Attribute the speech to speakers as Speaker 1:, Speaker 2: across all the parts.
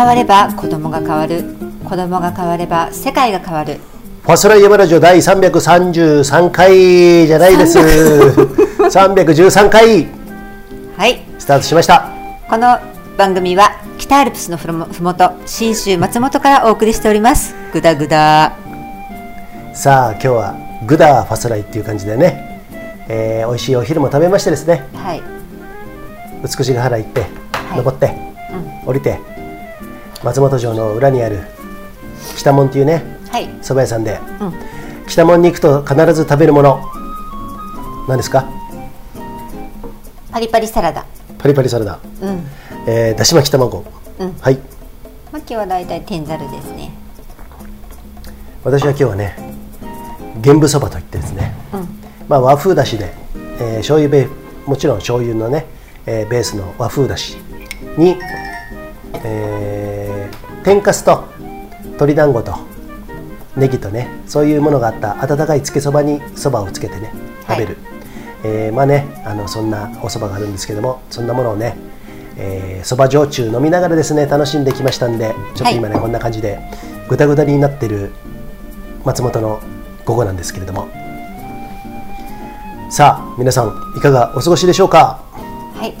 Speaker 1: 変われば子供が変わる。子供が変われば世界が変わる。
Speaker 2: ファスライヤマラジオ第333回じゃないです。313回。
Speaker 1: はい。
Speaker 2: スタートしました。
Speaker 1: この番組は北アルプスのふもふもと信州松本からお送りしております。グダグダ。
Speaker 2: さあ今日はグダファスライっていう感じでね、えー、美味しいお昼も食べましてですね。
Speaker 1: はい。
Speaker 2: 美しが原行って、
Speaker 1: い。
Speaker 2: 登って、降りて松本城の裏にある北門っていうね
Speaker 1: はい。
Speaker 2: 蕎麦屋さんで、
Speaker 1: うん。
Speaker 2: 北門に行くと必ず食べるもの何ですか？
Speaker 1: パリパリサラダ。
Speaker 2: パリパリサラダ、
Speaker 1: うん。
Speaker 2: えー、だし巻き卵、
Speaker 1: うん。
Speaker 2: はい。
Speaker 1: まあ今日はだいたい天ざるですね。
Speaker 2: 私は今日はね玄武そばといってですね、
Speaker 1: うん。
Speaker 2: まあ、和風だしで、えー、醤油ベーもちろん醤油のね、えーベースの和風だしに、えー天かすと鶏団子とネギとねそういうものがあった温かいつけそばにそばをつけてね食べる、えーまあねあのそんなおそばがあるんですけどもそんなものをねそば、焼酎飲みながらですね楽しんできましたんでちょっと今ね、こんな感じでぐだぐだになってる松本の午後なんですけれども。さあ皆さんいかがお過ごしでしょうか？
Speaker 1: はい。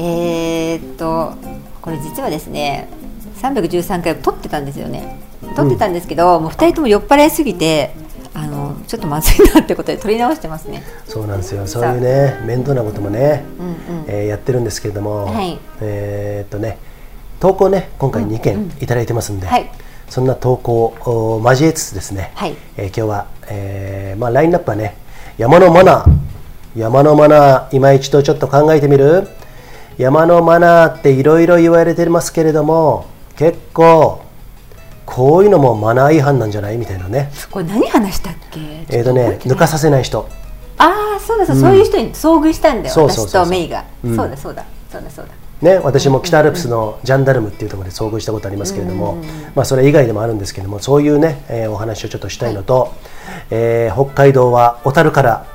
Speaker 1: えー、っとこれ実はですね313回を撮ってたんですよね。撮ってたんですけど、もう2人とも酔っ払いすぎてあのちょっとまずいなってことで撮り直してますね。
Speaker 2: そうなんですよ。そう。いうね面倒なこともね、
Speaker 1: うんうん。
Speaker 2: えーやってるんですけれども、
Speaker 1: はい。
Speaker 2: えーっとね投稿ね今回2件いただいてますんで、
Speaker 1: はい。
Speaker 2: そんな投稿を交えつつですね、
Speaker 1: はい。
Speaker 2: えー今日は、えーまあ、ラインナップはね山のマナー山のマナー今一度ちょっと考えてみる？山のマナーっていろいろ言われてますけれども結構こういうのもマナー違反なんじゃない？みたいなね。
Speaker 1: これ何話したっけ？
Speaker 2: えーとね抜かさせない人。
Speaker 1: ああそうだそう、そういう人に遭遇したんだよ
Speaker 2: そうそうそうそう。
Speaker 1: 私とメイが、
Speaker 2: うん。
Speaker 1: そうだそうだ。そうだそうだ。
Speaker 2: ね、私も北アルプスのジャンダルムっていうところで遭遇したことありますけれども、まあ、それ以外でもあるんですけれどもそういうね、えーお話をちょっとしたいのと、えー北海道は小樽から、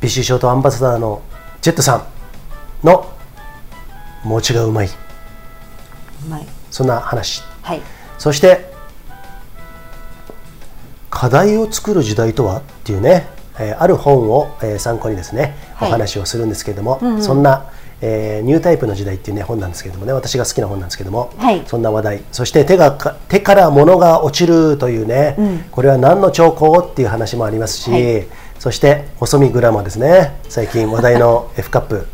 Speaker 2: ビッシュショートアンバサダーのジェットさんの餅がうまいう
Speaker 1: まい。
Speaker 2: そんな話。
Speaker 1: はい。
Speaker 2: そして課題を作る時代とは？っていうね、えーある本を、えー参考にですね、
Speaker 1: はい。
Speaker 2: お話をするんですけれども、そんな、えーニュータイプの時代っていうね本なんですけれどもね私が好きな本なんですけども、
Speaker 1: はい。
Speaker 2: そんな話題。そして手がか手から物が落ちるというね、これは何の兆候？っていう話もありますし、
Speaker 1: はい。
Speaker 2: そして細身グラマーですね。最近話題の F カップ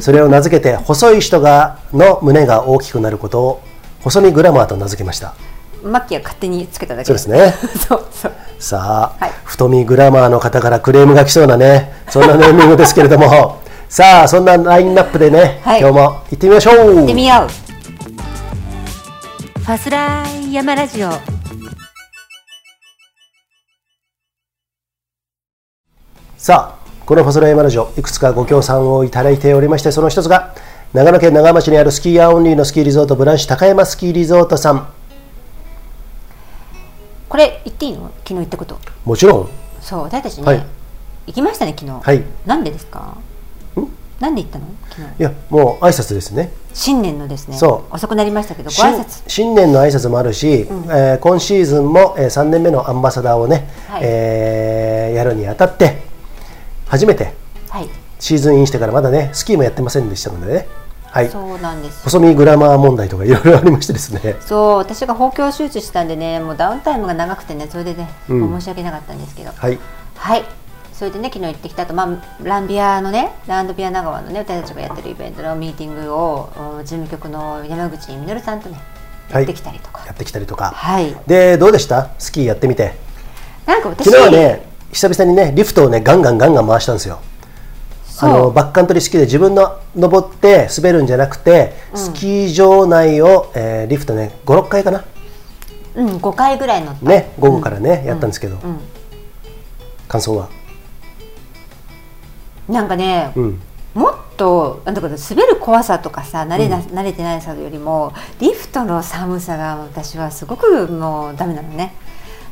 Speaker 2: それを名付けて細い人がの胸が大きくなることを細身グラマーと名付けました。
Speaker 1: マッキーが勝手につけただけ。
Speaker 2: そうですね。
Speaker 1: そうそう。
Speaker 2: さあ、
Speaker 1: はい。
Speaker 2: 太みグラマーの方からクレームが来そうなねそんなネーミングですけれども。さあそんなラインナップでね、
Speaker 1: はい。
Speaker 2: 今日も行ってみましょう。
Speaker 1: 行ってみよう。ファスライ山ラジオ。
Speaker 2: さあこのファスライマラジオいくつかご協賛をいただいておりましてその一つが長野県長浜市にあるスキーヤーオンリーのスキーリゾートブランシュ高山スキーリゾートさん。
Speaker 1: これ言っていいの？昨日言ったこと。
Speaker 2: もちろん。
Speaker 1: そう私たちね、
Speaker 2: はい。
Speaker 1: 行きましたね昨日、
Speaker 2: はい。
Speaker 1: なんでですか？なんで行ったの？昨日。
Speaker 2: いやもう挨拶ですね。
Speaker 1: 新年のですね。
Speaker 2: そう。
Speaker 1: 遅くなりましたけどご
Speaker 2: 新
Speaker 1: 挨拶。
Speaker 2: 新年の挨拶もあるし、えー今シーズンも、えー3年目のアンバサダーをね、
Speaker 1: はい。
Speaker 2: えーやるにあたって初めて
Speaker 1: はい。
Speaker 2: シーズンインしてからまだねスキーもやってませんでしたのでね、はい、
Speaker 1: そうなんです。
Speaker 2: 細身グラマー問題とかいろいろありましてですね。
Speaker 1: そう私が包協手術したんでねもうダウンタイムが長くてねそれでね、
Speaker 2: うん。
Speaker 1: 申し訳なかったんですけど。
Speaker 2: はい。
Speaker 1: はい。それでね昨日行ってきたと、まあ、ランビアのねランドビア長川のね私たちがやってるイベントのミーティングをお事務局の山口みのるさんとね
Speaker 2: はい。
Speaker 1: やってきたりとか。
Speaker 2: やってきたりとか、
Speaker 1: はい。
Speaker 2: でどうでした？スキーやってみて。
Speaker 1: なんか私
Speaker 2: 昨日はね久々にねリフトをねガンガンガンガン回したんですよ。あのバックカントリースキーで自分の登って滑るんじゃなくて、スキー場内を、えーリフトね56回かな。
Speaker 1: うん5回ぐらい乗った。
Speaker 2: ね午後からね、やったんですけど、
Speaker 1: うん。
Speaker 2: 感想は？
Speaker 1: なんかね、
Speaker 2: うん。
Speaker 1: もっとなんだか滑る怖さとかさ慣れな、慣れてないさよりもリフトの寒さが私はすごくもうダメなのね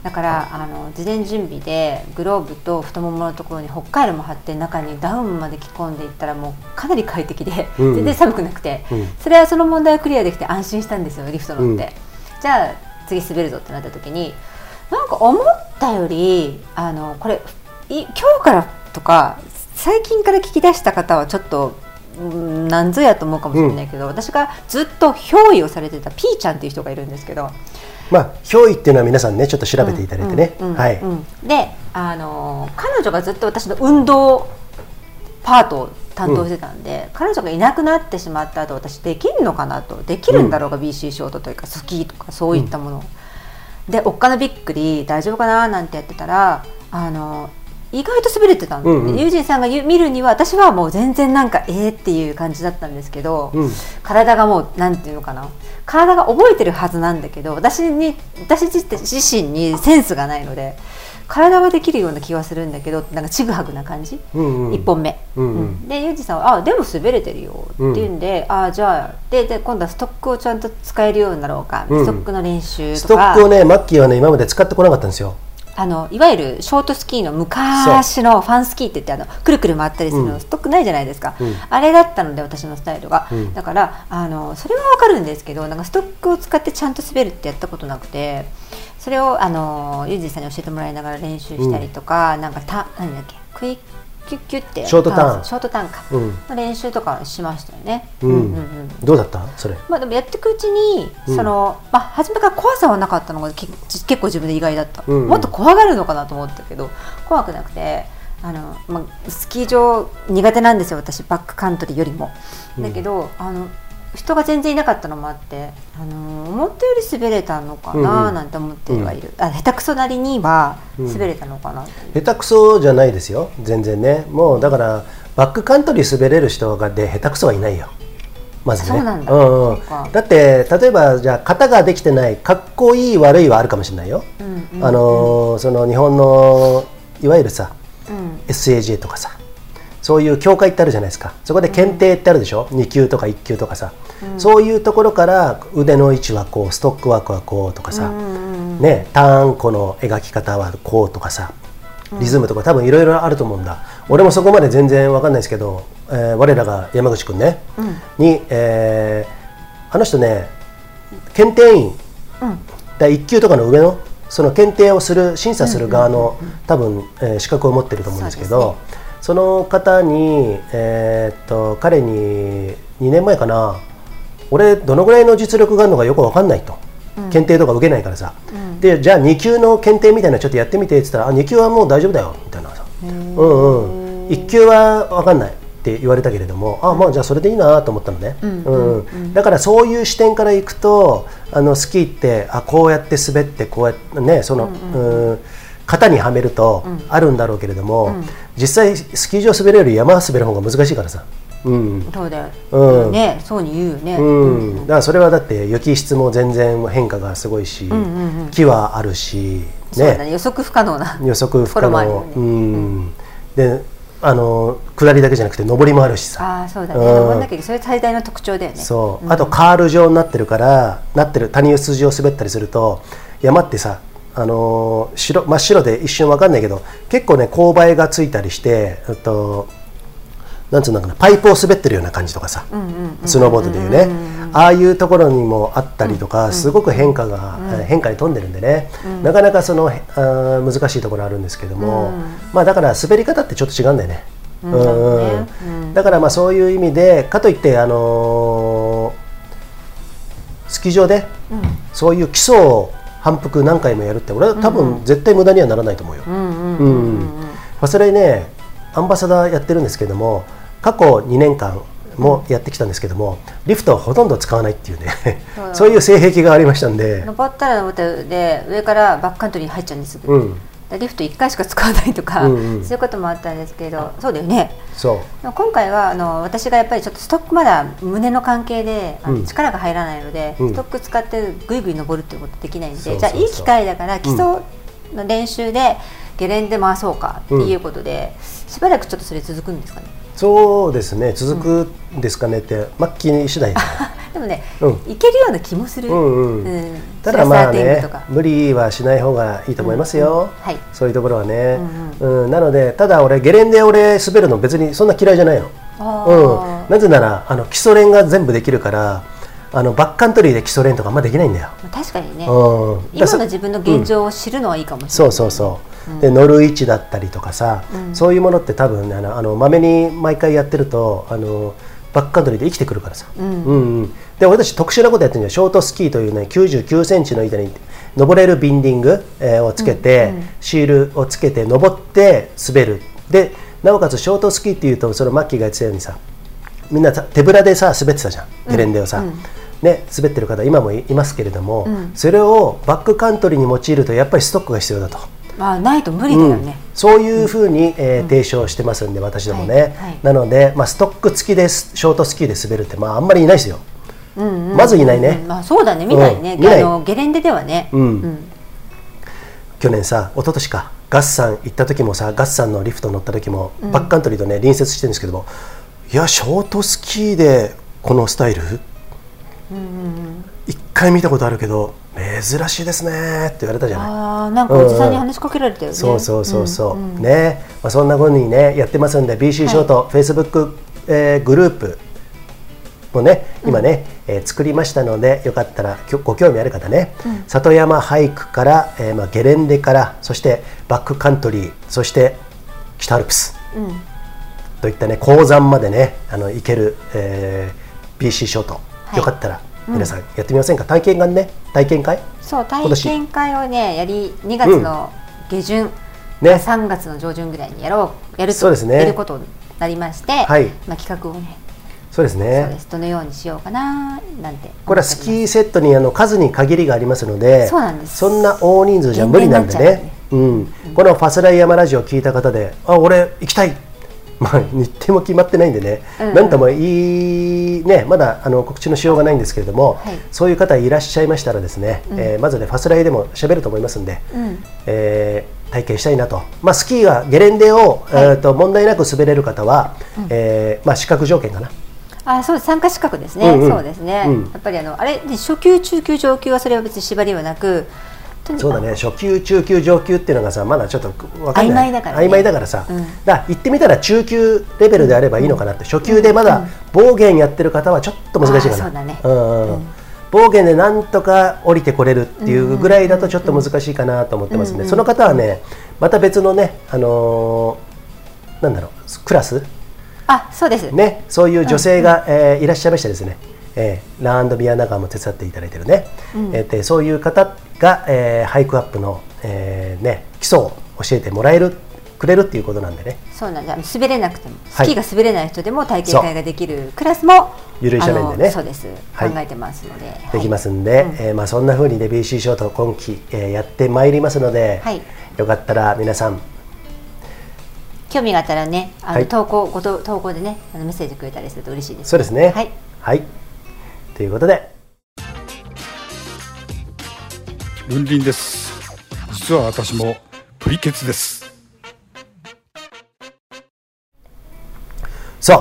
Speaker 1: だからあの事前準備でグローブと太もものところに北海道も貼って中にダウンまで着込んでいったらもうかなり快適で、
Speaker 2: うん。
Speaker 1: 全然寒くなくて、
Speaker 2: うん。
Speaker 1: それはその問題をクリアできて安心したんですよリフト乗って、
Speaker 2: うん。
Speaker 1: じゃあ次滑るぞってなった時になんか思ったよりあのこれい今日からとか最近から聞き出した方はちょっとうんなんぞやと思うかもしれないけど、私がずっと憑依をされてたピーちゃんっていう人がいるんですけど
Speaker 2: まあ憑依っていうのは皆さんねちょっと調べていただいてね、
Speaker 1: うんうんうん。
Speaker 2: はい、
Speaker 1: うんであの彼女がずっと私の運動パートを担当してたんで、彼女がいなくなってしまった後私できるのかなとできるんだろうが、BC ショートというかスキーとかそういったもの。を、でおっかなびっくり大丈夫かななんてやってたらあの意外と滑れてたんで、
Speaker 2: うんうん。
Speaker 1: ユージンさんが見るには私はもう全然なんかえーっていう感じだったんですけど、
Speaker 2: うん。
Speaker 1: 体がもうなんていうのかな。体が覚えてるはずなんだけど私に私自自身にセンスがないので体はできるような気はするんだけどなんかちぐはぐな感じ、
Speaker 2: うんうん。
Speaker 1: 1本目、
Speaker 2: うんうん。
Speaker 1: うん。でユージさんは「あでも滑れてるよ」って言うんで「あじゃあでで今度はストックをちゃんと使えるようになろうか」
Speaker 2: うん。
Speaker 1: ストックの練習
Speaker 2: ス
Speaker 1: とか。
Speaker 2: トックをねマッキーはね今まで使ってこなかったんですよ
Speaker 1: あのいわゆるショートスキーの昔のファンスキーって言ってあのくるくる回ったりするの、
Speaker 2: うん。
Speaker 1: ストックないじゃないですか、
Speaker 2: うん。
Speaker 1: あれだったので私のスタイルが、
Speaker 2: うん。
Speaker 1: だからあのそれはわかるんですけどなんかストックを使ってちゃんと滑るってやったことなくてそれをあのユージさんに教えてもらいながら練習したりとか、なんかた何だっけクイッキュッキュッって
Speaker 2: ショートターン。
Speaker 1: ショートターンか、
Speaker 2: うん。
Speaker 1: の練習とかしましたよね。
Speaker 2: うん、
Speaker 1: うんうん
Speaker 2: どうだった？それ。
Speaker 1: まあ、でもやっていくうちに、
Speaker 2: うん。
Speaker 1: そのまあ、初めから怖さはなかったのがけ結構自分で意外だった、
Speaker 2: うん。うん
Speaker 1: もっと怖がるのかなと思ったけど怖くなくてあの、まあ、スキー場苦手なんですよ私。バックカントリーよりも。だけど、あの人が全然いなかったのもあって、あの思ったより滑れたのか
Speaker 2: うん
Speaker 1: な
Speaker 2: うん。
Speaker 1: なんて思ってはいる、あ下手くそなりには
Speaker 2: うん。
Speaker 1: 滑れたのかなう、
Speaker 2: 下手くそじゃないですよ。全然ね。もうだからバックカントリー滑れる人がで下手くそはいないよ。まずね。
Speaker 1: そうなんだ。
Speaker 2: んうん。だって例えばじゃあ型ができてないかっこいい悪いはあるかもしれないよ、
Speaker 1: うんうん
Speaker 2: あのーその日本のいわゆるさ
Speaker 1: うん。
Speaker 2: SAJ とかさそういう協会ってあるじゃないですか。そこで検定ってあるでしょ、2級とか1級とかさ、そういうところから腕の位置はこうストックワークはこうとかさ、
Speaker 1: うんうん
Speaker 2: ね、ターンコの描き方はこうとかさ。リズムとか多分いろいろあると思うんだ。俺もそこまで全然わかんないですけど、えー我らが山口くんね、に、えーあの人ね検定員。
Speaker 1: うん。
Speaker 2: だ1級とかの上のその検定をする審査する側の多分、えー資格を持ってると思うんですけど
Speaker 1: そ
Speaker 2: の方に、えーっと彼に2年前かな。俺どのぐらいの実力があるのかよく分かんないと、検定とか受けないからさ、でじゃあ2級の検定みたいなのちょっとやってみてって言ったらあ2級はもう大丈夫だよ。みたいなさ、うんうん、1級は分かんないって言われたけれどもあまあじゃあそれでいいなと思ったのね、うんだからそういう視点からいくとあのスキーってあこうやって滑ってこうやってねその、うん型にはめるとあるんだろうけれども、実際スキー場滑るより山滑る方が難しいからさ、うん。
Speaker 1: そうだよ、
Speaker 2: うん。
Speaker 1: ねそうに言うよね、
Speaker 2: うん。だからそれはだって雪質も全然変化がすごいし、木はあるし、ね、
Speaker 1: ね。予測不可能な
Speaker 2: 予測不可能、
Speaker 1: よね。
Speaker 2: うん。であの下りだけじゃなくて上りもあるしさ。
Speaker 1: ああそうだね、
Speaker 2: うん。
Speaker 1: なきゃそれ最大の特徴だよね。
Speaker 2: そう。あとカール状になってるからなってる谷筋を滑ったりすると山ってさあのー白真っ白で一瞬わかんないけど結構ね勾配がついたりしてえっとなんつうんだかなパイプを滑ってるような感じとかさ、スノーボードでいうね、ああいうところにもあったりとか、すごく変化が、えー変化に富んでるんでね、なかなかその、へあー難しいところあるんですけども、まあだから滑り方ってちょっと違うんだよね。うん。
Speaker 1: ね。
Speaker 2: だからまあそういう意味でかといってあのースキー場で、そういう基礎を反復何回もやるって俺は多分絶対無駄にはならないと思うよ。うんまあそれねアンバサダーやってるんですけども過去2年間もやってきたんですけどもリフトをほとんど使わないっていうね。
Speaker 1: そう
Speaker 2: いう性癖がありましたんで、
Speaker 1: 登ったら登ったで上からバックカントリーに入っちゃうんですぐ、
Speaker 2: うん、
Speaker 1: でリフト1回しか使わないとか、
Speaker 2: うんうん。
Speaker 1: そういうこともあったんですけどそうだよね。
Speaker 2: そう。
Speaker 1: 今回はあの私がやっぱりちょっとストックまだ胸の関係であの
Speaker 2: うん。
Speaker 1: 力が入らないので、
Speaker 2: うん。
Speaker 1: ストック使ってぐいぐい登るっていうことできないんで
Speaker 2: そうそうそう。
Speaker 1: じゃあいい機会だから基礎の練習でゲレンデ回そうかっていうことで、しばらくちょっとそれ続くんですかね
Speaker 2: そうですね続くんですかねって、マッキー次第。で
Speaker 1: でもね、
Speaker 2: うん。
Speaker 1: いけるような気もする、
Speaker 2: うんうん。ただまあね無理はしない方がいいと思いますよ、
Speaker 1: うんうん。はい。
Speaker 2: そういうところはね、うんなのでただ俺ゲレンデ俺滑るの別にそんな嫌いじゃないの、
Speaker 1: あ
Speaker 2: うん、なぜならあの基礎練が全部できるからあのバックカントリーで基礎練とかあんまできないんだよ、
Speaker 1: 確かにね、
Speaker 2: うん、
Speaker 1: 今の自分の現状を知るのはいいかもしれない、
Speaker 2: そうそうそう、で乗る位置だったりとかさ、そういうものって多分ねあのあのまめに毎回やってるとあのバックカントリーで生きてくるからさ、うん。うんで俺たち特殊なことやってるんだよショートスキーというね99センチの板に登れるビンディング、えーをつけて、シールをつけて登って滑る。でなおかつショートスキーっていうとそのマッキーが言ってたようにさみんなさ手ぶらでさ滑ってたじゃん。ゲレンデをさ、ね、滑ってる方今もいいますけれども、それをバックカントリーに用いるとやっぱりストックが必要だと。
Speaker 1: まあないと無理だよね、
Speaker 2: そういうふうに、えー提唱してますんで私どもね、
Speaker 1: はいはい。
Speaker 2: なので、まあ、ストック付きでショートスキーで滑るって、まあ、あんまりいないですよ、まずいないね、
Speaker 1: うんまあそうだね。見ないね、あのゲレンデではね、
Speaker 2: うん。去年さ一昨年かガッサン行った時もさガッサンのリフト乗った時も、バックカントリーとね隣接してるんですけどもいやショートスキーでこのスタイル、一回見たことあるけど珍しいですねって言われたじゃない？
Speaker 1: ああなんかおじさんに話しかけられたよね、
Speaker 2: そうそうそうそう、ね、まあ、そんなふうにねやってますんで BC ショート、フェイスブック、えーグループもね今ね、えー作りましたのでよかったらご興味ある方ね、里山ハイクから、えーまあ、ゲレンデからそしてバックカントリーそして北アルプス。
Speaker 1: うん
Speaker 2: といったね鉱山までねあの行ける、えー BC ショート、
Speaker 1: はい。
Speaker 2: よかったら皆さんやってみませんか？体験がね体験会？
Speaker 1: そう体験会をねやり2月の下旬、
Speaker 2: ね。
Speaker 1: 3月の上旬ぐらいにやろうやると
Speaker 2: そうですね。
Speaker 1: やることになりまして、
Speaker 2: はい。
Speaker 1: まあ、企画をね
Speaker 2: そうですね。
Speaker 1: どのようにしようかななんて。
Speaker 2: これはスキーセットにあの数に限りがありますので
Speaker 1: そうなんです。
Speaker 2: そんな大人数じゃ無理なんで
Speaker 1: 限定になっちゃ
Speaker 2: ね。うん、この「ファスライヤマラジオ」を聞いた方で「あ俺行きたい!」まあ日程も決まってないんでね、
Speaker 1: うん。うん
Speaker 2: なんともいいねまだあの告知のしようがないんですけれども、
Speaker 1: はい。
Speaker 2: そういう方いらっしゃいましたらですね、えーまずねファスライでも喋ると思いますんで、
Speaker 1: うん。
Speaker 2: えー体験したいなと、まあ、スキーはゲレンデを、えーと問題なく滑れる方は、えーまあ、資格条件かな。
Speaker 1: あそうです。参加資格ですね、
Speaker 2: うんうん。
Speaker 1: そうですね、
Speaker 2: うん。
Speaker 1: やっぱりあのあれで初級中級上級はそれは別に縛りはなく
Speaker 2: そうだね。初級中級上級っていうのがさまだちょっと分かんない。
Speaker 1: 曖昧だからね。
Speaker 2: 曖昧だからさ、
Speaker 1: うん。
Speaker 2: だから言ってみたら中級レベルであればいいのかなって、初級でまだ暴言やってる方はちょっと難しいかな、
Speaker 1: そうだね。
Speaker 2: んうん。
Speaker 1: うん。
Speaker 2: 暴言でなんとか降りてこれるっていうぐらいだとちょっと難しいかなと思ってますね、その方はねまた別のねあのーなんだろうクラス？
Speaker 1: あそうです、
Speaker 2: ね、そういう女性が、えーいらっしゃいましてですね、えーランドビアナガーも手伝っていただいてるね、えーでそういう方が、えーハイクアップの、えーね、基礎を教えてもらえるくれるっていうことなんでね。
Speaker 1: そうなんです滑れなくてもス
Speaker 2: はい。
Speaker 1: キーが滑れない人でも体験会ができるクラスも
Speaker 2: ゆるい斜面でね。
Speaker 1: そうです、
Speaker 2: はい。
Speaker 1: 考えてますので。
Speaker 2: できます
Speaker 1: ん
Speaker 2: んで、えーまあ、そんな風にね BC ショート今期、えーやってまいりますので、
Speaker 1: はい。
Speaker 2: よかったら皆さん。
Speaker 1: 興味があったらねあの、
Speaker 2: はい。
Speaker 1: 投稿ごと投稿でねあのメッセージくれたりすると嬉しいです。
Speaker 2: そうですね。
Speaker 1: はい。
Speaker 2: はい、ということで。
Speaker 3: ルンリンです。実は私もプリケツです。
Speaker 2: そう。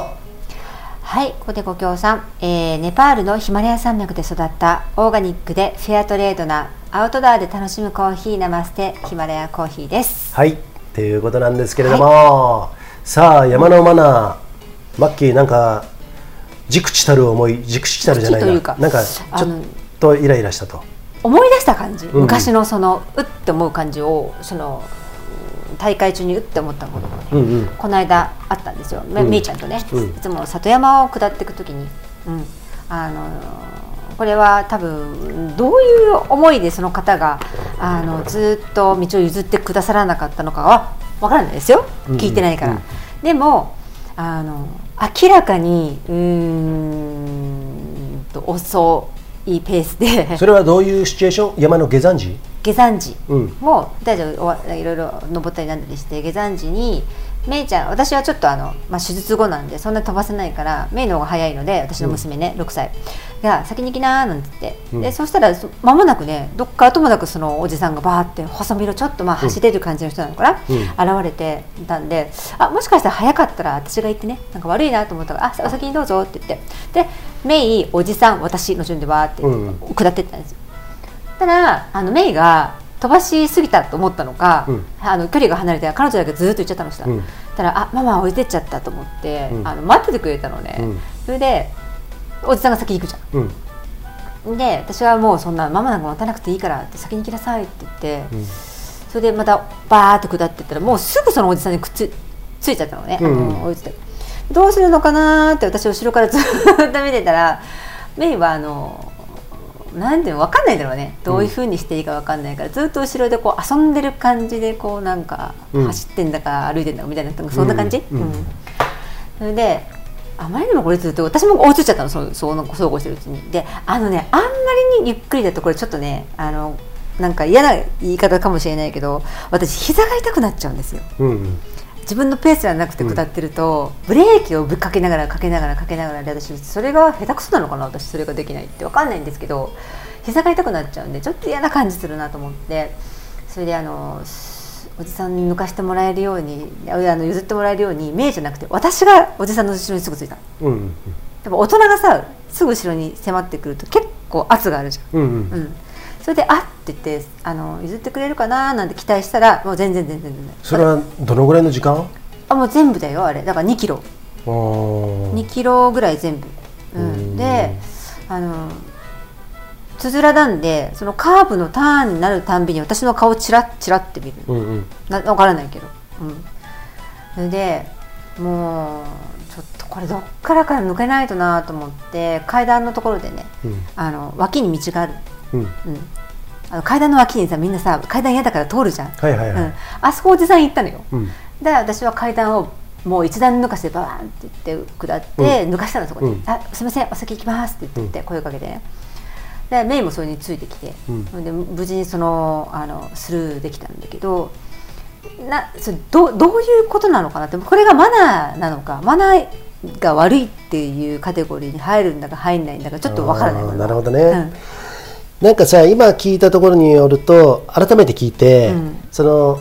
Speaker 1: はい、ここでご協賛、えーネパールのヒマラヤ山脈で育ったオーガニックでフェアトレードなアウトドアで楽しむコーヒーナマステヒマラヤコーヒーです。
Speaker 2: はいということなんですけれども、さあ山のマナー。マッキーなんか熟知たる思い熟知たるじゃないな。なんかちょっとイライラしたと。
Speaker 1: 思い出した感じ、
Speaker 2: ん。
Speaker 1: 昔のそのうって思う感じをそのうん大会中にうって思ったことがね、
Speaker 2: うんうん。
Speaker 1: この間あったんですよ、め
Speaker 2: うん。
Speaker 1: みーちゃんとね、
Speaker 2: うん。
Speaker 1: いつも里山を下っていくときに、うん、あのこれは多分どういう思いでその方があのずっと道を譲ってくださらなかったのかはわからないですよ。
Speaker 2: うん。
Speaker 1: 聞いてないから、
Speaker 2: うん。
Speaker 1: でもあの明らかにうーんと遅いペースで。
Speaker 2: それはどういうシチュエーション？山の下山時？
Speaker 1: 下山時。
Speaker 2: うん。
Speaker 1: も大丈夫。いろいろ登ったりなんだりして下山時にメイちゃん私はちょっとあの、まあ、手術後なんでそんな飛ばせないからメイの方が早いので私の娘ね、6歳。が先に行きなーなんつって、
Speaker 2: うん。
Speaker 1: でそしたらそ間もなくねどっからともなくそのおじさんがバーって細身のちょっとまあ走れる感じの人なのかな、
Speaker 2: うん。
Speaker 1: 現れてたんであもしかしたら早かったら私が行ってねなんか悪いなと思ったからあお先にどうぞって言って。でメイおじさん私の順でバーって
Speaker 2: うん。
Speaker 1: 下ってったんですよ。ただあのメイが飛ばしすぎたと思ったのか、
Speaker 2: うん。
Speaker 1: あの距離が離れて彼女だけずっと行っちゃったのした、
Speaker 2: うん。
Speaker 1: たらあママ置いてっちゃったと思って、
Speaker 2: うん。
Speaker 1: あの待っててくれたのね、
Speaker 2: うん。
Speaker 1: それでおじさんが先行くじゃん。
Speaker 2: うん。
Speaker 1: で私はもうそんなママなんか待たなくていいからって先に行きなさいって言って、
Speaker 2: うん。
Speaker 1: それでまたバーって下ってったらもうすぐそのおじさんにくっつついちゃったのね、
Speaker 2: うん
Speaker 1: てどうするのかなーって私後ろからずっと見てたらメイはあのなんていうの分かんないんだろうね。どういうふうにしていいか分かんないから、ずっと後ろでこう遊んでる感じでこうなんか
Speaker 2: うん。
Speaker 1: 走ってんだか歩いてんだかみたいなそんな感じ、
Speaker 2: うん。うん。
Speaker 1: それであまりにもこれずっと私も追いついちゃったのそうそうそうそうこうしてるうちに。であのねあんまりにゆっくりだとこれちょっとねあのなんか嫌な言い方かもしれないけど私膝が痛くなっちゃうんですよ。
Speaker 2: うんうん
Speaker 1: 自分のペースじゃなくて下ってると、ブレーキをぶっかけながらかけながらかけながらで私それが下手くそなのかな私それができないって分かんないんですけど膝が痛くなっちゃうんでちょっと嫌な感じするなと思ってそれであのすおじさんに抜かしてもらえるようにああの譲ってもらえるようにメイじゃなくて私がおじさんの後ろにすぐついたの。
Speaker 2: うんうん
Speaker 1: やっぱ大人がさすぐ後ろに迫ってくると結構圧があるじゃん
Speaker 2: うんうん。
Speaker 1: うん、それで「あっ」って言ってあの譲ってくれるかななんて期待したらもう全然全然全然。
Speaker 2: それはどのぐらいの時間？
Speaker 1: あもう全部だよあれ。だから2キロ。
Speaker 2: おー。
Speaker 1: 2キロぐらい全部、う
Speaker 2: うん。
Speaker 1: ん、であのつづらなんでそのカーブのターンになるたんびに私の顔チラッチラって見る。
Speaker 2: うんうん。
Speaker 1: な分からないけど、うん、それでもうちょっとこれどっからから抜けないとなと思って階段のところでね
Speaker 2: うん。
Speaker 1: あの脇に道がある
Speaker 2: うん。
Speaker 1: うん、あの階段の脇にさみんなさ階段嫌だから通るじゃん、
Speaker 2: はいはいはい。
Speaker 1: うん、あそこおじさん行ったのよ。
Speaker 2: うん。
Speaker 1: で私は階段をもう一段抜かしてバーンって言って下って、抜かしたのそこに、
Speaker 2: うん。
Speaker 1: あすみませんお先行きます」って言って声をかけて。ねでメイもそれについてきて、
Speaker 2: うん。
Speaker 1: で無事にそのあのスルーできたんだけどなそれどうどういうことなのかなってこれがマナーなのかマナーが悪いっていうカテゴリーに入るんだか入んないんだかちょっとわからない
Speaker 2: なるほどね。
Speaker 1: うん
Speaker 2: なんかさ今聞いたところによると改めて聞いて、
Speaker 1: うん。
Speaker 2: その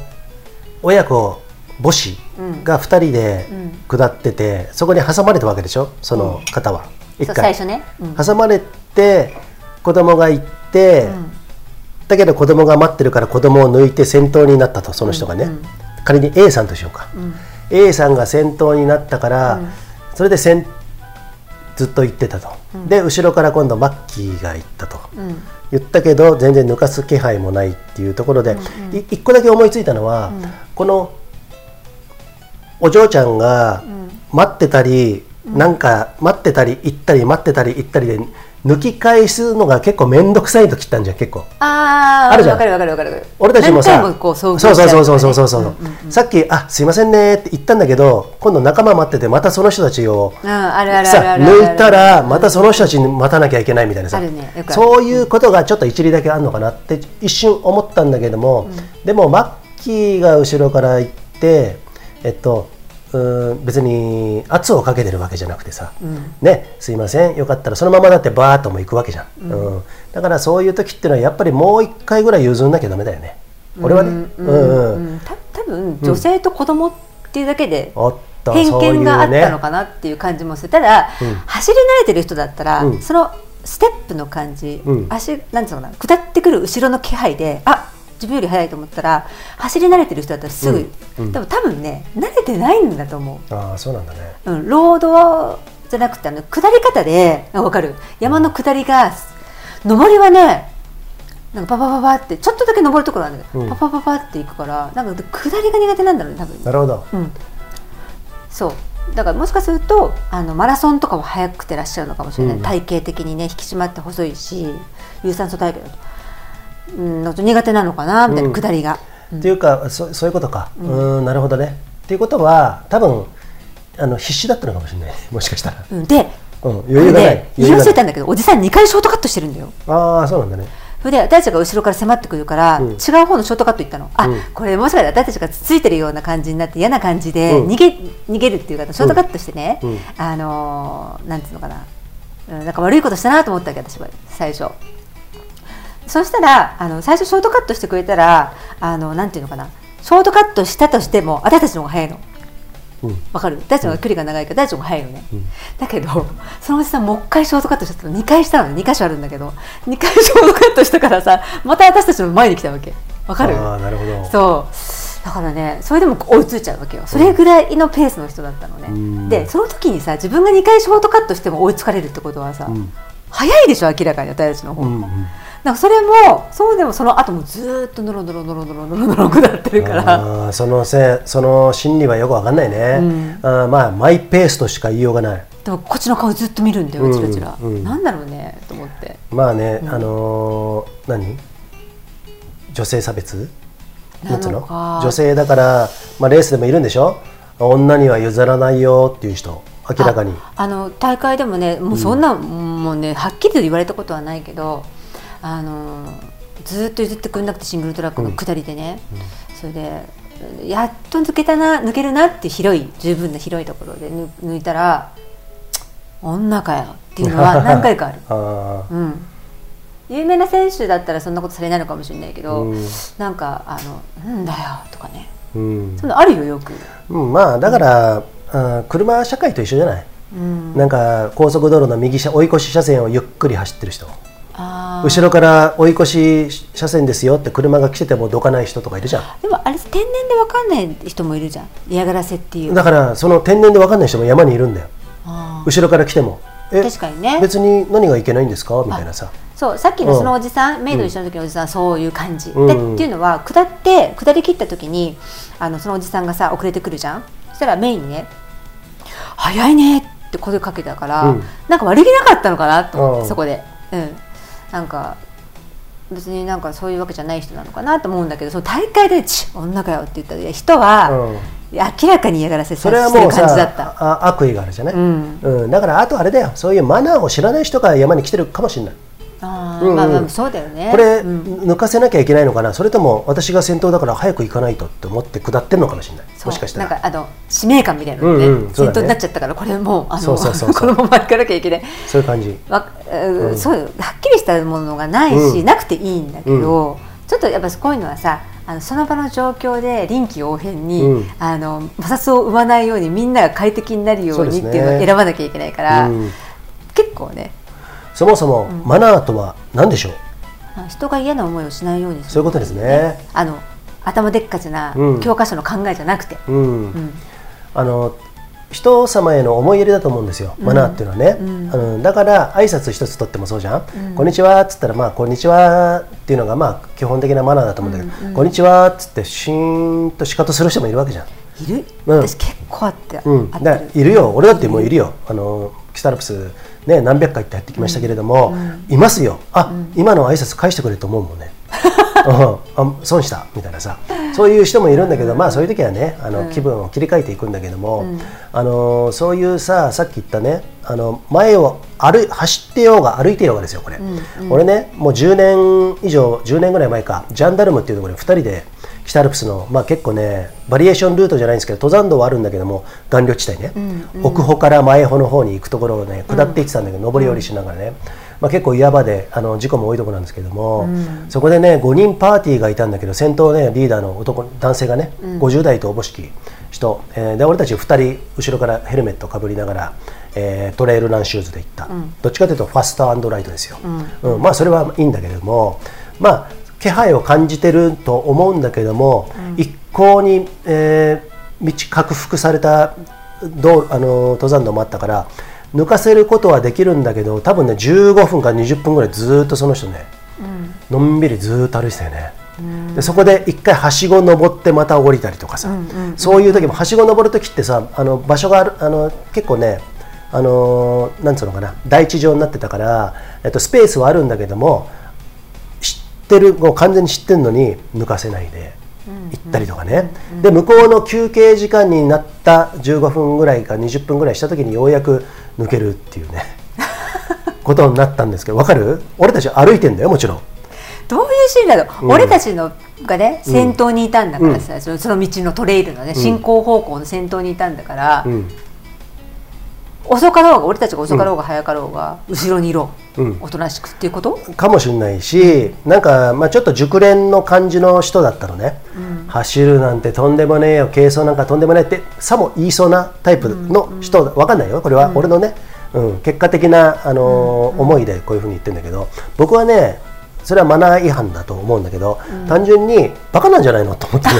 Speaker 2: 親子母子が2人で下ってて、そこに挟まれたわけでしょ？その方は、
Speaker 1: う
Speaker 2: 回。
Speaker 1: 最初ね、うん。
Speaker 2: 挟まれて子供が行って、
Speaker 1: うん。
Speaker 2: だけど子供が待ってるから子供を抜いて先頭になったとその人がね、
Speaker 1: うんうん。
Speaker 2: 仮に A さんとしようか、
Speaker 1: ん。
Speaker 2: A さんが先頭になったから、
Speaker 1: うん。
Speaker 2: それで先ずっと行ってたと、で後ろから今度マッキーが行ったと、
Speaker 1: うん
Speaker 2: 言ったけど全然抜かす気配もないっていうところで、い一個だけ思いついたのは、このお嬢ちゃんが待ってたり、なんか待ってたり行ったり待ってたり行ったりで抜き返すのが結構面倒くさい時ってあるじゃん結構。
Speaker 1: ああ
Speaker 2: あるじゃん。
Speaker 1: わかるわかるわかる
Speaker 2: 俺たちもさ
Speaker 1: 何回もこう遭遇
Speaker 2: そうそうそうそうそうそう。そう、
Speaker 1: しちゃとかね
Speaker 2: さっき「あすいませんね」って言ったんだけど今度仲間待っててまたその人たちをさ抜いたらまたその人たちに待たなきゃいけないみたいなさ、
Speaker 1: あるね。
Speaker 2: そういうことがちょっと一理だけあるのかなって一瞬思ったんだけども、でもマッキーが後ろから行ってえっとうーん別に圧をかけてるわけじゃなくてさ、ねすいません。よかったらそのままだってバーッとも行くわけじゃん、うん。だからそういう時っていうのはやっぱりもう一回ぐらい譲んなきゃダメだよね。俺はね。
Speaker 1: うん
Speaker 2: うんうん。
Speaker 1: うん。た多分女性と子供っていうだけで偏見があったの
Speaker 2: ね
Speaker 1: かなっていう感じもする。ただ、
Speaker 2: うん。
Speaker 1: 走り慣れてる人だったら、
Speaker 2: うん。
Speaker 1: そのステップの感じ、
Speaker 2: うん。
Speaker 1: 足なんつうのかな下ってくる後ろの気配であ自分より速いと思ったら走り慣れてる人だったらすぐ、
Speaker 2: うんうん。
Speaker 1: でも多分ね慣れてないんだと思う。
Speaker 2: ああそうなんだね。
Speaker 1: うん、ロードじゃなくてあの下り方であ分かる。山の下りが上りはねなんかパパパパってちょっとだけ登るところあるんだけど、
Speaker 2: うん。
Speaker 1: パパパパっていくからなんか下りが苦手なんだろうね多分。
Speaker 2: なるほど。
Speaker 1: うん。そう。だからもしかするとあのマラソンとかは速くてらっしゃるのかもしれない、
Speaker 2: うん。
Speaker 1: 体型的にね引き締まって細いし有酸素体系だと、うん、苦手なのかなみたいな、
Speaker 2: うん
Speaker 1: 下りが、
Speaker 2: っていうかそそういうことか。うーんなるほどね。っていうことは多分あの必死だったのかもしれない。もしかしたら、
Speaker 1: うん、で
Speaker 2: うん、余裕がない。
Speaker 1: 言い忘れたんだけどおじさん2回ショートカットしてるんだよ。
Speaker 2: ああそうなんだね。
Speaker 1: それで私たちが後ろから迫ってくるから、
Speaker 2: うん。
Speaker 1: 違う方のショートカット行ったの。あ、
Speaker 2: うん。
Speaker 1: これもしかしたら私たちがつついてるような感じになって嫌な感じで
Speaker 2: うん。
Speaker 1: 逃げ,、逃げるっていうかショートカットしてね、
Speaker 2: うん。
Speaker 1: あのーなんていうのかな、うん、なんか悪いことしたなと思ったわけ私は最初。そしたらあの最初ショートカットしてくれたらあのなんていうのかな。ショートカットしたとしても私たちの方が早いの。
Speaker 2: うん。
Speaker 1: わかる？私たちの方が距離が長いから私たちの方が早いのね、
Speaker 2: うん。
Speaker 1: だけどそのおじさんもう一回ショートカットしたの。2回したのね2箇所あるんだけど2回ショートカットしたからさまた私たちの前に来たわけ。わかる？
Speaker 2: ああなるほど。
Speaker 1: そう。だからねそれでも追いついちゃうわけよ。それぐらいのペースの人だったのね、
Speaker 2: うん。
Speaker 1: でその時にさ自分が2回ショートカットしても追いつかれるってことはさ、
Speaker 2: うん。
Speaker 1: 早いでしょ明らかに私たちの方。が、
Speaker 2: うんうん
Speaker 1: なんかそれもそうでもその後もずっとノロノロノロノロノロノロ下ってるから
Speaker 2: そのせその心理はよくわかんないね、
Speaker 1: うん
Speaker 2: あまあマイペースとしか言いようがない
Speaker 1: でもこっちの顔ずっと見るんだよチラチラ、
Speaker 2: うんうん
Speaker 1: なんだろうねと思って
Speaker 2: まあね、あのー何女性差別なんつうの女性だから、まあ、レースでもいるんでしょ女には譲らないよっていう人明らかに
Speaker 1: あの大会でもねもうそんな、もうねはっきり言われたことはないけどあのずっと譲ってくれなくてシングルトラックの下りでね、それでやっと抜けたな抜けるなって広い十分な広いところで抜抜いたら「女かよ」っていうのは 何回かある。
Speaker 2: あ
Speaker 1: うん。有名な選手だったらそんなことされないのかもしれないけど、
Speaker 2: うん。
Speaker 1: なんかあの「なんだよ」とかね。
Speaker 2: ーうん。
Speaker 1: そのあるよよく。
Speaker 2: うん、まあだから、あー車社会と一緒じゃない、
Speaker 1: うん、
Speaker 2: なんか高速道路の右車追い越し車線をゆっくり走ってる人後ろから追い越し車線ですよって車が来ててもどかない人とかいるじゃん。
Speaker 1: でもあれ天然でわかんない人もいるじゃん。嫌がらせっていう
Speaker 2: だからその天然で分かんない人も山にいるんだよ。後ろから来ても。え
Speaker 1: 確かにね。
Speaker 2: 別に何がいけないんですか？みたいなさ。
Speaker 1: そうさっきのそのおじさん、メイド一緒の時のおじさんはそういう感じ、
Speaker 2: うん。
Speaker 1: でっていうのは下って下り切った時にあのそのおじさんがさ遅れてくるじゃん。そしたらメインにね「早いね」って声かけたから、
Speaker 2: うん。
Speaker 1: なんか悪気なかったのかなと思って、
Speaker 2: うん。
Speaker 1: そこで、うん、なんか別になんかそういうわけじゃない人なのかなと思うんだけどその大会で「ち女かよ」って言ったいや人は、
Speaker 2: うん。
Speaker 1: 明らかに嫌がらせさ
Speaker 2: それは
Speaker 1: してる
Speaker 2: もう
Speaker 1: 感じだった。
Speaker 2: 悪意があるじゃない、
Speaker 1: うん。
Speaker 2: うん。だからあとあれだよ。そういうマナーを知らない人が山に来てるかもしれない。
Speaker 1: あー
Speaker 2: うん。うん
Speaker 1: まあまあそうだよね。
Speaker 2: これ、
Speaker 1: うん。
Speaker 2: 抜かせなきゃいけないのかな？それとも私が先頭だから早く行かないとって思って下ってるのかもしれない。もしかしたら。
Speaker 1: なんかあの使命感みたいなのね、
Speaker 2: うんうん。ね。
Speaker 1: 先頭になっちゃったからこれもうこのまま行かなきゃいけない。
Speaker 2: そういう感じ。
Speaker 1: わ、うん
Speaker 2: うん。
Speaker 1: そうよ。はっきりしたものがないし、
Speaker 2: うん。
Speaker 1: なくていいんだけど、ちょっとやっぱこういうのはさあのその場の状況で臨機応変に、
Speaker 2: うん。
Speaker 1: あの摩擦を生まないようにみんなが快適になるようにっていうのを選ばなきゃいけないから、
Speaker 2: うん。
Speaker 1: 結構ね。
Speaker 2: そもそもマナーとは何でしょう、
Speaker 1: まあ人が嫌な思いをしないようにする。
Speaker 2: そういうことですね。
Speaker 1: あの頭でっかちな
Speaker 2: うん。
Speaker 1: 教科書の考えじゃなくて、
Speaker 2: うん。
Speaker 1: うん。
Speaker 2: あの人様への思い入れだと思うんですよ、マナーっていうのはね、
Speaker 1: うん。
Speaker 2: だから挨拶一つとってもそうじゃん、こんにちはっつったらまあこんにちはっていうのがまあ基本的なマナーだと思うんだけど、こんにちはっつってシーンと仕方する人もいるわけじゃん、
Speaker 1: いる、
Speaker 2: うん。
Speaker 1: 私結構あって、
Speaker 2: うん、だからいるよ。俺だってもういるよ。あのキスタルプスね何百回ってやってきましたけれども、いますよ。あ、今の挨拶返してくれと思うもんね うん。あ損した？みたいなさ。そういう人もいるんだけど、まあそういう時はねあの、気分を切り替えていくんだけども、あのそういうささっき言ったねあの前を歩い走ってようが歩いてようがですよこれ、俺ねもう10年以上10年ぐらい前かジャンダルムっていうところに2人で北アルプスの、まあ、結構ねバリエーションルートじゃないんですけど登山道はあるんだけども岩稜地帯ね、奥穂から前穂の方に行くところをね下っていってたんだけど、上り下りしながらね、まあ、結構岩場であの事故も多いところなんですけども、そこでね5人パーティーがいたんだけど先頭ねリーダーの男男性がね、50代とおぼしき人、えーで俺たち2人後ろからヘルメットかぶりながら、えートレイルランシューズで行った、どっちかというとファストライトですよ、うん。まあそれはいいんだけれどもまあ気配を感じてると思うんだけども、一向に、えー道克服された道あの登山道もあったから抜かせることはできるんだけど多分ね15分から20分ぐらいずーっとその人ね、のんびりずーっと歩いてたよね。でそこで一回はしご登ってまた降りたりとかさ、そういう時もはしご登る時ってさあの場所があるあの結構ねあのーなんつうのかな第一状になってたから、えっと、スペースはあるんだけども知ってるもう完全に知ってるのに抜かせないで行ったりとかね、で向こうの休憩時間になった15分ぐらいか20分ぐらいした時にようやく抜けるっていうね。ことになったんですけどわかる？俺たち歩いてんだよもちろん。
Speaker 1: 心だと、俺たちのがね先頭にいたんだからさ、そのその道のトレイルのね進行方向の先頭にいたんだから、
Speaker 2: うん
Speaker 1: 遅かろうが俺たちが遅かろうが早かろうが、後ろにいろ、
Speaker 2: うん。
Speaker 1: おとなしくっていうこと？
Speaker 2: かもしれないし、なんか、まあ、ちょっと熟練の感じの人だったのね、走るなんてとんでもねえよ軽装なんかとんでもないってさも言いそうなタイプの人、わかんないよこれは。俺のね、うん、結果的な、あのー思いでこういうふうに言ってるんだけど僕はねそれはマナー違反だと思うんだけど、単純にバカなんじゃないの？と思ってね。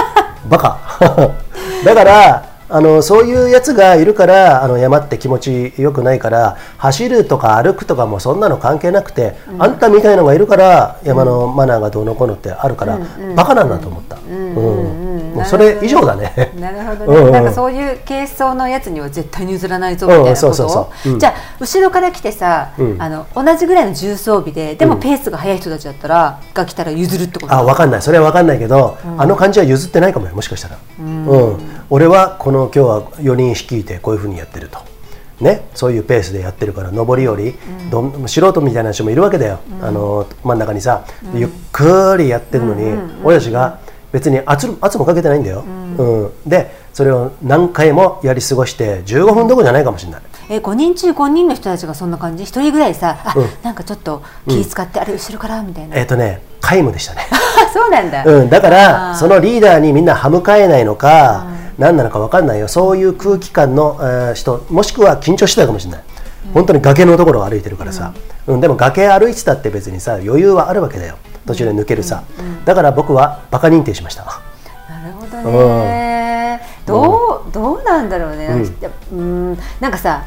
Speaker 2: バカ。だからあのそういうやつがいるからあの山って気持ちよくないから走るとか歩くとかもそんなの関係なくて、あんたみたいのがいるから山のマナーがどうのこうのってあるから、バカなんだと思った、うんもうそれ以上だね。
Speaker 1: なるほどね、
Speaker 2: うんうん。
Speaker 1: なんかそういう軽装のやつには絶対に譲らないぞみたいなこと、
Speaker 2: うんそうそうそう。うん。
Speaker 1: じゃあ後ろから来てさ、
Speaker 2: うん。
Speaker 1: あの同じぐらいの重装備ででもペースが速い人たちだったら、が来たら譲るってこと？
Speaker 2: あ分かんない。それは分かんないけど、あの感じは譲ってないかもよもしかしたら、うん俺はこの今日は4人率いてこういうふうにやってると。ね、そういうペースでやってるから上りより、どん素人みたいな人もいるわけだよ、あの真ん中にさ、ゆっくりやってるのに、俺たちが別に圧圧もかけてないんだよ、うん。でそれを何回もやり過ごして15分どころじゃないかもしれない、
Speaker 1: え5人中5人の人たちがそんな感じ？1人ぐらいさあ、なんかちょっと気使って、あれ後ろからみたいな、
Speaker 2: えっ、とね皆無でしたね
Speaker 1: そうなんだ、
Speaker 2: うん、だからそのリーダーにみんな歯向かえないのか、何なのか分かんないよそういう空気感の、えー人もしくは緊張してたかもしれない、本当に崖のところを歩いてるからさ、うんでも崖歩いてたって別にさ余裕はあるわけだよ途中で抜けるさ、だから僕はバカ認定しました
Speaker 1: なるほどね、どうどうなんだろうね、
Speaker 2: うん
Speaker 1: なんかさ、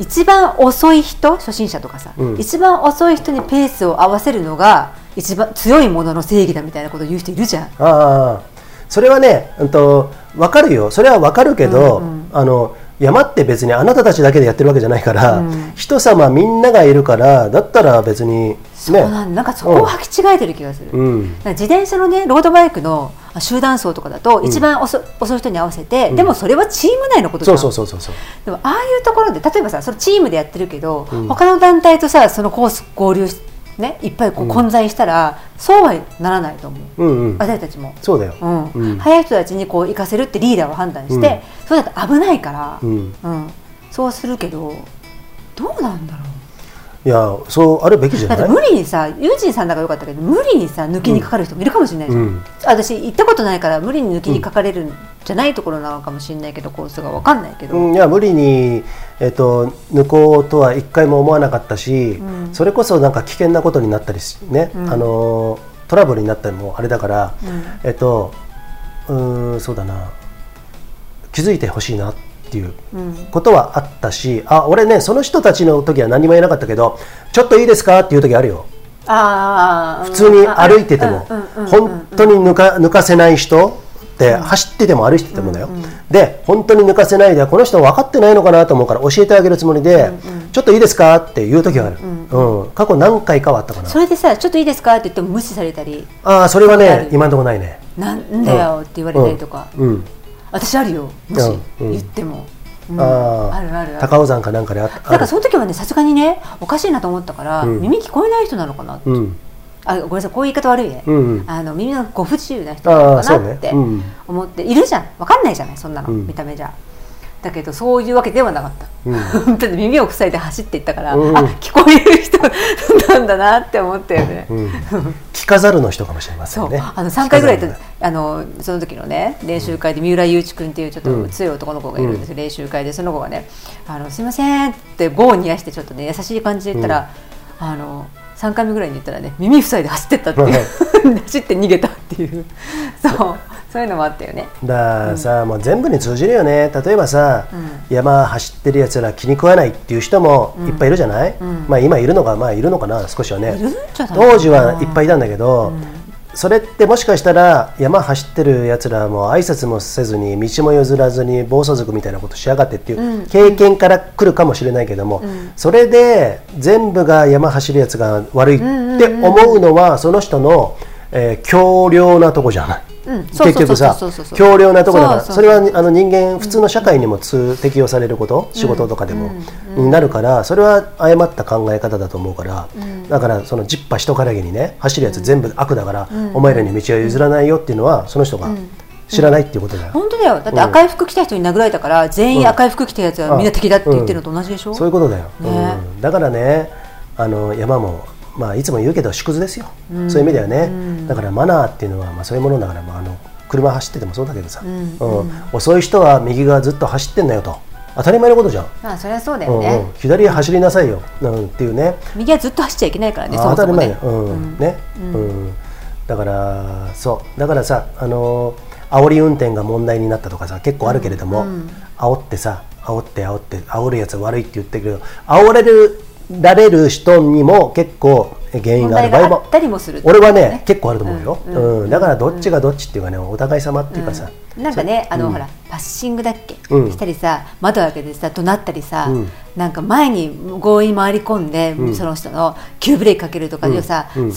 Speaker 1: 一番遅い人初心者とかさ、
Speaker 2: うん。
Speaker 1: 一番遅い人にペースを合わせるのが一番強いものの正義だみたいなことを言う人いるじゃん。
Speaker 2: ああそれはね、うん、と分かるよ。それは分かるけど、あの山って別にあなたたちだけでやってるわけじゃないから、人様みんながいるからだったら別にね
Speaker 1: そうなんなんかそこを履き違えてる気がする。
Speaker 2: うん。
Speaker 1: 自転車のねロードバイクのあ集団走とかだと、一番遅遅い人に合わせて、でもそれはチーム内のことじゃ
Speaker 2: そ
Speaker 1: ん
Speaker 2: うそうそうそうそう。
Speaker 1: でもああいうところで例えばさそのチームでやってるけど、他の団体とさそのコース合流しねいっぱいこう混在したら、そうはならないと思う、
Speaker 2: うんうん。
Speaker 1: 私たちも。
Speaker 2: そうだよ、
Speaker 1: うん。
Speaker 2: うん。
Speaker 1: 早い人たちにこう行かせるってリーダーは判断して、それだと危ないから、
Speaker 2: うん。
Speaker 1: うん。そうするけどどうなんだろう
Speaker 2: いやそうあるべきじゃない？
Speaker 1: 無理にさユージンさんだからよかったけど無理にさ抜きにかかる人もいるかもしれないじゃん、
Speaker 2: うん。
Speaker 1: 私行ったことないから無理に抜きにかかれるんじゃないところなのかもしれないけどコースが分かんないけど、
Speaker 2: うん、いや無理に、えっと抜こうとは一回も思わなかったし、それこそなんか危険なことになったりしね、あのートラブルになったりもあれだから、えっとうーんそうだな。気づいてほしいな。っていうことはあったし、あ俺ねその人たちの時は何も言えなかったけどちょっといいですか？っていう時あるよ。
Speaker 1: ああ
Speaker 2: 普通に歩いてても。本当に抜か抜かせない人って走ってても歩いててもだよ、で本当に抜かせないでこの人分かってないのかなと思うから教えてあげるつもりで、ちょっといいですか？っていう時がある、うん過去何回かはあったかな。
Speaker 1: それでさちょっといいですか？って言っても無視されたり。
Speaker 2: ああそれはね今のところないね。
Speaker 1: なんだよって言われたりとか、
Speaker 2: うん
Speaker 1: 私あるよもし
Speaker 2: うん。
Speaker 1: 言っても、うん
Speaker 2: あ
Speaker 1: あるあるある。
Speaker 2: 高尾山かなんかであった。
Speaker 1: だからその時はねさすがにねおかしいなと思ったから、
Speaker 2: うん。
Speaker 1: 耳聞こえない人なのかなって、
Speaker 2: うん。
Speaker 1: あごめんなさいこういう言い方悪いね、
Speaker 2: うんうん。
Speaker 1: あの耳のご不自由な人なのかなって
Speaker 2: うん。
Speaker 1: 思って、いるじゃん。わかんないじゃないそんなの、
Speaker 2: うん。
Speaker 1: 見た目じゃだけどそういうわけではなかった、
Speaker 2: うん。
Speaker 1: 本当に耳を塞いで走っていったから、
Speaker 2: うん。
Speaker 1: あ聞こえる人なんだなって思ったよね、
Speaker 2: うん。聞かざるの人かもしれませ
Speaker 1: ん
Speaker 2: ね。
Speaker 1: あの3回ぐらいあのその時のね練習会で三浦雄一君っていうちょっと強い男の子がいるんですよ、練習会で。その子がね「あのすいません」って棒を煮やしてちょっとね優しい感じで言ったら、あの3回目ぐらいに言ったらね耳塞いで走ってったっていう。走って逃げたっていう。そうそういうのもあったよね。
Speaker 2: だからさ、もう全部に通じるよね。例えばさ、
Speaker 1: う
Speaker 2: 山走ってるやつら気に食わないっていう人もいっぱいいるじゃない、まあ今いるのがまあいるのかな少しはね。当時はいっぱいいたんだけど、それってもしかしたら山走ってるやつらも挨拶もせずに道も譲らずに暴走族みたいなことしやがってっていう経験から来るかもしれないけども、それで全部が山走るやつが悪いって思うのはその人の、えー強量なとこじゃない。
Speaker 1: うん。
Speaker 2: 結局さ強量なところだから
Speaker 1: そ
Speaker 2: れはあの人間普通の社会にも通適用されること、仕事とかでも、になるからそれは誤った考え方だと思うから、だからそのジッパ人からげにね走るやつ全部悪だから、お前らに道は譲らないよっていうのはその人が知らないっていうことだよ、
Speaker 1: 本当だよ。だって赤い服着た人に殴られたから、全員赤い服着たやつはみんな敵だって言ってるのと同じでしょ、
Speaker 2: そういうことだよ、
Speaker 1: ね。
Speaker 2: うん。だからねあの山も、まあ、いつも言うけど縮図ですよ、そういう意味ではね、だからマナーっていうのは、まあ、そういうものだから、まあ、あの車走っててもそうだけどさ、うん。遅い人は右側ずっと走ってんなよと。当たり前のことじゃん、
Speaker 1: まあそれはそうだ
Speaker 2: うんうん。
Speaker 1: よね、
Speaker 2: 左へ走りなさいよ、うん、っていうね。
Speaker 1: 右はずっと走っちゃいけないからね
Speaker 2: 当たり前。よ、うん。ね。うん。だからそう。だからさあのー煽り運転が問題になったとかさ結構あるけれども、煽ってさ煽って煽って煽るやつは悪いって言ってるけど煽れるられる人にも結構原因
Speaker 1: 問
Speaker 2: がある場合も俺はね結構あると思うよ、うんだからどっちがどっちっていうかねお互い様っていうかさ、
Speaker 1: なんかねあの、ほらパッシングだっけ、
Speaker 2: うん。
Speaker 1: したりさ窓開けてさ怒鳴ったりさ、
Speaker 2: うん。
Speaker 1: なんか前に強引に回り込んで、その人の急ブレーキかけるとかいうさ、そうい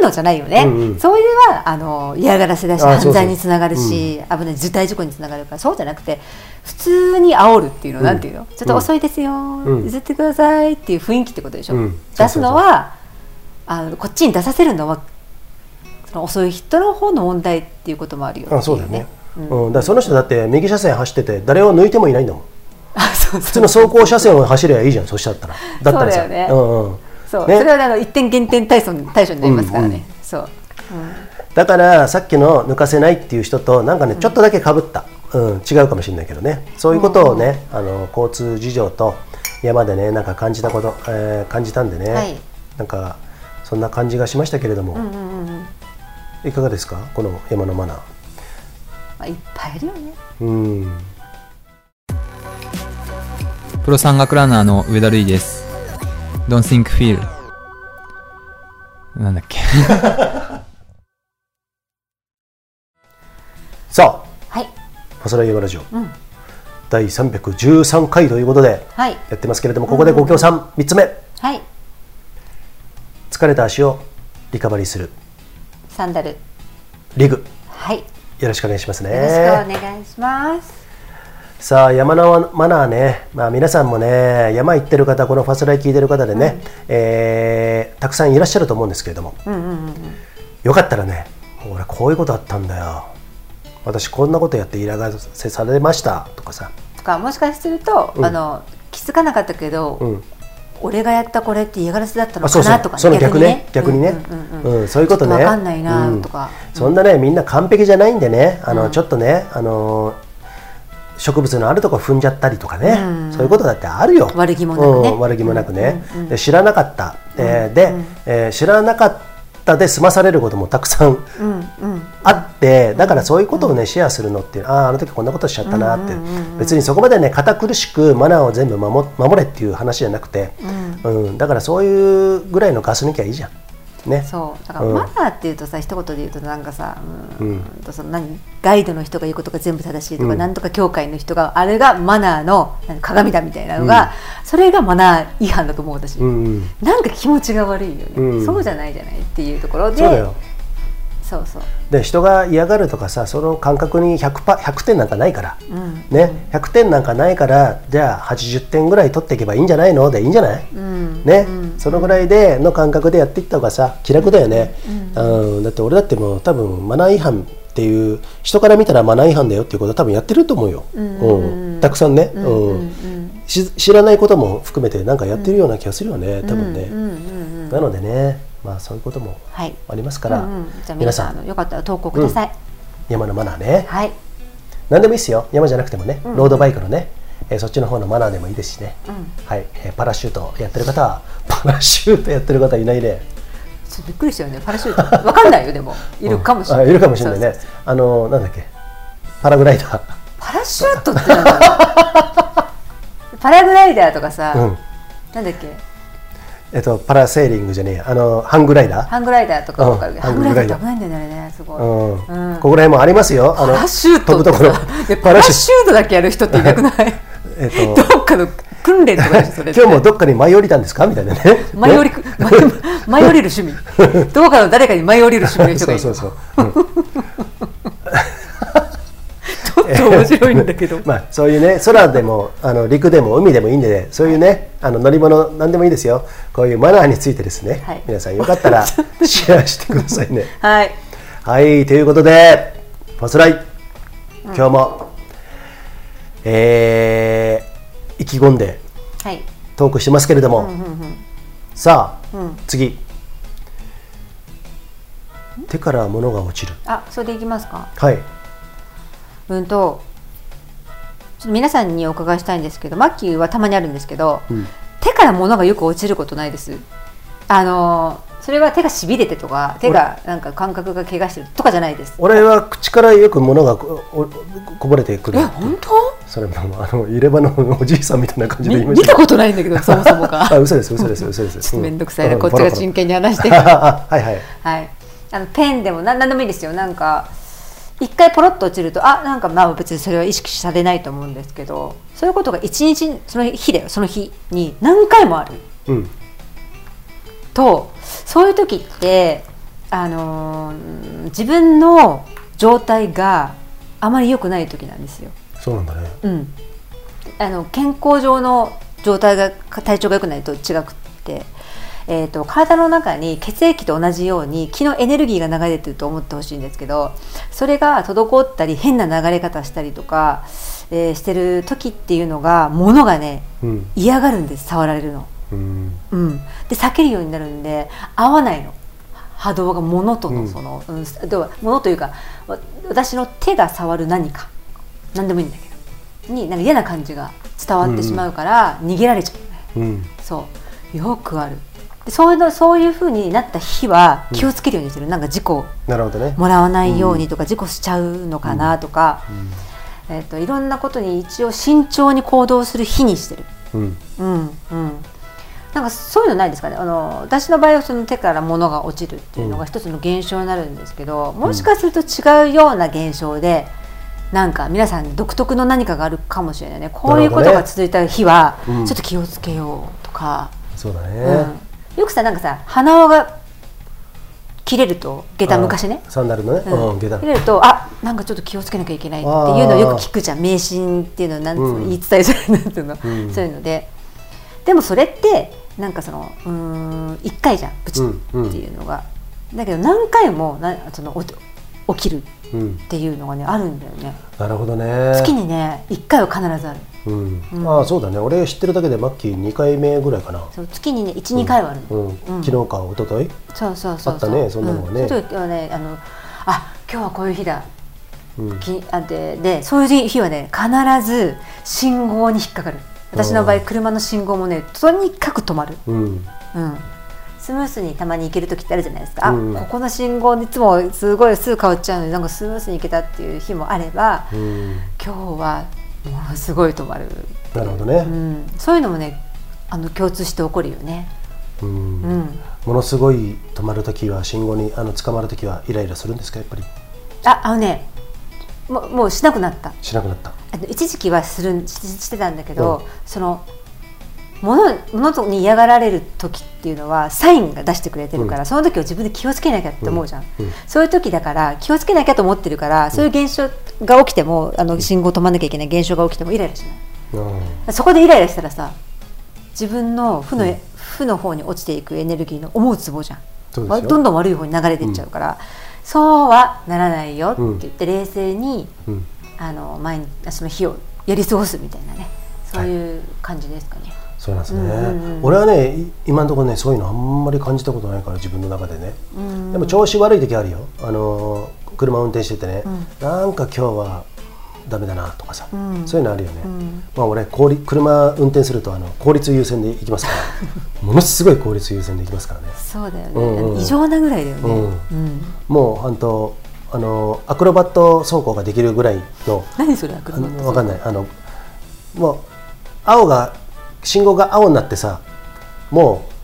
Speaker 1: うのじゃないよね、そういうのはあの嫌がらせだし犯罪につながるし、危ない重大事故につながるからそうじゃなくて普通に煽るっていうの、なんていうの？ちょっと遅いですよ、
Speaker 2: ん。
Speaker 1: 譲ってくださいっていう雰囲気ってことでしょ、
Speaker 2: うん。
Speaker 1: 出すのはあのこっちに出させるのはその遅い人の方の問題っていうこともあるよってい
Speaker 2: あそうだよね、うん。だからその人だって右車線走ってて誰を抜いてもいないんだもん。
Speaker 1: あそう
Speaker 2: 普通の走行車線を走ればいいじゃんそしたったら。だったらさ。
Speaker 1: そうだよね。
Speaker 2: うんうん。
Speaker 1: そう、
Speaker 2: ね。
Speaker 1: それはあの一点減点対象対象になりますからね、そう、
Speaker 2: だからさっきの抜かせないっていう人となんかねちょっとだけかぶった、うん、違うかもしれないけどね。そういうことをね、あの交通事情と山でねなんか感じたこと、えー感じたんでね、
Speaker 1: はい。
Speaker 2: なんかそんな感じがしましたけれども、いかがですか？この山のマナー。
Speaker 1: まあ、いっぱいあるよね。
Speaker 2: うん。
Speaker 4: プロ山岳ランナーの上田瑠衣です。Don't think feel. なんだっけ。
Speaker 2: さあ。
Speaker 1: はい。
Speaker 2: ファスライヤマラジオ、第313回ということで
Speaker 1: はい。
Speaker 2: やってますけれどもここでご協賛3つ目。
Speaker 1: はい
Speaker 2: 疲れた足をリカバリーする。
Speaker 1: サンダル。
Speaker 2: リグ。
Speaker 1: はい。よ
Speaker 2: よろしくお願いしますね。
Speaker 1: ろしくお願いします、
Speaker 2: さあ山のマナーね、まあ、皆さんもね山行ってる方このファスライ聞いてる方でね、えーたくさんいらっしゃると思うんですけれども、よかったらね俺こういうことあったんだよ。私こんなことやって嫌がらせされました。とかさ、
Speaker 1: とかもしかすると、あの気づかなかったけど、
Speaker 2: うん、
Speaker 1: 俺がやったこれって嫌がらせだったのかなとか
Speaker 2: その逆ね。逆にね、
Speaker 1: うんうんうん。
Speaker 2: うん。そういうことね。
Speaker 1: ちょっとわかんないなとか。
Speaker 2: うん。そんなねみんな完璧じゃないんでね。あの、ちょっとねあの植物のあるとこ踏んじゃったりとかね、そういうことだってあるよ。
Speaker 1: 悪気もなくね。
Speaker 2: うん。悪気もなくね、で知らなかった、えーで、えー知らなかったで済まされることもたくさんあってだからそういうことをねシェアするのってあああの時こんなことしちゃったなって、別にそこまでね堅苦しくマナーを全部守守れっていう話じゃなくて、うん。だからそういうぐらいのガス抜きゃいいじゃんね。
Speaker 1: そう。だから
Speaker 2: うん。
Speaker 1: マナーっていうとさ、一言で言うとなんかさ、うんとその何ガイドの人が言うことが全部正しいとか、なんとか協会の人があれがマナーの何鏡だみたいなのが、それがマナー違反だと思う私、
Speaker 2: うんうん。
Speaker 1: なんか気持ちが悪いよね、
Speaker 2: うん。
Speaker 1: そうじゃないじゃないっていうところで
Speaker 2: そう
Speaker 1: そう。
Speaker 2: で人が嫌がるとかさその感覚に 100, パ100点なんかないから、ね、100点なんかないからじゃあ80点ぐらい取っていけばいいんじゃないの？でいいんじゃない、ね、そのぐらいでの感覚でやっていった方がさ気楽だよね、うん。だって俺だってもう多分マナー違反っていう人から見たらマナー違反だよっていうことは多分やってると思うよ、うん。たくさんね、うん。し知らないことも含めてなんかやってるような気がするよね、多分ね、なのでねまあそういうことも
Speaker 1: はい。
Speaker 2: ありますから、
Speaker 1: うんうん。じゃあ皆さん。よかったら投稿ください、
Speaker 2: 山のマナーね。
Speaker 1: はい。
Speaker 2: 何でもいいですよ。山じゃなくてもね、ロードバイクのね、えーそっちの方のマナーでもいいですしね、はい、えーパラシュートやってる方は パラシュートやってる方いないね。
Speaker 1: ちょっとびっくりしたよね。パラシュート。わかんないよでも。いるかもしれない、
Speaker 2: あいるかもしれないね。あのなんだっけ。パラグライダー。
Speaker 1: パラシュートってなんだ パラグライダーとかさ、
Speaker 2: うん。
Speaker 1: なんだっけ
Speaker 2: えっとパラセーリングじゃねえや。あのハングライダー？
Speaker 1: ハングライダーとかわかる。けど、
Speaker 2: うん
Speaker 1: ハングライダー。危ないんだよねあれねすごい、
Speaker 2: うん。
Speaker 1: うん。
Speaker 2: ここら辺もありますよ。あの
Speaker 1: パラシュート。
Speaker 2: 飛ぶところ。
Speaker 1: パラシュートだけやる人っていなくない？
Speaker 2: えっと。
Speaker 1: どっかの訓練とかでそれ
Speaker 2: 今日もどっかに舞い降りたんですか？みたいなね。
Speaker 1: 舞い降りく舞い舞い降りる趣味。どこかの誰かに舞い降りる趣味の人がいる
Speaker 2: そうそうそう、うん
Speaker 1: と面白いんだけど。
Speaker 2: まあそういうね空でもあの陸でも海でもいいんでねそういうねあの乗り物何でもいいですよ。こういうマナーについてですね、
Speaker 1: はい。
Speaker 2: 皆さんよかったら シェアしてくださいね。
Speaker 1: はい。
Speaker 2: はいということでファスライ今日も、えー意気込んで
Speaker 1: はい。
Speaker 2: トークしてますけれども、さあ、
Speaker 1: うん。
Speaker 2: 次。手から物が落ちる。
Speaker 1: あそれでいきますか？
Speaker 2: はい
Speaker 1: うんとちょっと皆さんにお伺いしたいんですけどマッキーはたまにあるんですけど、
Speaker 2: うん。
Speaker 1: 手から物がよく落ちることないです。あのそれは手がしびれてとか手がなんか感覚が怪我してるとかじゃないです。
Speaker 2: 俺は口からよく物がこぼれてくる。
Speaker 1: え本当？
Speaker 2: それもあの入れ歯のおじいさんみたいな感じで
Speaker 1: 見たことないんだけどそもそもが。
Speaker 2: あ嘘です嘘です嘘です。
Speaker 1: ちょっと面倒くさいな、
Speaker 2: うん
Speaker 1: こっちが真剣に話して。
Speaker 2: はいはい。
Speaker 1: はい、あのペンでも何何でもいいですよ。なんか一回ポロッと落ちるとあなんかまあ別にそれは意識されないと思うんですけどそういうことが一日その日だよその日に何回もある。
Speaker 2: うん。
Speaker 1: とそういう時って、あのー自分の状態があまり良くない時なんですよ。
Speaker 2: そうなんだね。
Speaker 1: うん、あの健康上の状態が体調が良くないと違くって、えー、と体の中に血液と同じように気のエネルギーが流れてると思ってほしいんですけどそれが滞ったり変な流れ方したりとか、えーしてる時っていうのが物がね
Speaker 2: うん。
Speaker 1: 嫌がるんです触られるの。
Speaker 2: うん。
Speaker 1: うん、で避けるようになるんで合わないの。波動が物と
Speaker 2: うん。
Speaker 1: のその、うん物というかわ私の手が触る何か。何でもいいんだけど。になんか嫌な感じが伝わってしまうから逃げられちゃう。ね、
Speaker 2: うん。
Speaker 1: そう。よくあるでそういうのそういう風になった日は気をつけるようにしてる、なんか事故。
Speaker 2: なるほどね。
Speaker 1: もらわないようにとか、事故しちゃうのかなとか、えっといろんなことに一応慎重に行動する日にしてる。
Speaker 2: うん。
Speaker 1: うんうん、なんかそういうのないですかね。あの私の場合はその手から物が落ちるっていうのが一つの現象になるんですけど、もしかすると違うような現象でなんか皆さん独特の何かがあるかもしれないね。こういうことが続いた日はちょっと気をつけようとか、
Speaker 2: そうだ
Speaker 1: うん。
Speaker 2: ね
Speaker 1: よくさなんかさ鼻緒が切れると下駄昔ね。
Speaker 2: あサンダルのね。
Speaker 1: うん。切れるとあなんかちょっと気をつけなきゃいけないっていうのをよく聞くじゃん迷信っていうのなんつうの、
Speaker 2: うん。
Speaker 1: 言い伝えするなんていうの、
Speaker 2: うん。
Speaker 1: そういうので。でもそれってなんかそのうーん1回じゃんプチッっていうのが、だけど何回もなそのお起きる。
Speaker 2: うん
Speaker 1: っていうのがねあるんだよね。
Speaker 2: なるほどね。
Speaker 1: 月にね1回は必ずある。
Speaker 2: うん。
Speaker 1: うん。
Speaker 2: ああそうだね。俺知ってるだけでマッキー2回目ぐらいかな。
Speaker 1: そう月にね12回はあるの、
Speaker 2: うん。
Speaker 1: うん。
Speaker 2: 昨日か一昨日？
Speaker 1: そうそうそうそう。
Speaker 2: あったねそんなのがね。
Speaker 1: うん。そういう時はねあのあ今日はこういう日だ。
Speaker 2: うん。
Speaker 1: きあででそういう日はね必ず信号に引っかかる。私の場合車の信号もねとにかく止まる、
Speaker 2: うん。
Speaker 1: うん、スムースにたまに行ける時ってあるじゃないですか、
Speaker 2: うん。
Speaker 1: あここの信号いつもすごいすぐ変わっちゃうのになんかスムースに行けたっていう日もあれば
Speaker 2: うん。
Speaker 1: 今日はものすごい止まる、う
Speaker 2: なるほどね。
Speaker 1: ん、そういうのもねあの共通して起こるよね、
Speaker 2: うん。
Speaker 1: うん、
Speaker 2: ものすごい止まるときは信号にあの捕まるときはイライラするんですかやっぱり？
Speaker 1: ああのねもうもうしなくなった。
Speaker 2: しなくなった。
Speaker 1: 一時期はするししてたんだけど、
Speaker 2: うん。
Speaker 1: その物物に嫌がられる時っていうのはサインが出してくれてるから、
Speaker 2: うん。
Speaker 1: その時は自分で気をつけなきゃって思うじゃん、
Speaker 2: うん。うん
Speaker 1: そういう時だから気をつけなきゃと思ってるから、そういう現象が起きてもあの信号止まんなきゃいけない現象が起きてもイライラしない。
Speaker 2: うん
Speaker 1: そこでイライラしたらさ自分の負の,、負の方に落ちていくエネルギーの思うツボじゃん。どんどん悪い方に流れていっちゃうから、そうはならないよって言って冷静に、
Speaker 2: うん。
Speaker 1: あの前にその日をやり過ごすみたいなね。そういう感じですかね。
Speaker 2: そうなんですね、
Speaker 1: うん
Speaker 2: 俺はねい今のところねそういうのあんまり感じたことないから自分の中でね、
Speaker 1: うん
Speaker 2: でも調子悪い時あるよ。あのー車運転しててね、
Speaker 1: うん。
Speaker 2: なんか今日はダメだなとかさ、
Speaker 1: うん。
Speaker 2: そういうのあるよね、
Speaker 1: うん。
Speaker 2: まあ俺効率車運転するとあの効率優先で行きますから。ものすごい効率優先で行きますからね。
Speaker 1: そうだよね、
Speaker 2: うんうん。
Speaker 1: 異常なぐらいだよね。
Speaker 2: もう本当あのアクロバット走行ができるぐらいの。
Speaker 1: 何それアク
Speaker 2: あ
Speaker 1: ロバット
Speaker 2: のわかんない。あのもう青が信号が青になってさもう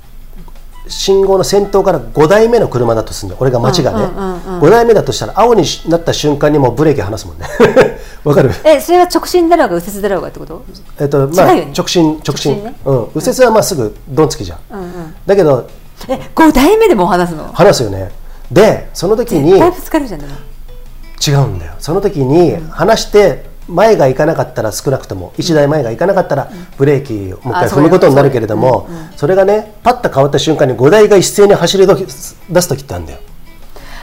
Speaker 2: 信号の先頭から5台目の車だとするんだよ。俺が街がね、
Speaker 1: うんうんうんうん。
Speaker 2: 5台目だとしたら青になった瞬間にもうブレーキ離すもんね。わかる？
Speaker 1: えそれは直進だろうが右折だろうがってこと？
Speaker 2: えっとまあ
Speaker 1: ね。
Speaker 2: 直進直進。
Speaker 1: ね。
Speaker 2: うん、右折はまっすぐドンつきじゃん、
Speaker 1: うんうん。
Speaker 2: だけど
Speaker 1: え五台目でもう話すの？
Speaker 2: 離すよね。でその時に。違うんだよ。その時に離して前が行かなかったら少なくとも1台前が行かなかったらブレーキをもう一回踏むことになるけれどもそれがねパッと変わった瞬間に5台が一斉に走り出す時ってあるんだよ。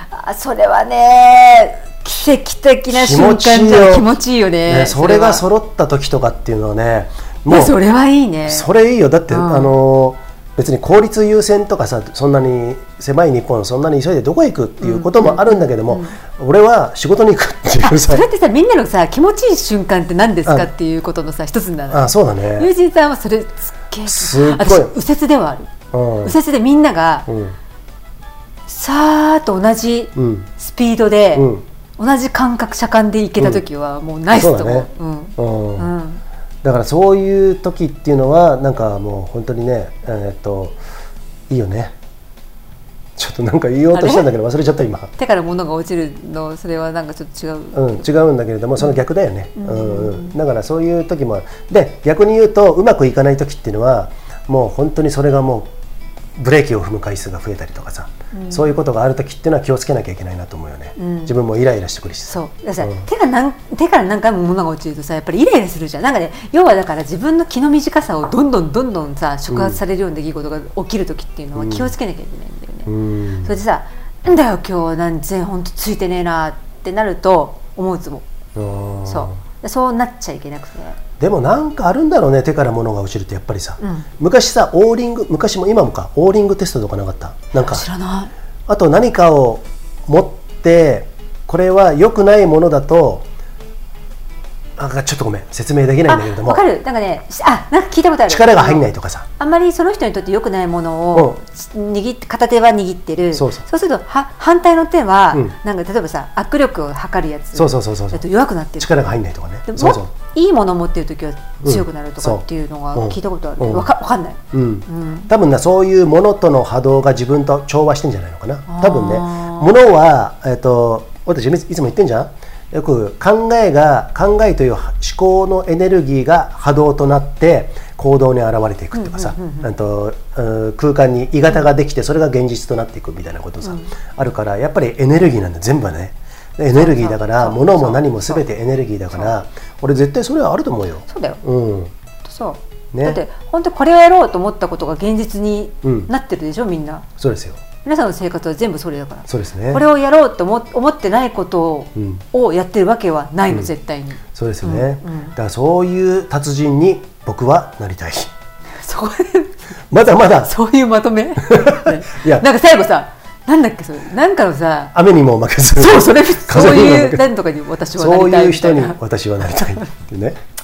Speaker 1: あそれはね奇跡的な瞬間じゃん気持ちいいよね
Speaker 2: ねそれが
Speaker 1: は。
Speaker 2: 揃った時とかっていうのはね
Speaker 1: いやそれはいいね。
Speaker 2: それいいよ。だって、
Speaker 1: うん。
Speaker 2: あの別に効率優先とかさそんなに狭い日本そんなに急いでどこへ行くっていうこともあるんだけども、俺は仕事に行くっていうさ
Speaker 1: それってさみんなのさ気持ちいい瞬間って何ですか
Speaker 2: あ
Speaker 1: っていうことのさ一つになる
Speaker 2: あそうだね。
Speaker 1: 友人さんはそれすっげえ
Speaker 2: すっごい。
Speaker 1: 私右折ではある。
Speaker 2: うん。
Speaker 1: 右折でみんなが
Speaker 2: うん。
Speaker 1: さーっと同じ
Speaker 2: うん。
Speaker 1: スピードで、
Speaker 2: うん。
Speaker 1: 同じ感覚車間で行けた時はもうナイスと思う。
Speaker 2: ね。
Speaker 1: うん。
Speaker 2: うん。
Speaker 1: うん
Speaker 2: だからそういう時っていうのはなんかもう本当にねえーっといいよね。ちょっとなんか言おうとしたんだけど忘れちゃった今。
Speaker 1: 手から物が落ちるの？それはなんかちょっと違う、
Speaker 2: うん、違うんだけれどもその逆だよね、うんうん。だからそういう時もで逆に言うとうまくいかない時っていうのはもう本当にそれがもうブレーキを踏む回数が増えたりとかさ、そういうことがある時っていうのは気をつけなきゃいけないなと思うよね、
Speaker 1: ん。
Speaker 2: 自分もイライラしてくるしさ。
Speaker 1: そう。だからさ、
Speaker 2: うん。
Speaker 1: 手が何手から何回も物が落ちるとさやっぱりイライラするじゃん。なんかね要はだから自分の気の短さをどんどんどんどんさ触発されるような出来事が起きる時っていうのは気をつけなきゃいけないんだよね、
Speaker 2: うん。
Speaker 1: それでさ「なんだよ今日なん全本当ついてねえな」ってなると思うつも。
Speaker 2: うん
Speaker 1: そう。でそうなっちゃいけなくて
Speaker 2: でもなんかあるんだろうね手から物が落ちるってやっぱりさ、
Speaker 1: うん。
Speaker 2: 昔さオーリング昔も今もかオーリングテストとかなかった？なんか
Speaker 1: 知らない。
Speaker 2: あと何かを持ってこれは良くないものだとなんかちょっとごめん説明できないんだけれども。
Speaker 1: わかる。なんかねしあなんか聞いたことある。
Speaker 2: 力が入んないとかさ。
Speaker 1: あんまりその人にとって良くないものを握って片手は握ってる。
Speaker 2: そう
Speaker 1: するとは反対の手は、
Speaker 2: うん。
Speaker 1: なんか例えばさ握力を測るやつ。
Speaker 2: そうそうそうそう
Speaker 1: だと弱くなってる。
Speaker 2: 力が入んないとかね。そうそう。
Speaker 1: いいものを持ってる時は強くなるとか
Speaker 2: うん
Speaker 1: っていうのが聞いたことある、
Speaker 2: うん。
Speaker 1: わかわかんない、
Speaker 2: うん。
Speaker 1: うん。
Speaker 2: 多分なそういうものとの波動が自分と調和してんじゃないのかな。多分ね。ものは、えっと私いつも言ってんじゃんよく考えが考えという思考のエネルギーが波動となって行動に現れていくとかさ、うんとうん空間に鋳型ができてそれが現実となっていくみたいなことさ、あるからやっぱりエネルギーなんだよ全部はね。エネルギーだから物も何も全てエネルギーだから俺絶対それはあると思うよ。
Speaker 1: そうだよ。
Speaker 2: うん。
Speaker 1: そう、
Speaker 2: ね。
Speaker 1: だって本当これをやろうと思ったことが現実に
Speaker 2: うん。
Speaker 1: なってるでしょ、みんな。
Speaker 2: そうですよ
Speaker 1: 皆さんの生活は全部それだから。
Speaker 2: そうですね。
Speaker 1: これをやろうと思思ってないこと
Speaker 2: うん。
Speaker 1: をやってるわけはないの、絶対に。
Speaker 2: そうですよね、
Speaker 1: うんうん。
Speaker 2: だからそういう達人に僕はなりたい。
Speaker 1: そこで。
Speaker 2: まだまだ。
Speaker 1: そういうまとめ、ね。
Speaker 2: いや。
Speaker 1: なんか最後さなんだっけそれ？なんかのさ
Speaker 2: 雨にも負けず
Speaker 1: そうそれそういうなんとかに私はな
Speaker 2: そう
Speaker 1: りたい
Speaker 2: いう人に私はなりたいってね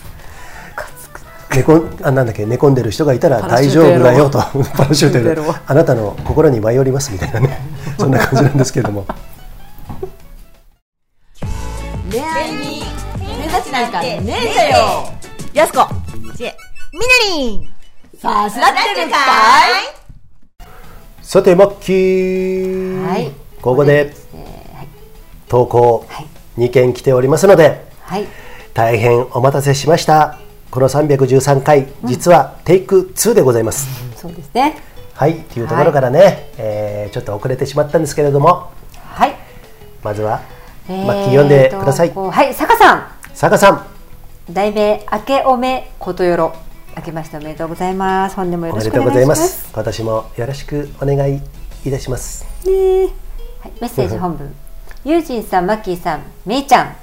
Speaker 2: 寝こんあなんだっけ寝込んでる人がいたら大丈夫だよと。パラシュートやろう
Speaker 1: やろう
Speaker 2: あなたの心に舞い降りますみたいなね。そんな感じなんですけれども。
Speaker 5: 恋愛に目指しなんかね。えんだよ。やすこちえみなりんさすがってるかい？
Speaker 2: さてマッキー、
Speaker 1: はい。
Speaker 2: ここで投稿
Speaker 1: はい。
Speaker 2: 2件来ておりますので
Speaker 1: はい。
Speaker 2: 大変お待たせしましたこの313回実はテイク2でございます、
Speaker 1: そうですね。
Speaker 2: はいというところからね、えーちょっと遅れてしまったんですけれども。
Speaker 1: はい。
Speaker 2: まずは、
Speaker 1: えー
Speaker 2: マッキー読んでください。
Speaker 1: とはい坂さん。
Speaker 2: 坂さん。
Speaker 1: 題名明けおめことよろ。明けましておめでとうございます。本年もよろしくお
Speaker 2: でとうございま
Speaker 1: 願いします。
Speaker 2: す私もよろしくお願いいたします。
Speaker 1: ねはい、メッセージ本文。ユージンさんマッキーさんめいちゃん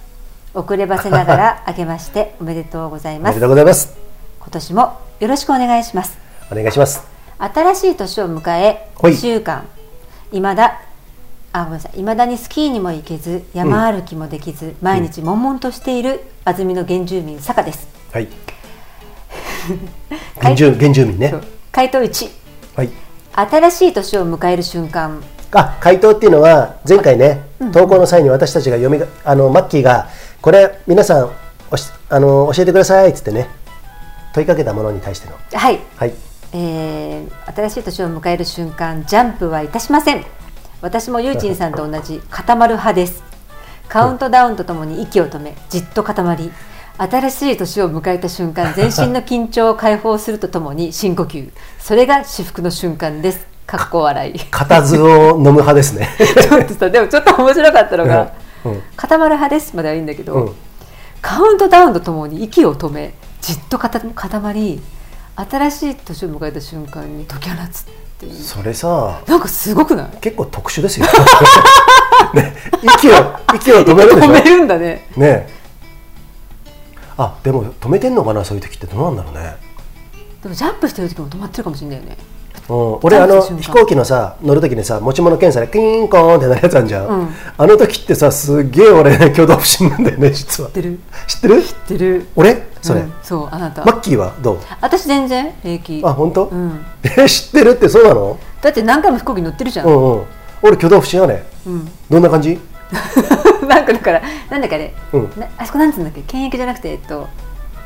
Speaker 1: 遅ればせながら 明けましておめでとうございま
Speaker 2: おめですとうございます。
Speaker 1: 今年もよろしくお願いします。
Speaker 2: お願いします。
Speaker 1: 新しい年を迎え
Speaker 2: はい。
Speaker 1: 2週間。いまだあごめんなさい。未だにスキーにも行けず山歩きもできず、毎日悶々としている安曇の原住民坂です、
Speaker 2: はい。原住原住民ね。
Speaker 1: 回答1
Speaker 2: はい。
Speaker 1: 新しい年を迎える瞬間。
Speaker 2: あ回答っていうのは前回ね、投稿の際に私たちが読みがあのマッキーがこれ皆さんおしあの教えてくださいっつってね問いかけたものに対しての。
Speaker 1: はい、
Speaker 2: はい。
Speaker 1: えー新しい年を迎える瞬間ジャンプはいたしません。私もユージンさんと同じ固まる派です。カウントダウンとともに息を止めじっと固まり新しい年を迎えた瞬間全身の緊張を解放するとともに深呼吸。それが至福の瞬間です。かっこ笑い。ち
Speaker 2: 固唾を飲む派ですね。
Speaker 1: ょっとさでもちょっと面白かったのが
Speaker 2: うん
Speaker 1: 固まる派です。まではいいんだけど、
Speaker 2: うん。
Speaker 1: カウントダウンとともに息を止めじっと固固まり新しい年を迎えた瞬間に解き放つっていう。
Speaker 2: それさ
Speaker 1: なんかすごくない？
Speaker 2: 結構特殊ですよ、ね、息を息を止めるでしょ？
Speaker 1: 止めるんだね。
Speaker 2: ね。あでも止めてんのかなそういう時って。どうなんだろうね、
Speaker 1: でもジャンプしてる時も止まってるかもしれないよね
Speaker 2: うん、俺あの飛行機のさ乗る時にさ持ち物検査でキーンコーンってなるやつあるじゃん、
Speaker 1: うん。
Speaker 2: あの時ってさすっげえ俺ね 挙動不審なんだよね実は。
Speaker 1: 知ってる。
Speaker 2: 知ってる？
Speaker 1: 知ってる。
Speaker 2: 俺？それ、
Speaker 1: うん。そうあなた、
Speaker 2: マッキーは？どう？
Speaker 1: 私全然平気。
Speaker 2: あ本当、
Speaker 1: うん。
Speaker 2: え知ってるってそうなの？
Speaker 1: だって何回も飛行機乗ってるじゃん、
Speaker 2: うんうん。俺挙動不審はね
Speaker 1: うん、
Speaker 2: どんな感じ？
Speaker 1: なんかだからなんだかね、
Speaker 2: うん。
Speaker 1: なあそこなんつうんだっけ？検疫じゃなくてえっと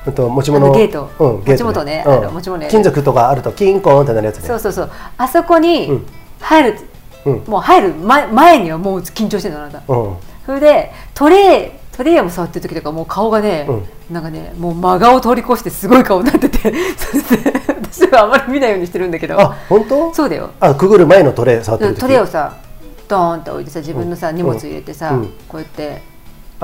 Speaker 2: うんと持ち物。
Speaker 1: ゲート。
Speaker 2: うん、ゲート
Speaker 1: 持ち物ね。
Speaker 2: うん。
Speaker 1: あの持ち物ね。
Speaker 2: 金属とかあるとキンコーンってなるやつね。
Speaker 1: そうそうそう。あそこに
Speaker 2: うん
Speaker 1: 入る、
Speaker 2: うん。
Speaker 1: もう入る前前にはもう緊張してるのあなた。
Speaker 2: うん。
Speaker 1: それでトレートレーも触ってる時とかもう顔がね、なんかねもう真顔通り越してすごい顔になってて。私はあまり見ないようにしてるんだけど。
Speaker 2: あ本当？
Speaker 1: そうだよ。
Speaker 2: あくぐる前のトレー触ってる時？
Speaker 1: トレーをさドーンって置いてさ自分のさ、
Speaker 2: うん。
Speaker 1: 荷物入れてさ、
Speaker 2: うん。
Speaker 1: こうやって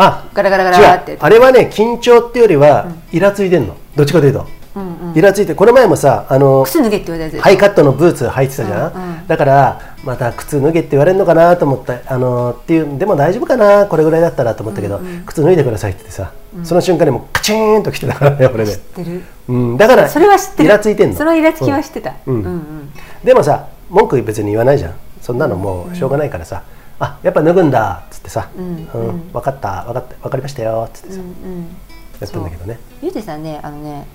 Speaker 2: あ
Speaker 1: ガラガラガ
Speaker 2: 違
Speaker 1: ラって
Speaker 2: うあれはね緊張っていうよりはイラついてんの。どっちかというと。
Speaker 1: うんうん。
Speaker 2: イラついてこの前もさあの
Speaker 1: 靴脱げって言われた
Speaker 2: ハイカットのブーツ履いてたじゃん、
Speaker 1: うんうん。
Speaker 2: だからまた靴脱げって言われるのかなと思った。あのっていうでも大丈夫かな？これぐらいだったらと思ったけど、靴脱いでくださいってさ、その瞬間にもうカチーンと来てたからね 俺で
Speaker 1: 知、ってる。
Speaker 2: うん、だから
Speaker 1: それは知ってる。
Speaker 2: イラついてんの。
Speaker 1: そのイラつきは知ってた、
Speaker 2: うん。
Speaker 1: うんうん。
Speaker 2: でもさ文句別に言わないじゃん。そんなのもうしょうがないからさ、あやっぱ脱ぐんだっつってさ、
Speaker 1: うん
Speaker 2: うん分かった分かった分かりましたよっつってさ、やったんだけどね。
Speaker 1: ゆうてさんねあのね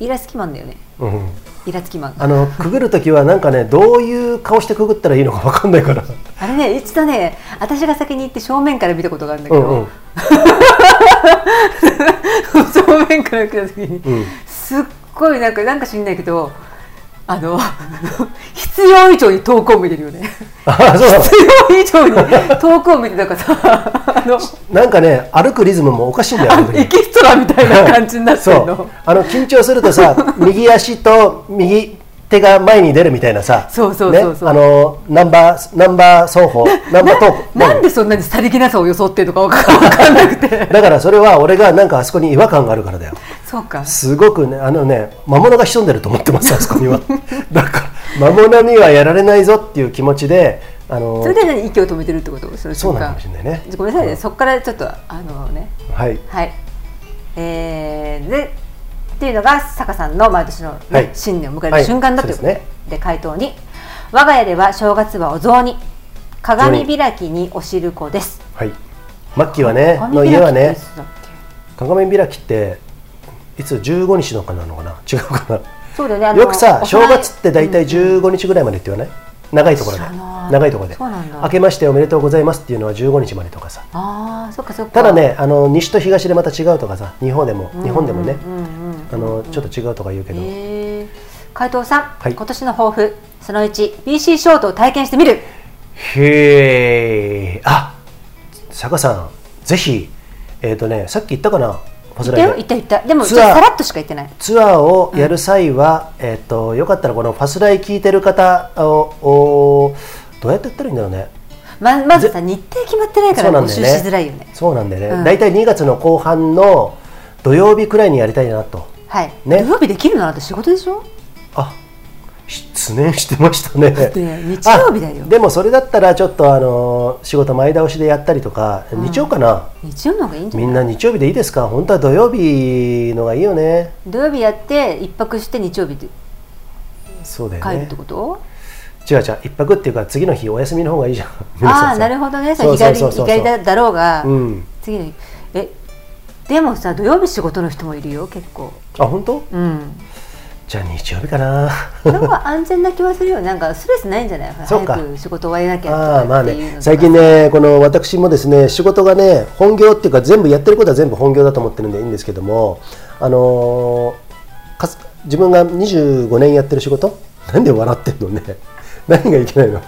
Speaker 1: イラつきマンだよね。
Speaker 2: うんうん。
Speaker 1: イラつきマン。
Speaker 2: あの くぐるときはなんかねどういう顔してくぐったらいいのか分かんないから。
Speaker 1: あれね一度ね私が先に行って正面から見たことがあるんだけど、
Speaker 2: うんうん。
Speaker 1: 正面から見た時に、
Speaker 2: うん。
Speaker 1: すっごいなんかなんか知んないけどあの 必要以上に遠くを見てるよね。
Speaker 2: あそうなの？
Speaker 1: 必要以上に遠くを見てたからさ あの
Speaker 2: なんかね歩くリズムもおかしいんだよ
Speaker 1: エキストラみたいな感じになってる
Speaker 2: そう。
Speaker 1: の
Speaker 2: あの緊張するとさ右足と右手が前に出るみたいなさ。
Speaker 1: そうそうそうそう。
Speaker 2: ね、あのナンバーナンバー双方ナンバートーク。
Speaker 1: なんでそんなにさりげなさを装ってるのかわかわかんなくて。
Speaker 2: だからそれは俺がなんかあそこに違和感があるからだよ
Speaker 1: そうか。
Speaker 2: すごくねあのね魔物が潜んでると思ってます あそこには。だから魔物にはやられないぞっていう気持ちであの
Speaker 1: それで何息を止めてるってこと？そ
Speaker 2: そうなのかもしれないね。
Speaker 1: ごめんなさいね、
Speaker 2: うん。
Speaker 1: そこからちょっとあのね。
Speaker 2: はい。
Speaker 1: はい。えー、でっていうのが坂さんの毎年の、ね
Speaker 2: はい。
Speaker 1: 新年を迎える瞬間だということで,、
Speaker 2: はい。
Speaker 1: で回答に我が家では正月はお雑煮鏡開きにお汁粉です。
Speaker 2: はい。マッキーはねの
Speaker 1: 鏡
Speaker 2: 家はね鏡開きっていつ15日のかなのかな？違うかな？
Speaker 1: そうだよね
Speaker 2: よくさ正月って大体15日ぐらいまでって言わない？長いところで。長いところで。明けましておめでとうございますっていうのは15日までとかさ。
Speaker 1: ああそっかそっか。
Speaker 2: ただねあの西と東でまた違うとかさ日本でも日本でもね。ちょっと違うとか言うけど。
Speaker 1: へー。回答さん、
Speaker 2: はい。
Speaker 1: 今年の抱負その1 BC ショートを体験してみる。
Speaker 2: へえあ坂さんぜひえっとねさっき言ったかな？ファスライで
Speaker 1: 言ったよ言った。でもさらっとしか言ってない。
Speaker 2: ツアーをやる際は、えっ、とよかったらこのファスライ聞いてる方をおどうやってやったらいいんだろうね。
Speaker 1: ままずさ日程決まってないから募集しづらいよね。
Speaker 2: そうなんだよね。
Speaker 1: うん。
Speaker 2: 大体2月の後半の土曜日くらいにやりたいなと。
Speaker 1: はい、
Speaker 2: ね。
Speaker 1: 土曜日できるのあなた仕事でしょ？
Speaker 2: あ、失念してましたね。
Speaker 1: て日曜日だよ
Speaker 2: あでもそれだったらちょっとあの仕事前倒しでやったりとか、日曜かな？
Speaker 1: 日曜の方がいいんじゃない？
Speaker 2: みんな日曜日でいいですか？本当は土曜日のがいいよね。
Speaker 1: 土曜日やって一泊して日曜日で
Speaker 2: そうだよね
Speaker 1: 帰るって。こと、
Speaker 2: 違う違う一泊っていうか次の日お休みの方がいいじゃん。
Speaker 1: ああなるほどねそ
Speaker 2: そう
Speaker 1: 日帰り日帰りだだろうが、
Speaker 2: うん。
Speaker 1: 次の日えでもさ土曜日仕事の人もいるよ結構
Speaker 2: あ本当？
Speaker 1: うん
Speaker 2: じゃあ日曜日かな。
Speaker 1: それは安全な気はするよ。なんかストレスないんじゃない？
Speaker 2: そうか。
Speaker 1: 早く仕事終わりなきゃ
Speaker 2: ああまあね。最近ねこの私もですね仕事がね本業っていうか全部やってることは全部本業だと思ってるんでいいんですけどもあのーかす自分が25年やってる仕事？なんで笑ってんのね？何がいけないの？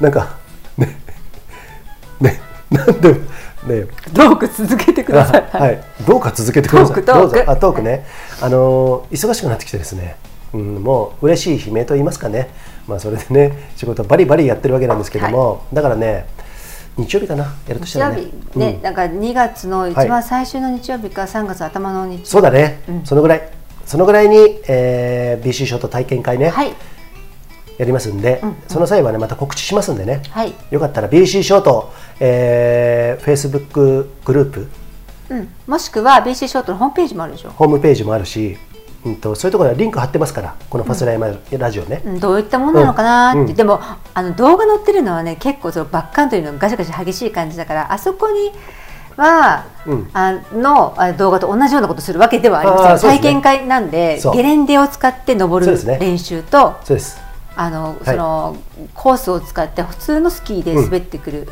Speaker 2: なんかねねなんでね。
Speaker 1: トーク続けてください、
Speaker 2: あはい、どうか続けてください。どうぞ。あトークね、あのー忙しくなってきてですね、うん、もう嬉しい悲鳴と言いますかね、まあそれでね仕事バリバリやってるわけなんですけども、だからね、日曜日かな。やるとしたらね。
Speaker 1: 日曜日ね、
Speaker 2: うん。
Speaker 1: なんか2月の一
Speaker 2: はい。
Speaker 1: 番最終の日曜日か3月頭の日。曜日、
Speaker 2: そうだね、そのぐらい。そのぐらいに、えー BC ショート体験会ね、
Speaker 1: はい。
Speaker 2: やりますんで、その際はねまた告知しますんでね、
Speaker 1: はい。
Speaker 2: よかったら BC ショート、えー、Facebook グループ。
Speaker 1: うん、もしくは BC ショートのホームページもあるでしょ、
Speaker 2: ホームページもあるし、うん、とそういうところにはリンク貼ってますからこのファスライマラジオね、
Speaker 1: うん、どういったものなのかなって、
Speaker 2: うん。うん
Speaker 1: でもあの動画載ってるのはね結構そのバックカントリーのガシャガシャ激しい感じだからあそこには、
Speaker 2: うん。
Speaker 1: あのあ動画と同じようなことするわけではありません。
Speaker 2: ね。
Speaker 1: 体験会なんでゲレンデを使って登る練習と、あのそのコースを使って普通のスキーで滑ってくる、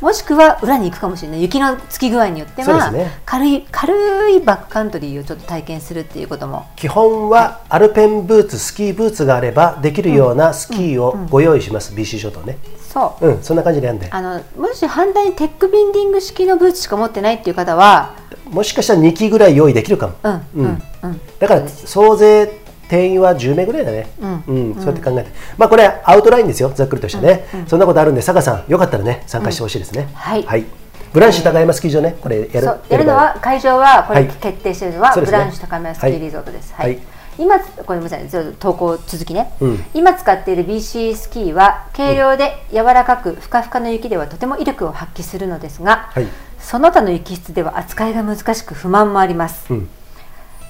Speaker 1: もしくは裏に行くかもしれない。雪のつき具合によっては、
Speaker 2: ね。
Speaker 1: 軽い軽いバックカントリーをちょっと体験するっていうことも。
Speaker 2: 基本はアルペンブーツスキーブーツがあればできるようなスキーをご用意します、BC ショートね。
Speaker 1: そう。
Speaker 2: うんそんな感じでやんで。
Speaker 1: あのもし反対にテックビンディング式のブーツしか持ってないっていう方は、
Speaker 2: もしかしたら2機ぐらい用意できるかも、
Speaker 1: うんうんうん、
Speaker 2: だから総勢定員は10名ぐらいだね、うん。そうやって考えて、まあこれアウトラインですよざっくりとしてね、そんなことあるんで坂さんよかったらね参加してほしいですね、
Speaker 1: はい。
Speaker 2: ブランシュ高山スキー場ねこれやる
Speaker 1: やるのは会場はこれ
Speaker 2: はい。
Speaker 1: 決定しているのは、
Speaker 2: そうですね。
Speaker 1: ブランシュ高宮スキーリゾートです。はい。
Speaker 2: はい。
Speaker 1: 今これごめんなさいちょっと投稿続きね、
Speaker 2: うん。
Speaker 1: 今使っている BC スキーは軽量で柔らかくふかふかの雪ではとても威力を発揮するのですが、
Speaker 2: はい。
Speaker 1: その他の雪質では扱いが難しく不満もあります、
Speaker 2: うん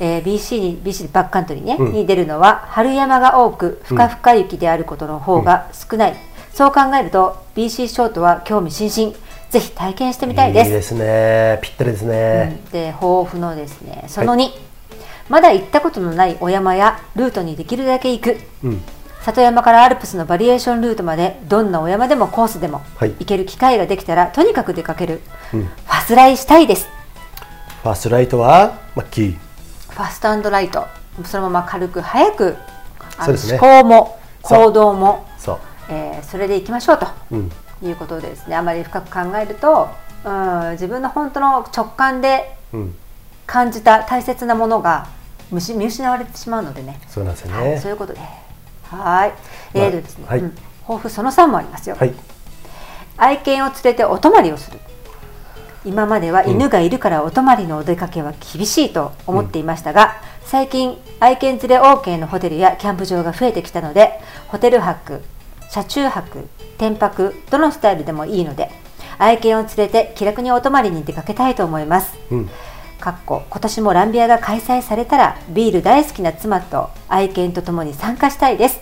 Speaker 1: えー BC に BC でバックカントリーね、
Speaker 2: うん。
Speaker 1: に出るのは春山が多くふかふか雪であることの方が少ない、そう考えると BC ショートは興味津々。ぜひ体験してみたいです。
Speaker 2: いいですね。ぴったりですね、
Speaker 1: で抱負のですね。その2、まだ行ったことのないお山やルートにできるだけ行く。
Speaker 2: うん。
Speaker 1: 里山からアルプスのバリエーションルートまでどんなお山でもコースでも、
Speaker 2: はい。
Speaker 1: 行ける機会ができたらとにかく出かける、
Speaker 2: うん。
Speaker 1: ファスライしたいです。
Speaker 2: ファーストライトはマッキー
Speaker 1: ファストライト。そのまま軽く早くあの思考も行動も
Speaker 2: そう。
Speaker 1: えーそれで行きましょうと。
Speaker 2: うん。
Speaker 1: いうことでですね。あまり深く考えると、うん、自分の本当の直感で
Speaker 2: うん。
Speaker 1: 感じた大切なものが見失われてしまうのでね、
Speaker 2: そうなんですよ
Speaker 1: はい、
Speaker 2: ね
Speaker 1: そういうことで。はい。えーとですね、
Speaker 2: はい。
Speaker 1: うん。抱負その3もありますよ、
Speaker 2: はい。
Speaker 1: 愛犬を連れてお泊まりをする今までは犬がいるからお泊まりのお出かけは厳しいと思っていましたが、最近愛犬連れ OK のホテルやキャンプ場が増えてきたのでホテル泊車中泊天泊どのスタイルでもいいので愛犬を連れて気楽にお泊まりに出かけたいと思います。
Speaker 2: うん。
Speaker 1: かっこ今年もランビアが開催されたらビール大好きな妻と愛犬と共に参加したいです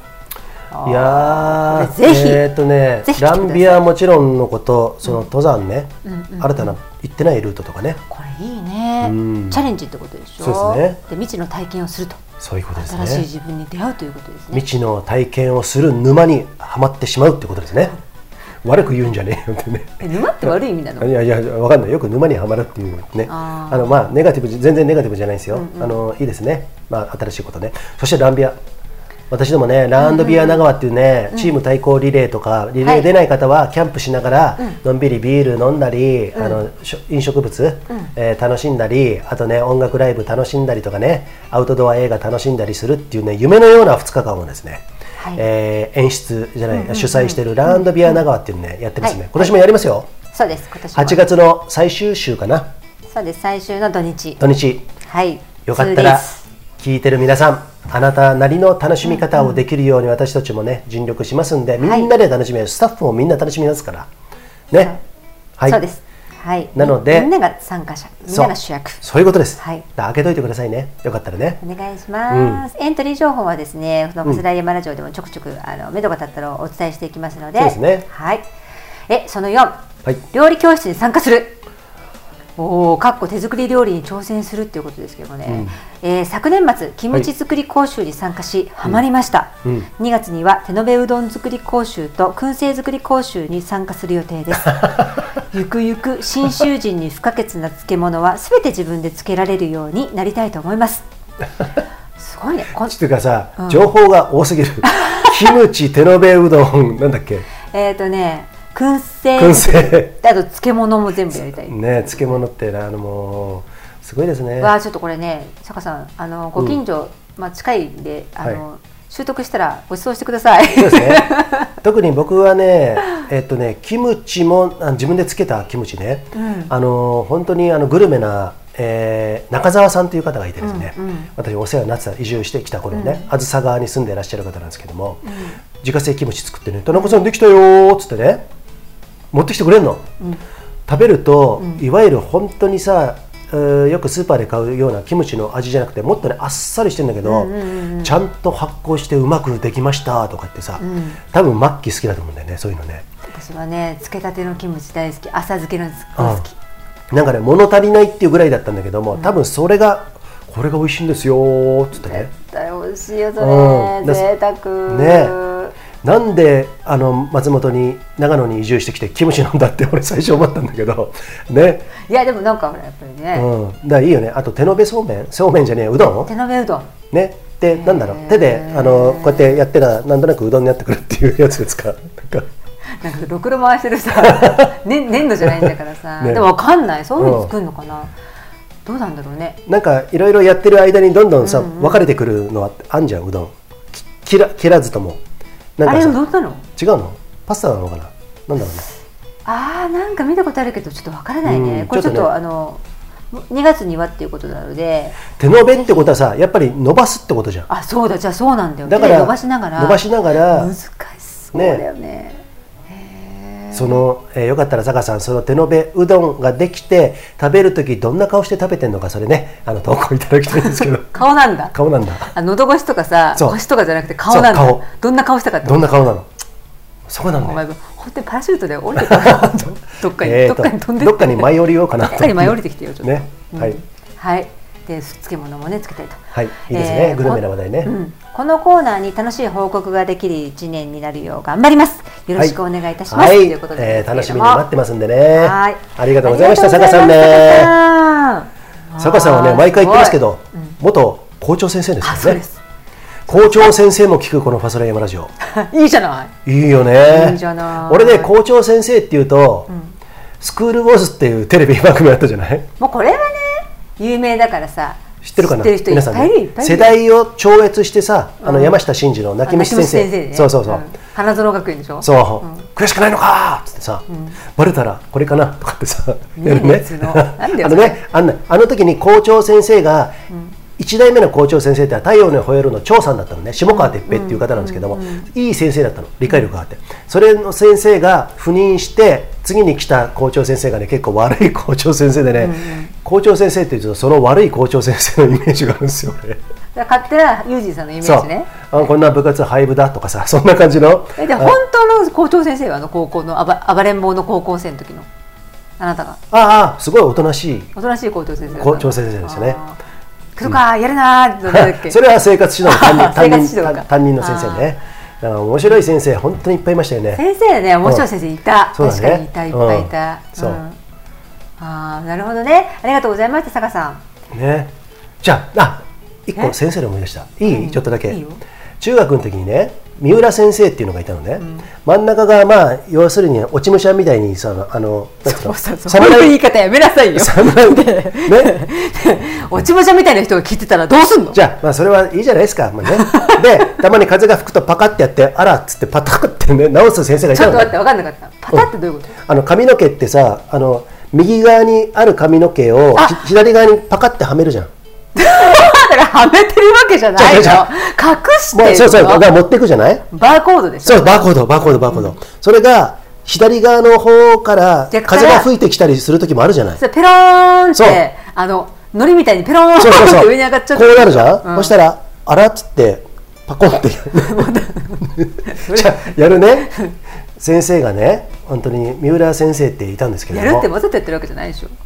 Speaker 2: いや
Speaker 1: ぜひ
Speaker 2: えーっとねランビアはもちろんのことその登山ね、新たな行ってないルートとかね。
Speaker 1: これいいね。
Speaker 2: うん。
Speaker 1: チャレンジってことでしょ？
Speaker 2: そうですね。
Speaker 1: で未知の体験をすると。
Speaker 2: そういうことです
Speaker 1: 新しい
Speaker 2: ね
Speaker 1: 自分に出会うということですね。
Speaker 2: 未知の体験をする沼にはまってしまうってことですね。悪く言うんじゃねえよってね。
Speaker 1: え沼って悪い意味なの？
Speaker 2: いやいやわかんない。よく沼にはまるっていうね。
Speaker 1: あ
Speaker 2: あのまあネガティブ全然ネガティブじゃないですよ、あのいいですね。まあ新しいことね。そしてランビア私どもねランドビア長川っていうね、チーム対抗リレーとかリレー出ない方はキャンプしながら、のんびりビール飲んだり、あの飲食物、えー楽しんだりあとね音楽ライブ楽しんだりとかねアウトドア映画楽しんだりするっていうね夢のような2日間をですね、
Speaker 1: はい。
Speaker 2: えー演出じゃない、主催しているランドビア長川っていうのねやってますね、
Speaker 1: はい。
Speaker 2: 今年もやりますよ、
Speaker 1: そうです今年も。
Speaker 2: 8月の最終週かな。
Speaker 1: そうです最終の土日。
Speaker 2: 土日。
Speaker 1: はい。
Speaker 2: よかったら
Speaker 1: 2days
Speaker 2: 聞いてる皆さんあなたなりの楽しみ方をできるように私たちもね尽力しますんでみんなで楽しめる、スタッフもみんな楽しみますから。ね。はい。
Speaker 1: そうです。はい。
Speaker 2: なので
Speaker 1: みんなが参加者みんなが主役。
Speaker 2: そういうことです、
Speaker 1: はい。
Speaker 2: だ開けといてくださいね。よかったらね。
Speaker 1: お願いします、エントリー情報はですねこのマラジオでもちょくちょくあの目処が立ったらお伝えしていきますので。
Speaker 2: そうですね。
Speaker 1: はい。えその4、
Speaker 2: はい。
Speaker 1: 料理教室に参加するおおかっこ手作り料理に挑戦するっていうことですけどもね、えー昨年末キムチ作り講習に参加し、ハマりました、
Speaker 2: うん。
Speaker 1: 2月には手延べうどん作り講習と燻製作り講習に参加する予定です。ゆくゆく信州人に不可欠な漬物はすべて自分で漬けられるようになりたいと思います。すごいね。こん
Speaker 2: ちょっというかさ、情報が多すぎる。キムチ手延べうどんなんだっけ？
Speaker 1: えっ、とね燻製。
Speaker 2: 燻製。
Speaker 1: あと漬物も全部やりたい、
Speaker 2: ね漬物ってあのもうすごいですね。
Speaker 1: わあちょっとこれね坂さんあのご近所、まあ近いんであの、
Speaker 2: は
Speaker 1: 習得したらご馳走してください。
Speaker 2: そうですね。特に僕はね、えっとね、キムチもあ自分でつけたキムチね、あの本当にあのグルメな、えー中澤さんという方がいてですね、私お世話になってた移住してきた頃ね、あずさ川に住んでいらっしゃる方なんですけども、自家製キムチ作ってね、田中さんできたよーっつってね、持ってきてくれんの？食べると、いわゆる本当にさえーよくスーパーで買うようなキムチの味じゃなくてもっとねあっさりしてるんだけど、ちゃんと発酵してうまくできましたとか言ってさ、多分マッキー好きだと思うんだよねそういうのね。
Speaker 1: 私はね漬けたてのキムチ大好き朝漬けの好き。
Speaker 2: なんかね物足りないっていうぐらいだったんだけども多分それがこれが美味しいんですよーっつってね。
Speaker 1: 絶対美味しいよそれ、
Speaker 2: うん。だ
Speaker 1: 贅沢。
Speaker 2: ねなんであの松本に長野に移住してきてキムチなんだって 俺最初思ったんだけどね。
Speaker 1: いやでもなんかほらやっぱりね、
Speaker 2: うん。だいいよね。あと手延べそうめん。そうめんじゃねえ。うどん？
Speaker 1: 手延べうどん。
Speaker 2: ね。でなんだろう。手であのこうやってやってたらなんとなくうどんになってくるっていうやつですか？なんか。
Speaker 1: なんかろくろ回してるさ、ね、粘土じゃないんだからさ、
Speaker 2: ね。
Speaker 1: でもわかんない。そういうふうに作るのかな、どうなんだろうね。
Speaker 2: なんかいろいろやってる間にどんどんさ、分かれてくるのはあんじゃんうどん。き切ら切らずとも
Speaker 1: あれうどんなの？
Speaker 2: 違うの？パスタなのかな？なんだろうね。
Speaker 1: あーなんか見たことあるけどちょっとわからないね、
Speaker 2: うん
Speaker 1: これちょっと
Speaker 2: ね。
Speaker 1: あの2月にはっていうことなので。
Speaker 2: 手延べってことはさやっぱり伸ばすってことじゃん。
Speaker 1: あそうだ。じゃあそうなんだよ。
Speaker 2: だから
Speaker 1: 伸ばしながら。
Speaker 2: 伸ばしながら
Speaker 1: 難しそうだよね。へー
Speaker 2: その、えーよかったら坂さんその手延べうどんができて食べる時どんな顔して食べてんのかそれねあの投稿いただきたいんですけど。
Speaker 1: 顔なんだ。
Speaker 2: 顔なんだ。
Speaker 1: あ喉越しとかさ
Speaker 2: そう。
Speaker 1: 腰とかじゃなくて顔なんだ。どんな顔したかって
Speaker 2: どんな顔なの？そうなん
Speaker 1: お前
Speaker 2: だよ
Speaker 1: 本当にパラシュートで降りてた どっかに、
Speaker 2: えーと
Speaker 1: どっかに飛んで
Speaker 2: どっかに舞い降りようかなと。
Speaker 1: どっかに舞い降りてきてよちょっと。
Speaker 2: ね。はい。
Speaker 1: はい。で漬物もねつけたいと。
Speaker 2: はい。いいですね、
Speaker 1: えー
Speaker 2: グルメな話題ね、
Speaker 1: こうんこのコーナーに楽しい報告ができる一年になるよう頑張ります。よろしくお願いいたします、
Speaker 2: はい、
Speaker 1: ということで
Speaker 2: えー楽しみに待ってますんでね。
Speaker 1: はい。
Speaker 2: ありがとうございました。
Speaker 1: ありがとうござい
Speaker 2: 坂さんね。
Speaker 1: ました
Speaker 2: 坂さんはね毎回言ってますけ
Speaker 1: ど
Speaker 2: ど、元校長先生ですからね校長先生も聞くこのファソライヤマラジオ。
Speaker 1: いいじゃない。
Speaker 2: いいよね。
Speaker 1: いいじゃない。
Speaker 2: 俺ね校長先生っていうと、スクールウォーズっていうテレビ番組あったじゃない？
Speaker 1: もうこれはね有名だからさ
Speaker 2: 知ってるかな？皆さん
Speaker 1: ぱいいる。いっぱいいる
Speaker 2: 世代を超越してさあの山下真司の泣き虫先生。
Speaker 1: ね。
Speaker 2: そうそうそう、
Speaker 1: ん。花園学園でしょ？
Speaker 2: そう、悔しくないのか？ーっつってさ、バレたらこれかな？とかってさ、
Speaker 1: ね
Speaker 2: やるね。あのねあんなあの時に校長先生が、一代目の校長先生って太陽の吠えるの長さんだったのね。下川哲平っていう方なんですけども、いい先生だったの。理解力があって。それの先生が赴任して次に来た校長先生がね結構悪い校長先生でね、校長先生っていうとその悪い校長先生のイメージがあるんですよね。
Speaker 1: 勝手なユージンさんのイメージね。
Speaker 2: あこんな部活廃部だとかさ そんな感じの。
Speaker 1: えで本当の校長先生はあの高校の暴暴れん坊の高校生の時の？あなたが。
Speaker 2: ああすごいおとなしい。
Speaker 1: おとなしい校長先生
Speaker 2: 校長先生ですよね
Speaker 1: あー来るか、やるなー
Speaker 2: それは生活指導の担任担任の先生ねだから面白い先生本当にいっぱいいましたよね
Speaker 1: 先生ね面白い先生いた、
Speaker 2: そうだね
Speaker 1: 確かにいたいっぱいいた、
Speaker 2: うんそう
Speaker 1: ああなるほどねありがとうございました坂さん
Speaker 2: ねじゃああ一個
Speaker 1: え
Speaker 2: 先生で思い出したいい、
Speaker 1: うん
Speaker 2: ちょっとだけ中学の時にね三浦先生っていうのがいたのね、真ん中がまあ要するに落ち武者みたいにさあのなんていうの？
Speaker 1: そうそうそう。いう言い方やめなさいよ。
Speaker 2: 侍。ね。
Speaker 1: 落ち武者みたいな人が聞いてたらどうすんの？
Speaker 2: じゃあ、まあ、それはいいじゃないですか、まあね、でたまに風が吹くとパカってやってあらっつってパタッってね直す先生がいたのね。
Speaker 1: ちょっと待って分かんなかった。パタってどういうこと、
Speaker 2: あの髪の毛ってさあの右側にある髪の毛を左側にパカってはめるじゃん。
Speaker 1: だからはめてるわけじゃないの。隠
Speaker 2: じゃ
Speaker 1: してる
Speaker 2: もうそうそう。だから持っていくじゃない？
Speaker 1: バーコードでしょ。
Speaker 2: そうバーコードバーコードバーコード、それが左側の方から風が吹いてきたりする時もあるじゃない？
Speaker 1: ペローンってあの糊みたいにペローンって上に上がっちゃって。
Speaker 2: こうなるじゃん、
Speaker 1: うん。
Speaker 2: そしたらあらっつってパコンって。じゃあやるね？先生がね本当に三浦先生っていたんですけども。
Speaker 1: やるってわざとやってるわけじゃないでしょ。
Speaker 2: うん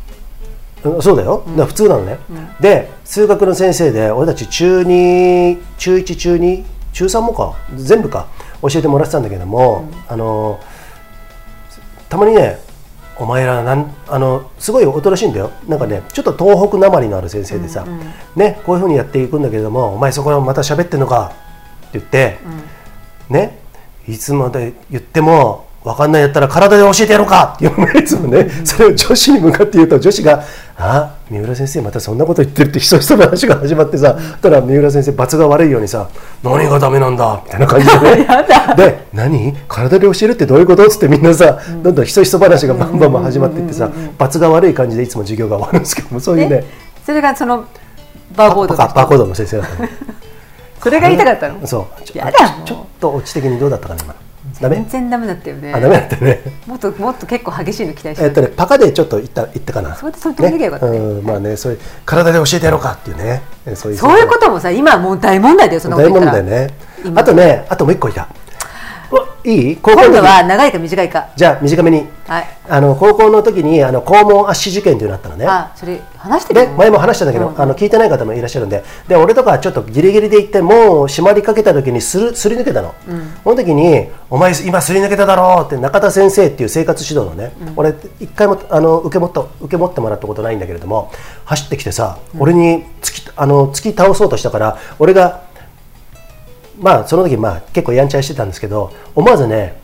Speaker 2: そうだよ、だ普通なのね、で数学の先生で俺たち中2中1中2中3もか。全部か。教えてもらってたんだけども、あのたまにねお前らなんあのすごいおとなしいんだよ。なんかねちょっと東北なまりのある先生でさ、ね、こういうふうにやっていくんだけれどもお前そこらまた喋ってんのか？って言って、ねいつまで言っても分かんないやったら体で教えてやろうか？っていつもね、それを女子に向かって言うと女子が「あ三浦先生またそんなこと言ってるってひそひその話が始まってさ、たら三浦先生罰が悪いようにさ「何がダメなんだ」みたいな感じでね。で「何？体で教えるってどういうこと?」っつってみんなさ、どんどんひそひそ話がバンバンバン始まっていってさ罰が悪い感じでいつも授業が終わるんですけどもそういうね。
Speaker 1: それがそのバーコード
Speaker 2: ババーコードの先生だったの。
Speaker 1: それが言いたかったの？
Speaker 2: そう。ちょ
Speaker 1: やだ
Speaker 2: ちょっとオチ的にどうだったかな今ダメ？
Speaker 1: 全然ダメだったよね。
Speaker 2: あダメだったよね。
Speaker 1: もっともっと結構激しいの期待して
Speaker 2: えっとねパカでちょっと言った言ったかな？
Speaker 1: そうやってそれ止めなきゃよかったね。
Speaker 2: うんまあねそういう体で教えてやろうかっていうね。えそういう
Speaker 1: そういうこともさ今もう大問題だよそんなこ
Speaker 2: 大問題ね。
Speaker 1: 今
Speaker 2: あとねあともう一個いた。おいい？高校
Speaker 1: 今度は長いか短いか。
Speaker 2: じゃあ短めに。
Speaker 1: はい。
Speaker 2: あの高校の時にあの肛門圧死事件というのがあったのね。
Speaker 1: あそれ話してる？
Speaker 2: で前も話したんだけど、
Speaker 1: うん
Speaker 2: あの聞いてない方もいらっしゃるんで。で俺とかちょっとギリギリで行ってもう締まりかけた時にするすり抜けたの、その時に「お前今すり抜けただろ」うって中田先生っていう生活指導のね、俺一回もあの受け持った受け持ってもらったことないんだけれども走ってきてさ、俺に突きあの突き倒そうとしたから俺がまあその時まあ結構やんちゃしてたんですけど思わずね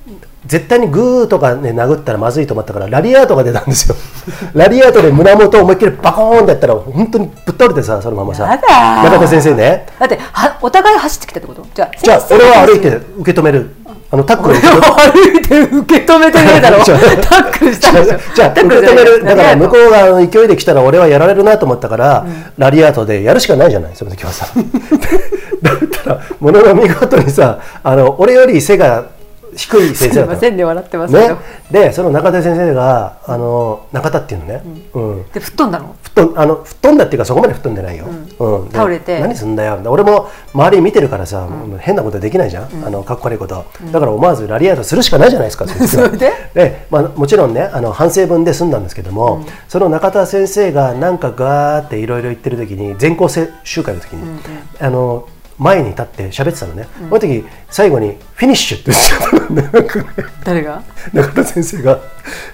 Speaker 2: 絶対にグーとかね殴ったらまずいと思ったからラリアートが出たんですよ。ラリアートで胸元を思いっきりバコーンってやったら本当にぶっ倒れてさそのままさ。中田先生ね。
Speaker 1: だってはお互い走ってきたってこと？じゃあ
Speaker 2: じゃあ俺は歩いて受け止める。あのタックル
Speaker 1: 歩いて受け止めてねえだろ。
Speaker 2: じゃあ
Speaker 1: タックルしたんでしょ
Speaker 2: じゃあ受け止める。だから向こ
Speaker 1: う
Speaker 2: う側の勢いで来たら俺はやられるなと思ったから、ラリアートでやるしかないじゃないその時は。さ だったらものの見事にさあの俺より背が低い先
Speaker 1: すい
Speaker 2: 生だったの
Speaker 1: ませんね笑ってます
Speaker 2: ね、でその中田先生があの中田っていうのね、うん。
Speaker 1: で吹っ飛んだの？
Speaker 2: 吹っ飛んあの吹っ飛んだっていうかそこまで吹っ飛んでないよ、うん。で
Speaker 1: 倒れて。
Speaker 2: 何すんだよ。俺も周り見てるからさ、変なことできないじゃん、あのかっこ悪いこと、だから思わずラリアートするしかないじゃないですか
Speaker 1: それで
Speaker 2: で、まあ、もちろんねあの反省文で済んだんですけども、その中田先生がなんかガーっていろいろ言ってる時に全校生集会の時に、あの前に立って喋ってたのね、その時最後に「フィニッシュ」って言ってたのね。
Speaker 1: 誰が？
Speaker 2: 中田先生が。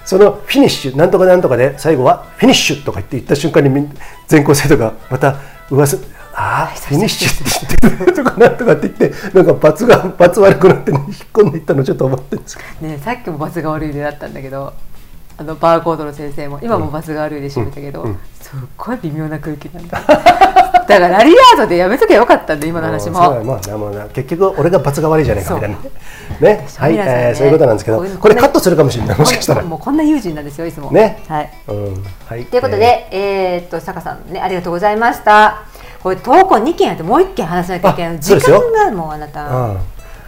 Speaker 2: そのフィニッシュなんとかなんとかで最後はフィニッシュとか言って言った瞬間に全校生徒がまた噂ああフィニッシュって言ってるとかなんとかって言ってなんか罰が罰悪くなって、ね、引っ込んでいったのちょっと思ってるんですけど。
Speaker 1: ねさっきも罰が悪いでだったんだけどあのバーコードの先生も今も罰が悪いで締めたけど、すっごい微妙な空気なんだ。だからラリアートでやめときゃよかったんで今の話も。
Speaker 2: まあまあな結局俺が罰が悪いじゃないかみたいな。ね。ね。はい、えーそういうことなんですけど
Speaker 1: こ
Speaker 2: れカットするかもしれない。もしかしたら。
Speaker 1: もうこんな友人なんですよいつも。
Speaker 2: ね。
Speaker 1: はい。
Speaker 2: うん。はい。
Speaker 1: ということで、えーっと坂さんねありがとうございました。これ投稿2件あってもう1件話さなきゃいけない時間がもうあなた。
Speaker 2: うん。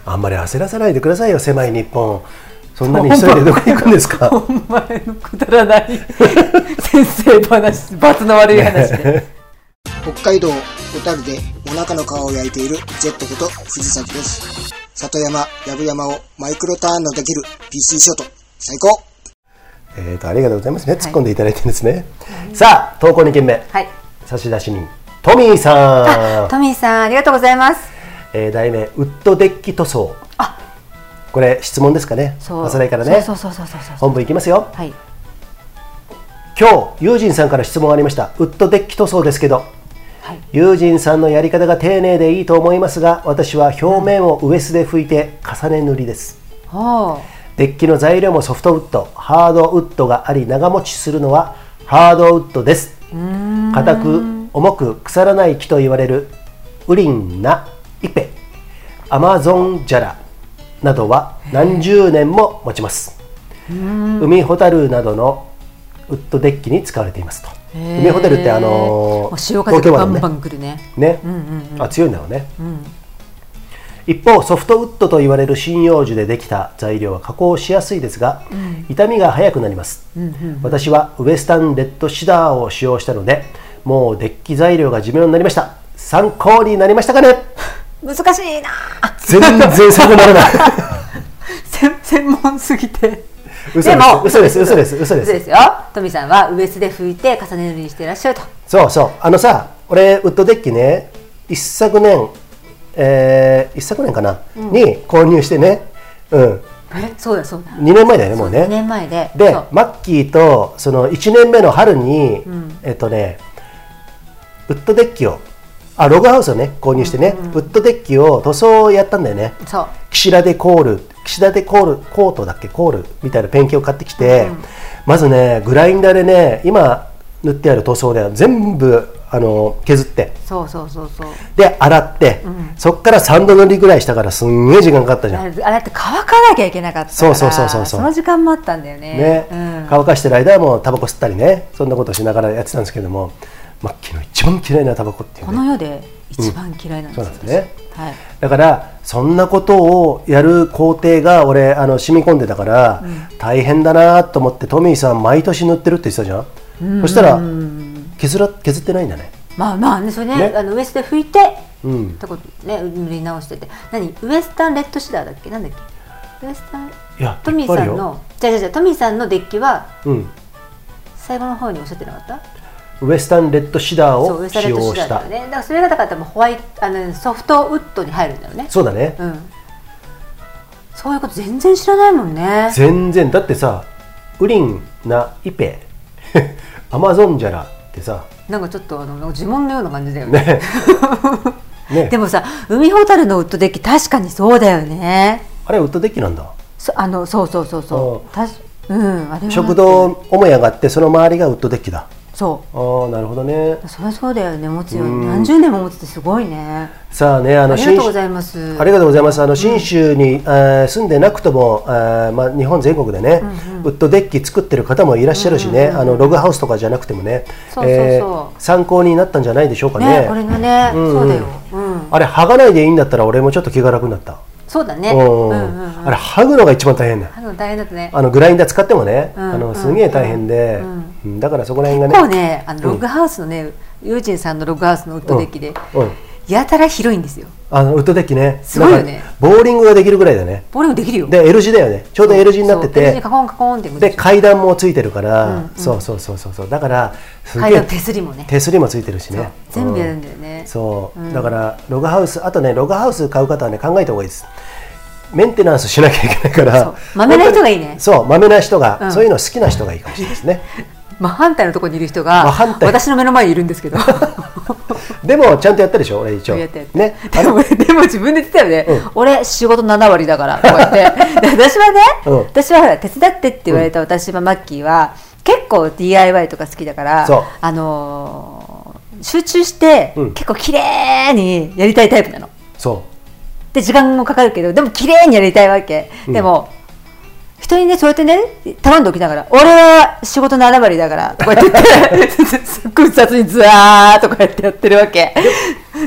Speaker 2: あんまり焦らさないでくださいよ狭い日本そんなに急いでどこに行くんですか？
Speaker 1: お前のくだらない。先生話罰の悪い話で。
Speaker 6: 北海道小樽でお腹の皮を焼いているジェットこと藤崎です。里山、藪山をマイクロターンのできる PC ショット、最高。
Speaker 2: えーとありがとうございますね。突っ込んでいただいてですね、さあ投稿2件目。
Speaker 1: はい。
Speaker 2: 差出人トミーさん。
Speaker 1: トミーさんありがとうございます。
Speaker 2: えー題名ウッドデッキ塗装これ質問ですかね。朝来からね。本文いきますよ。
Speaker 1: はい。
Speaker 2: 今日友人さんから質問がありました。ウッドデッキ塗装ですけど。
Speaker 1: はい。
Speaker 2: 友人さんのやり方が丁寧でいいと思いますが私は表面をウエスで拭いて重ね塗りです。
Speaker 1: ほ
Speaker 2: デッキの材料もソフトウッド。ハードウッドがあり長持ちするのはハードウッドです。硬く重く腐らない木と言われるウリンナイペ。アマゾンジャラなどは何十年も持ちます。海ホタルなどのウッドデッキに使われていますと。海ホタルってあの
Speaker 1: もう潮風がバンバン来るね。
Speaker 2: ね、あ強いんだろうね、一方ソフトウッドと言われる針葉樹でできた材料は加工しやすいですが、傷みが早くなります、私はウエスタンレッドシダーを使用したのでもうデッキ材料が寿命になりました。参考になりましたかね？
Speaker 1: 難しいな
Speaker 2: 全然参考にならない。
Speaker 1: 専専門すぎて。
Speaker 2: 嘘です。嘘です。嘘です。嘘です。
Speaker 1: 嘘ですよ。トミーさんはウエスで拭いて重ね塗りにしていらっしゃると。
Speaker 2: そうそう。あのさ俺ウッドデッキね一昨年えー、一昨年かな、に購入してね。うん。
Speaker 1: えそうだそうだ。
Speaker 2: 2年前だよねもうね。
Speaker 1: 2年前で。
Speaker 2: で
Speaker 1: そう。
Speaker 2: マッキーとその1年目の春に、えっとねウッドデッキをあログハウスをね購入してね、ウッドデッキを塗装をやったんだよね。
Speaker 1: そう。
Speaker 2: 岸田でコール岸田でコールコートだっけコールみたいなペンキを買ってきて、まずねグラインダーでね今塗ってある塗装で全部あの削って。
Speaker 1: そうそうそうそう。
Speaker 2: で洗って、そっから3度塗りぐらいしたからすんげえ時間かかったじゃん。
Speaker 1: あれあれだって乾かなきゃいけなかった
Speaker 2: そうそうそうそうそう。
Speaker 1: の時間もあったんだよね。
Speaker 2: ね、
Speaker 1: うん。
Speaker 2: 乾かしてる間はもうタバコ吸ったりねそんなことしながらやってたんですけどもマッキーの一番嫌いなタバコっていうね。
Speaker 1: この世で一番嫌いなんです
Speaker 2: うなんですね。
Speaker 1: 私はい。
Speaker 2: だからそんなことをやる工程が俺あの染み込んでたから、大変だなと思ってトミーさん毎年塗ってるって言ってたじゃん、そしたら削ら削ってないんだね。
Speaker 1: まあまあねそれね
Speaker 2: ね。
Speaker 1: あのウエストで拭いて
Speaker 2: うん。
Speaker 1: ってことね塗り直してて。何？ウエスタンレッドシダーだっけ？なんだっけ？ウエスタン？
Speaker 2: いや
Speaker 1: トミーさんのじゃじゃじゃトミーさんのデッキは
Speaker 2: うん。
Speaker 1: 最後の方におっしゃってなかった？
Speaker 2: ウエスタンレッドシダーを使用した。
Speaker 1: ねだからそれがだからホワイトあのソフトウッドに入るんだよね。
Speaker 2: そうだね、
Speaker 1: うん。そういうこと全然知らないもんね。
Speaker 2: 全然。だってさウリンナイペ。アマゾンジャラってさ。
Speaker 1: なんかちょっとあの呪文のような感じだよね。
Speaker 2: ね。ね。
Speaker 1: でもさ海ホタルのウッドデッキ確かにそうだよね。
Speaker 2: あれウッドデッキなんだ。
Speaker 1: そあのそうそうそうそう。たしうんあれは
Speaker 2: 食堂母屋があってその周りがウッドデッキだ
Speaker 1: そ
Speaker 2: ああなるほどね。
Speaker 1: うそりゃそうだよね。持つよ。
Speaker 2: うん。
Speaker 1: 何十年も持つってすごいね。
Speaker 2: さあねあの
Speaker 1: ありがとうご
Speaker 2: 信
Speaker 1: ざいます。
Speaker 2: ありがとうございます。あの信州に、えー住んでなくとも、えーまあ日本全国でね、ウッドデッキ作ってる方もいらっしゃるしね、あのログハウスとかじゃなくてもね、参考になったんじゃないでしょうかね。
Speaker 1: ねこれのね
Speaker 2: うんうん。
Speaker 1: そうだよ。うん。
Speaker 2: あれ剥がないでいいんだったら俺もちょっと気が楽になった。
Speaker 1: そうだね。
Speaker 2: うん
Speaker 1: うんうんうん。
Speaker 2: あれ剥ぐのが一番大変だ。よ。
Speaker 1: あの大変だったね。
Speaker 2: あのグラインダー使ってもね、
Speaker 1: うん
Speaker 2: あのすげえ大変で、うんだからそこら辺が
Speaker 1: 結構
Speaker 2: ね、
Speaker 1: ねあのログハウスのねユージンさんのログハウスのウッドデッキで
Speaker 2: うん、
Speaker 1: やたら広いんですよ。
Speaker 2: あのウッドデッキね、
Speaker 1: すごいよね。
Speaker 2: ボーリングができるぐらいだね。
Speaker 1: ボーリングできるよ。
Speaker 2: で L 字だよね。ちょうど L 字になってて。
Speaker 1: にカコンカコンって
Speaker 2: で階段もついてるから、そうそうそうそうそう。だから
Speaker 1: 階段手すりもね。
Speaker 2: 手すりもついてるしね。
Speaker 1: 全部やる
Speaker 2: うん
Speaker 1: だよね。
Speaker 2: そう、だからログハウスあとねログハウス買う方はね考えた方がいいです。メンテナンスしなきゃいけないから。
Speaker 1: そう。豆な人がいいね。
Speaker 2: そう。豆な人が、
Speaker 1: うん。
Speaker 2: そういうの好きな人がいいかもしれないですね
Speaker 1: 真反対のところにいる人が私の目の前にいるんですけど。
Speaker 2: でもちゃんとやったでしょ俺一応。ね。
Speaker 1: でもでも自分で言ってたよね、
Speaker 2: うん。
Speaker 1: 俺仕事7割だからとか言って。で私はね、
Speaker 2: うん。
Speaker 1: 私はほら手伝ってって言われた私はマッキーは結構 DIY とか好きだから
Speaker 2: そう。
Speaker 1: あのー集中して、
Speaker 2: うん。
Speaker 1: 結構綺麗にやりたいタイプなの。
Speaker 2: そ
Speaker 1: で時間もかかるけどでも綺麗にやりたいわけ、
Speaker 2: うん。
Speaker 1: でも人にねそうやってね頼んでおきながら「俺は仕事7割だから」とか言ってすっごい雑にずわーとかやってやってるわけ。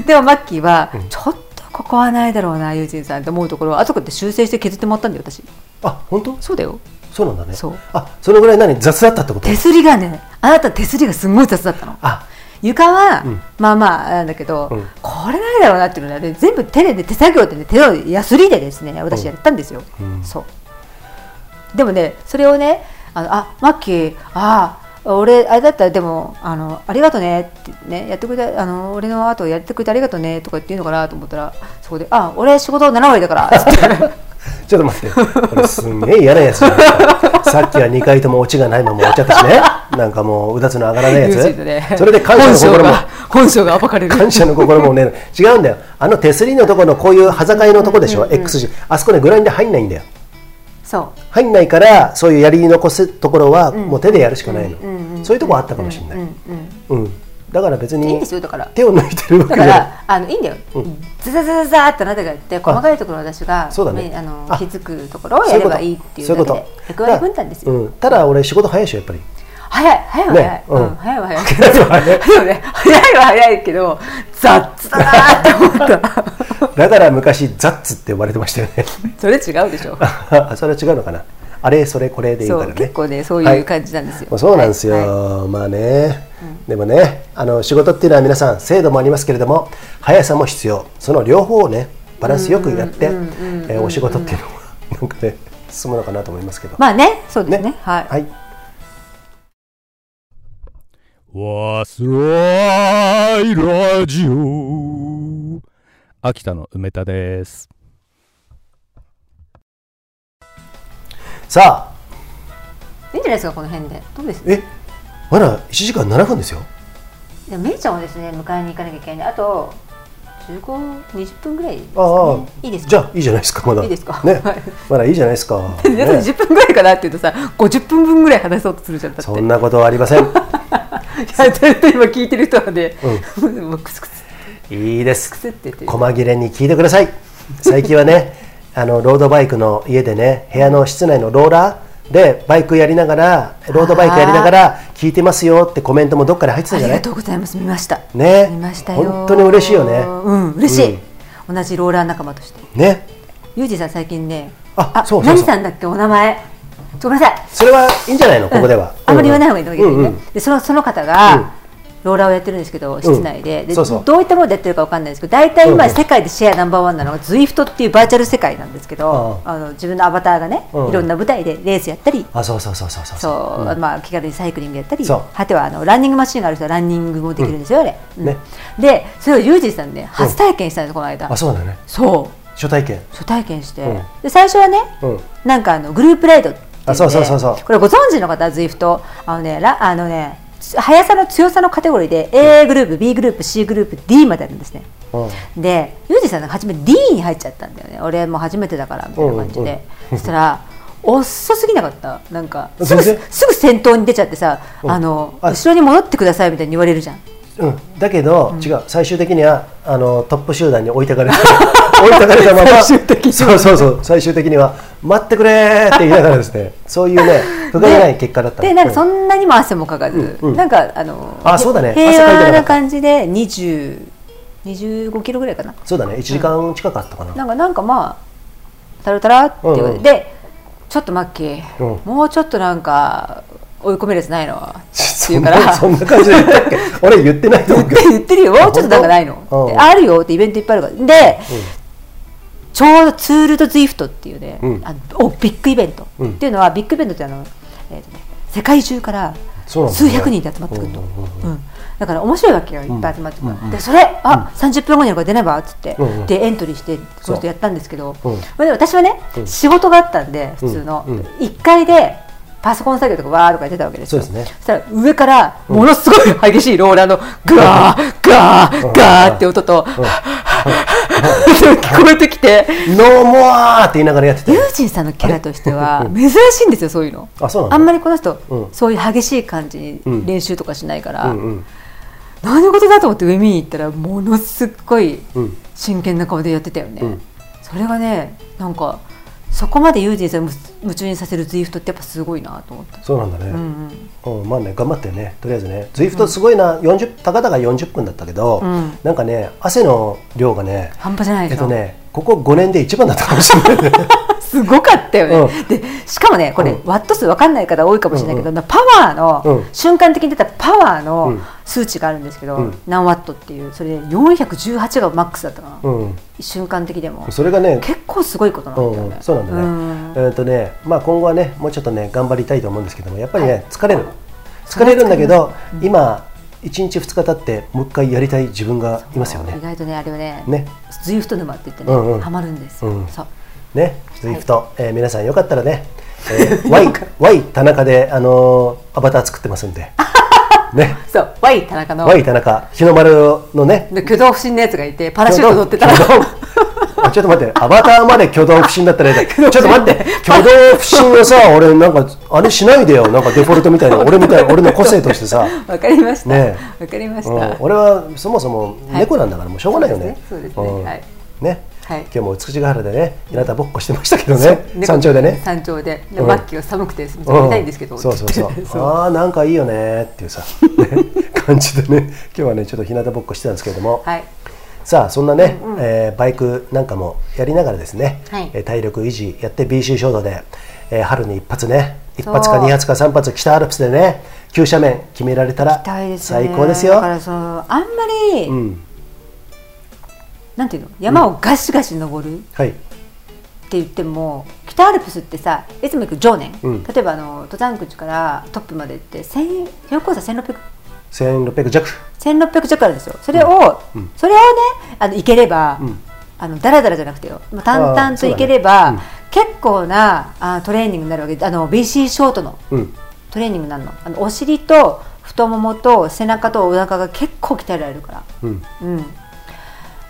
Speaker 1: でもマッキーは、ちょっとここはないだろうなユージンさんって思うところをあそこで修正して削ってもらったんだよ私。
Speaker 2: うあ本当？
Speaker 1: そうだよ。
Speaker 2: そうなんだね。
Speaker 1: そう。
Speaker 2: あそのぐらい何？雑だったってこと？
Speaker 1: 手すりがねあなた手すりがすんごい雑だったの。
Speaker 2: あ。
Speaker 1: 床は、
Speaker 2: うん。
Speaker 1: まあまあなんだけど、
Speaker 2: うん。
Speaker 1: これないだろうなっていうので全部手で、ね、手作業でね手のやすりでですね私やったんですよ、
Speaker 2: うん。
Speaker 1: そうでもねそれをねあのあマッキーああ俺あれだったらでもあのありがとねってねやってくれたあの俺の後やってくれてありがとねとか言って言うのかなと思ったらそこであ俺仕事7割だからつって。
Speaker 2: ちょっと待って。これすんげえ嫌なやつじゃないですかさっきは2回ともオチがないまま終わっちゃったしね。なんかもううだつの上がらないや
Speaker 1: ユージンでね。
Speaker 2: つそれで感謝の心も。
Speaker 1: 本性が暴かれる。
Speaker 2: 感謝の心もね違うんだよ。あの手すりのところのこういう端境のとこでしょ、X 字。あそこねグラインダー入んないんだよ入んないからそういうやり残すところはもう手でやるしかないの、そういうとこあったかもしれない、うんだから別に手を抜いてるわけ
Speaker 1: だ
Speaker 2: じゃない。
Speaker 1: からあのいいんだよ、ザザザザザーってなってからって細かいところを私が
Speaker 2: そうだね。
Speaker 1: あの
Speaker 2: あ
Speaker 1: 気づくところをやればいいっていうだけで役割分担ですよ、
Speaker 2: うん、ただ俺仕事早いでしょやっぱり
Speaker 1: 早い早いは早い、
Speaker 2: ねうん。
Speaker 1: うん、早いは早いけど
Speaker 2: 早い
Speaker 1: ね。早いは早いけど雑だなーって思った。
Speaker 2: だから昔ザッツって呼ばれてましたよね。
Speaker 1: それ違うでしょ。
Speaker 2: それは違うのかな。あれそれこれでいいからね。
Speaker 1: 結構ねそういう感じなんですよ、
Speaker 2: もうそうなんですよ、
Speaker 1: はい
Speaker 2: まあね、でもねあの仕事っていうのは皆さん精度もありますけれども速さも必要。その両方をねバランスよくやってえーお仕事っていうのはなんかね進むのかなと思いますけど、
Speaker 1: まあねそうですね。はい、
Speaker 2: はい
Speaker 3: わすらいラジオ。秋田の梅田です。
Speaker 2: さあ。
Speaker 1: いいんじゃないですかこの辺で。どうです？
Speaker 2: えまだ1時間7分ですよ。
Speaker 1: でもめいちゃんをですね迎えに行かなきゃいけないあと15、20分ぐらいですね。
Speaker 2: ああ
Speaker 1: いいですか？
Speaker 2: じゃあいいじゃないですかまだ。
Speaker 1: いいですか？
Speaker 2: ね。
Speaker 1: はい。
Speaker 2: まだいいじゃないですか、
Speaker 1: 皆さん
Speaker 2: ね。
Speaker 1: 10分ぐらいかなって言うとさ50分分ぐらい話そうとするじゃんだって。
Speaker 2: そんなことはありません
Speaker 1: やってると今聞いてる人はね、もうクスクス。
Speaker 2: いいです。
Speaker 1: クスって言って。る
Speaker 2: 細切れに聞いてください。最近はね あのロードバイクの家でね部屋の室内のローラーでバイクやりながらロードバイクやりながら聞いてますよってコメントもどっかで入ってたんじゃない？
Speaker 1: ありがとうございます。見ました。
Speaker 2: ね。
Speaker 1: 見ましたよ。
Speaker 2: 本当に嬉しいよね。
Speaker 1: うん嬉しい、同じローラー仲間として。
Speaker 2: ね。
Speaker 1: ユージさん最近ね
Speaker 2: あそうそうそう。
Speaker 1: 何さんだっけお名前ごめんなさい
Speaker 2: それはいいんじゃないの？ここでは、
Speaker 1: あんまり言わない方がいいんだけどね、でそのその方が、ローラーをやってるんですけど室内で,、で
Speaker 2: そうそう。
Speaker 1: どういったものでやってるかわかんないですけど大体今世界でシェアナンバーワンなのが ZWIFT っていうバーチャル世界なんですけど、
Speaker 2: あ
Speaker 1: あの自分のアバターがね、
Speaker 2: うん
Speaker 1: いろんな舞台でレースやったり、
Speaker 2: あそうそうそうそうそう
Speaker 1: そう、
Speaker 2: ん。
Speaker 1: まあ、気軽にサイクリングやったり果てはあのランニングマシンがある人はランニングもできるんですよ、あれ、うん。
Speaker 2: ね。
Speaker 1: でそれをユージさんね初体験したんです、この間。
Speaker 2: あそうだね。
Speaker 1: そう。
Speaker 2: 初体験。
Speaker 1: 初体験して、
Speaker 2: うん。
Speaker 1: で最初はね、
Speaker 2: うん。
Speaker 1: なんかあのグループライドって
Speaker 2: あそうそうそうそう。
Speaker 1: これご存知の方は ZWIFT あのねラあのねつ速さの強さのカテゴリーで A グループ B グループ C グループ D まであるんですね。
Speaker 2: うん。
Speaker 1: でユージさんが初め D に入っちゃったんだよね。俺も初めてだからみたいな感じで、そしたら遅すぎなかった？なんかすぐすぐ先頭に出ちゃってさ、
Speaker 2: うん。
Speaker 1: あの
Speaker 2: あ
Speaker 1: 後ろに戻ってくださいみたいに言われるじゃん
Speaker 2: うん、だけど、違う。最終的にはあのトップ集団に置いてかれて 置いてかれたまま
Speaker 1: 最終的に。
Speaker 2: そうそうそう。最終的には待ってくれーって言いながらですねそういうね 不甲斐ない結果だった
Speaker 1: でなんかそ
Speaker 2: うん。
Speaker 1: なにも汗もかかず、
Speaker 2: うんうん。
Speaker 1: なんかあの
Speaker 2: あそうだね。
Speaker 1: 平和な感じで20 25キロぐらいかな。
Speaker 2: そうだね。1時間近かったかな、
Speaker 1: なんかなんかまあタラタラっていう
Speaker 2: うんうん。
Speaker 1: でちょっとマッキー、
Speaker 2: うん。
Speaker 1: もうちょっとなんか追い込めるやつないの？って
Speaker 2: そ
Speaker 1: 言うんから。
Speaker 2: なそんな感じで言ったっけ？俺言ってないと思うけど。
Speaker 1: 言ってるよ。もうちょっとなんかないの。あるよ。ってイベントいっぱいあるから。で、ちょうどツール・ド・ズイフトっていうね、
Speaker 2: うん。
Speaker 1: あのおビッグイベント、
Speaker 2: うん。
Speaker 1: っていうのはビッグイベントってあの、えーとね、世界中から数百人で集まってくると、だから面白いわけよ。いっぱい集まってくる、でそれあ、30分後にはこれ出ればっつって、
Speaker 2: うんうん。
Speaker 1: でエントリーしてそうしてやったんですけど、私はね、仕事があったんで普通の、
Speaker 2: うん。うん。
Speaker 1: 1階でパソコン作業とかわーとかやってたわけですよ。
Speaker 2: そうですね。
Speaker 1: そしたら上からものすごい激しいローラーのガーガーガーって音と聞こえてきて「
Speaker 2: ノーモア!」って言いながらやってたよ。
Speaker 1: ユージンさんのキャラとしては珍しいんですよそういうの。
Speaker 2: あそう
Speaker 1: あんまりこの人、
Speaker 2: うん。
Speaker 1: そういう激しい感じ
Speaker 2: うん
Speaker 1: に練習とかしないから、
Speaker 2: うん。うん。
Speaker 1: 何事だと思って上見に行ったらものすっごい
Speaker 2: うん。
Speaker 1: 真剣な顔でやってたよね、
Speaker 2: うん。
Speaker 1: それがねなんかそこまでユージンさんをむ夢中にさせる ZWIFT ってやっぱすごいなと思った。
Speaker 2: そうなんだね、
Speaker 1: うんうん。
Speaker 2: うん、まあね頑張ってねとりあえずね ZWIFT すごいな、40たかだか40分だったけど、
Speaker 1: うん。
Speaker 2: なんかね汗の量がね
Speaker 1: 半端じゃないでしょ、
Speaker 2: えっとねここ5年で一番だったかもしれないね
Speaker 1: すごかったよね、
Speaker 2: うん。
Speaker 1: でしかもねこれ、
Speaker 2: うん。
Speaker 1: ワット数分かんない方多いかもしれないけど、パワーの、
Speaker 2: うん。
Speaker 1: 瞬間的に出たパワー
Speaker 2: う
Speaker 1: の
Speaker 2: ん。
Speaker 1: 数値があるんですけど、
Speaker 2: うん。
Speaker 1: 何ワットっていうそれで418がマックスだったかな、
Speaker 2: うん。
Speaker 1: 瞬間的でも。
Speaker 2: それがね
Speaker 1: 結構すごいことなんだよ
Speaker 2: そうなんだね、
Speaker 1: うん。
Speaker 2: えーとねまあ、今後はねもうちょっとね頑張りたいと思うんですけどもやっぱりね、
Speaker 1: はい。
Speaker 2: 疲れる。疲れるんだけど、今1日2日経ってもう一回やりたい自分がいますよね。
Speaker 1: 意外とねあれはね
Speaker 2: ね。
Speaker 1: ズイフト沼って言ってね、
Speaker 2: うんうん。
Speaker 1: ハマるんですよ、
Speaker 2: うん
Speaker 1: そう
Speaker 2: ね ZWIFT、えー皆さんよかったらね、えー、Y, y 田中で、あのーアバター作ってますんで。ね。
Speaker 1: そう Y 田中の。
Speaker 2: Y 田中。日の丸のね。
Speaker 1: で挙動不審なやつがいてパラシュート乗ってたら。
Speaker 2: ちょっと待って。アバターまで挙動不審だったら ちょっと待って。挙動不審はさ俺なんかあれしないでよ。なんかデフォルトみたいな俺みたい俺の個性としてさ、
Speaker 1: わかりました。わ、
Speaker 2: ね
Speaker 1: かりまし
Speaker 2: うん。
Speaker 1: た、
Speaker 2: 俺はそもそも猫なんだからもうしょうがないよね、
Speaker 1: そうですね。そう
Speaker 2: ん。
Speaker 1: はい。
Speaker 2: ね
Speaker 1: はい。
Speaker 2: 今日も美しが原でね日向ぼっこしてましたけどね。山頂でね。
Speaker 1: 山頂で。で
Speaker 2: うん。
Speaker 1: マッキーは寒くて冷たいんですけど、
Speaker 2: うん。そうそうそう。
Speaker 1: そう。
Speaker 2: ああなんかいいよねっていうさ、ね、感じでね。今日はねちょっと日向ぼっこしてたんですけれども、
Speaker 1: はい。
Speaker 2: さあそんなね、えーバイクなんかもやりながらですね、
Speaker 1: はい。
Speaker 2: えー体力維持やって BC ショートで、えー春に一発ね一発か二発か三発北アルプスでね急斜面決められたら最高ですよ。
Speaker 1: だからそのあんまり、
Speaker 2: うん
Speaker 1: なんていうの？山をガシガシ登る、
Speaker 2: はい。
Speaker 1: って言っても北アルプスってさいつも行く常年、
Speaker 2: うん。
Speaker 1: 例えばあの登山口からトップまで行って1000標高差1600
Speaker 2: 1600弱。
Speaker 1: 1600弱あるんですよ。それを、
Speaker 2: うん。
Speaker 1: それをねあの行ければ、
Speaker 2: うん。
Speaker 1: あのだらだらじゃなくてよ。まあ淡々と行ければ、
Speaker 2: ね。
Speaker 1: 結構なあトレーニングになるわけ。であの BC ショートの
Speaker 2: うん。
Speaker 1: トレーニングになるの。あのお尻と太ももと背中とお腹が結構鍛えられるから、
Speaker 2: うん。
Speaker 1: うん、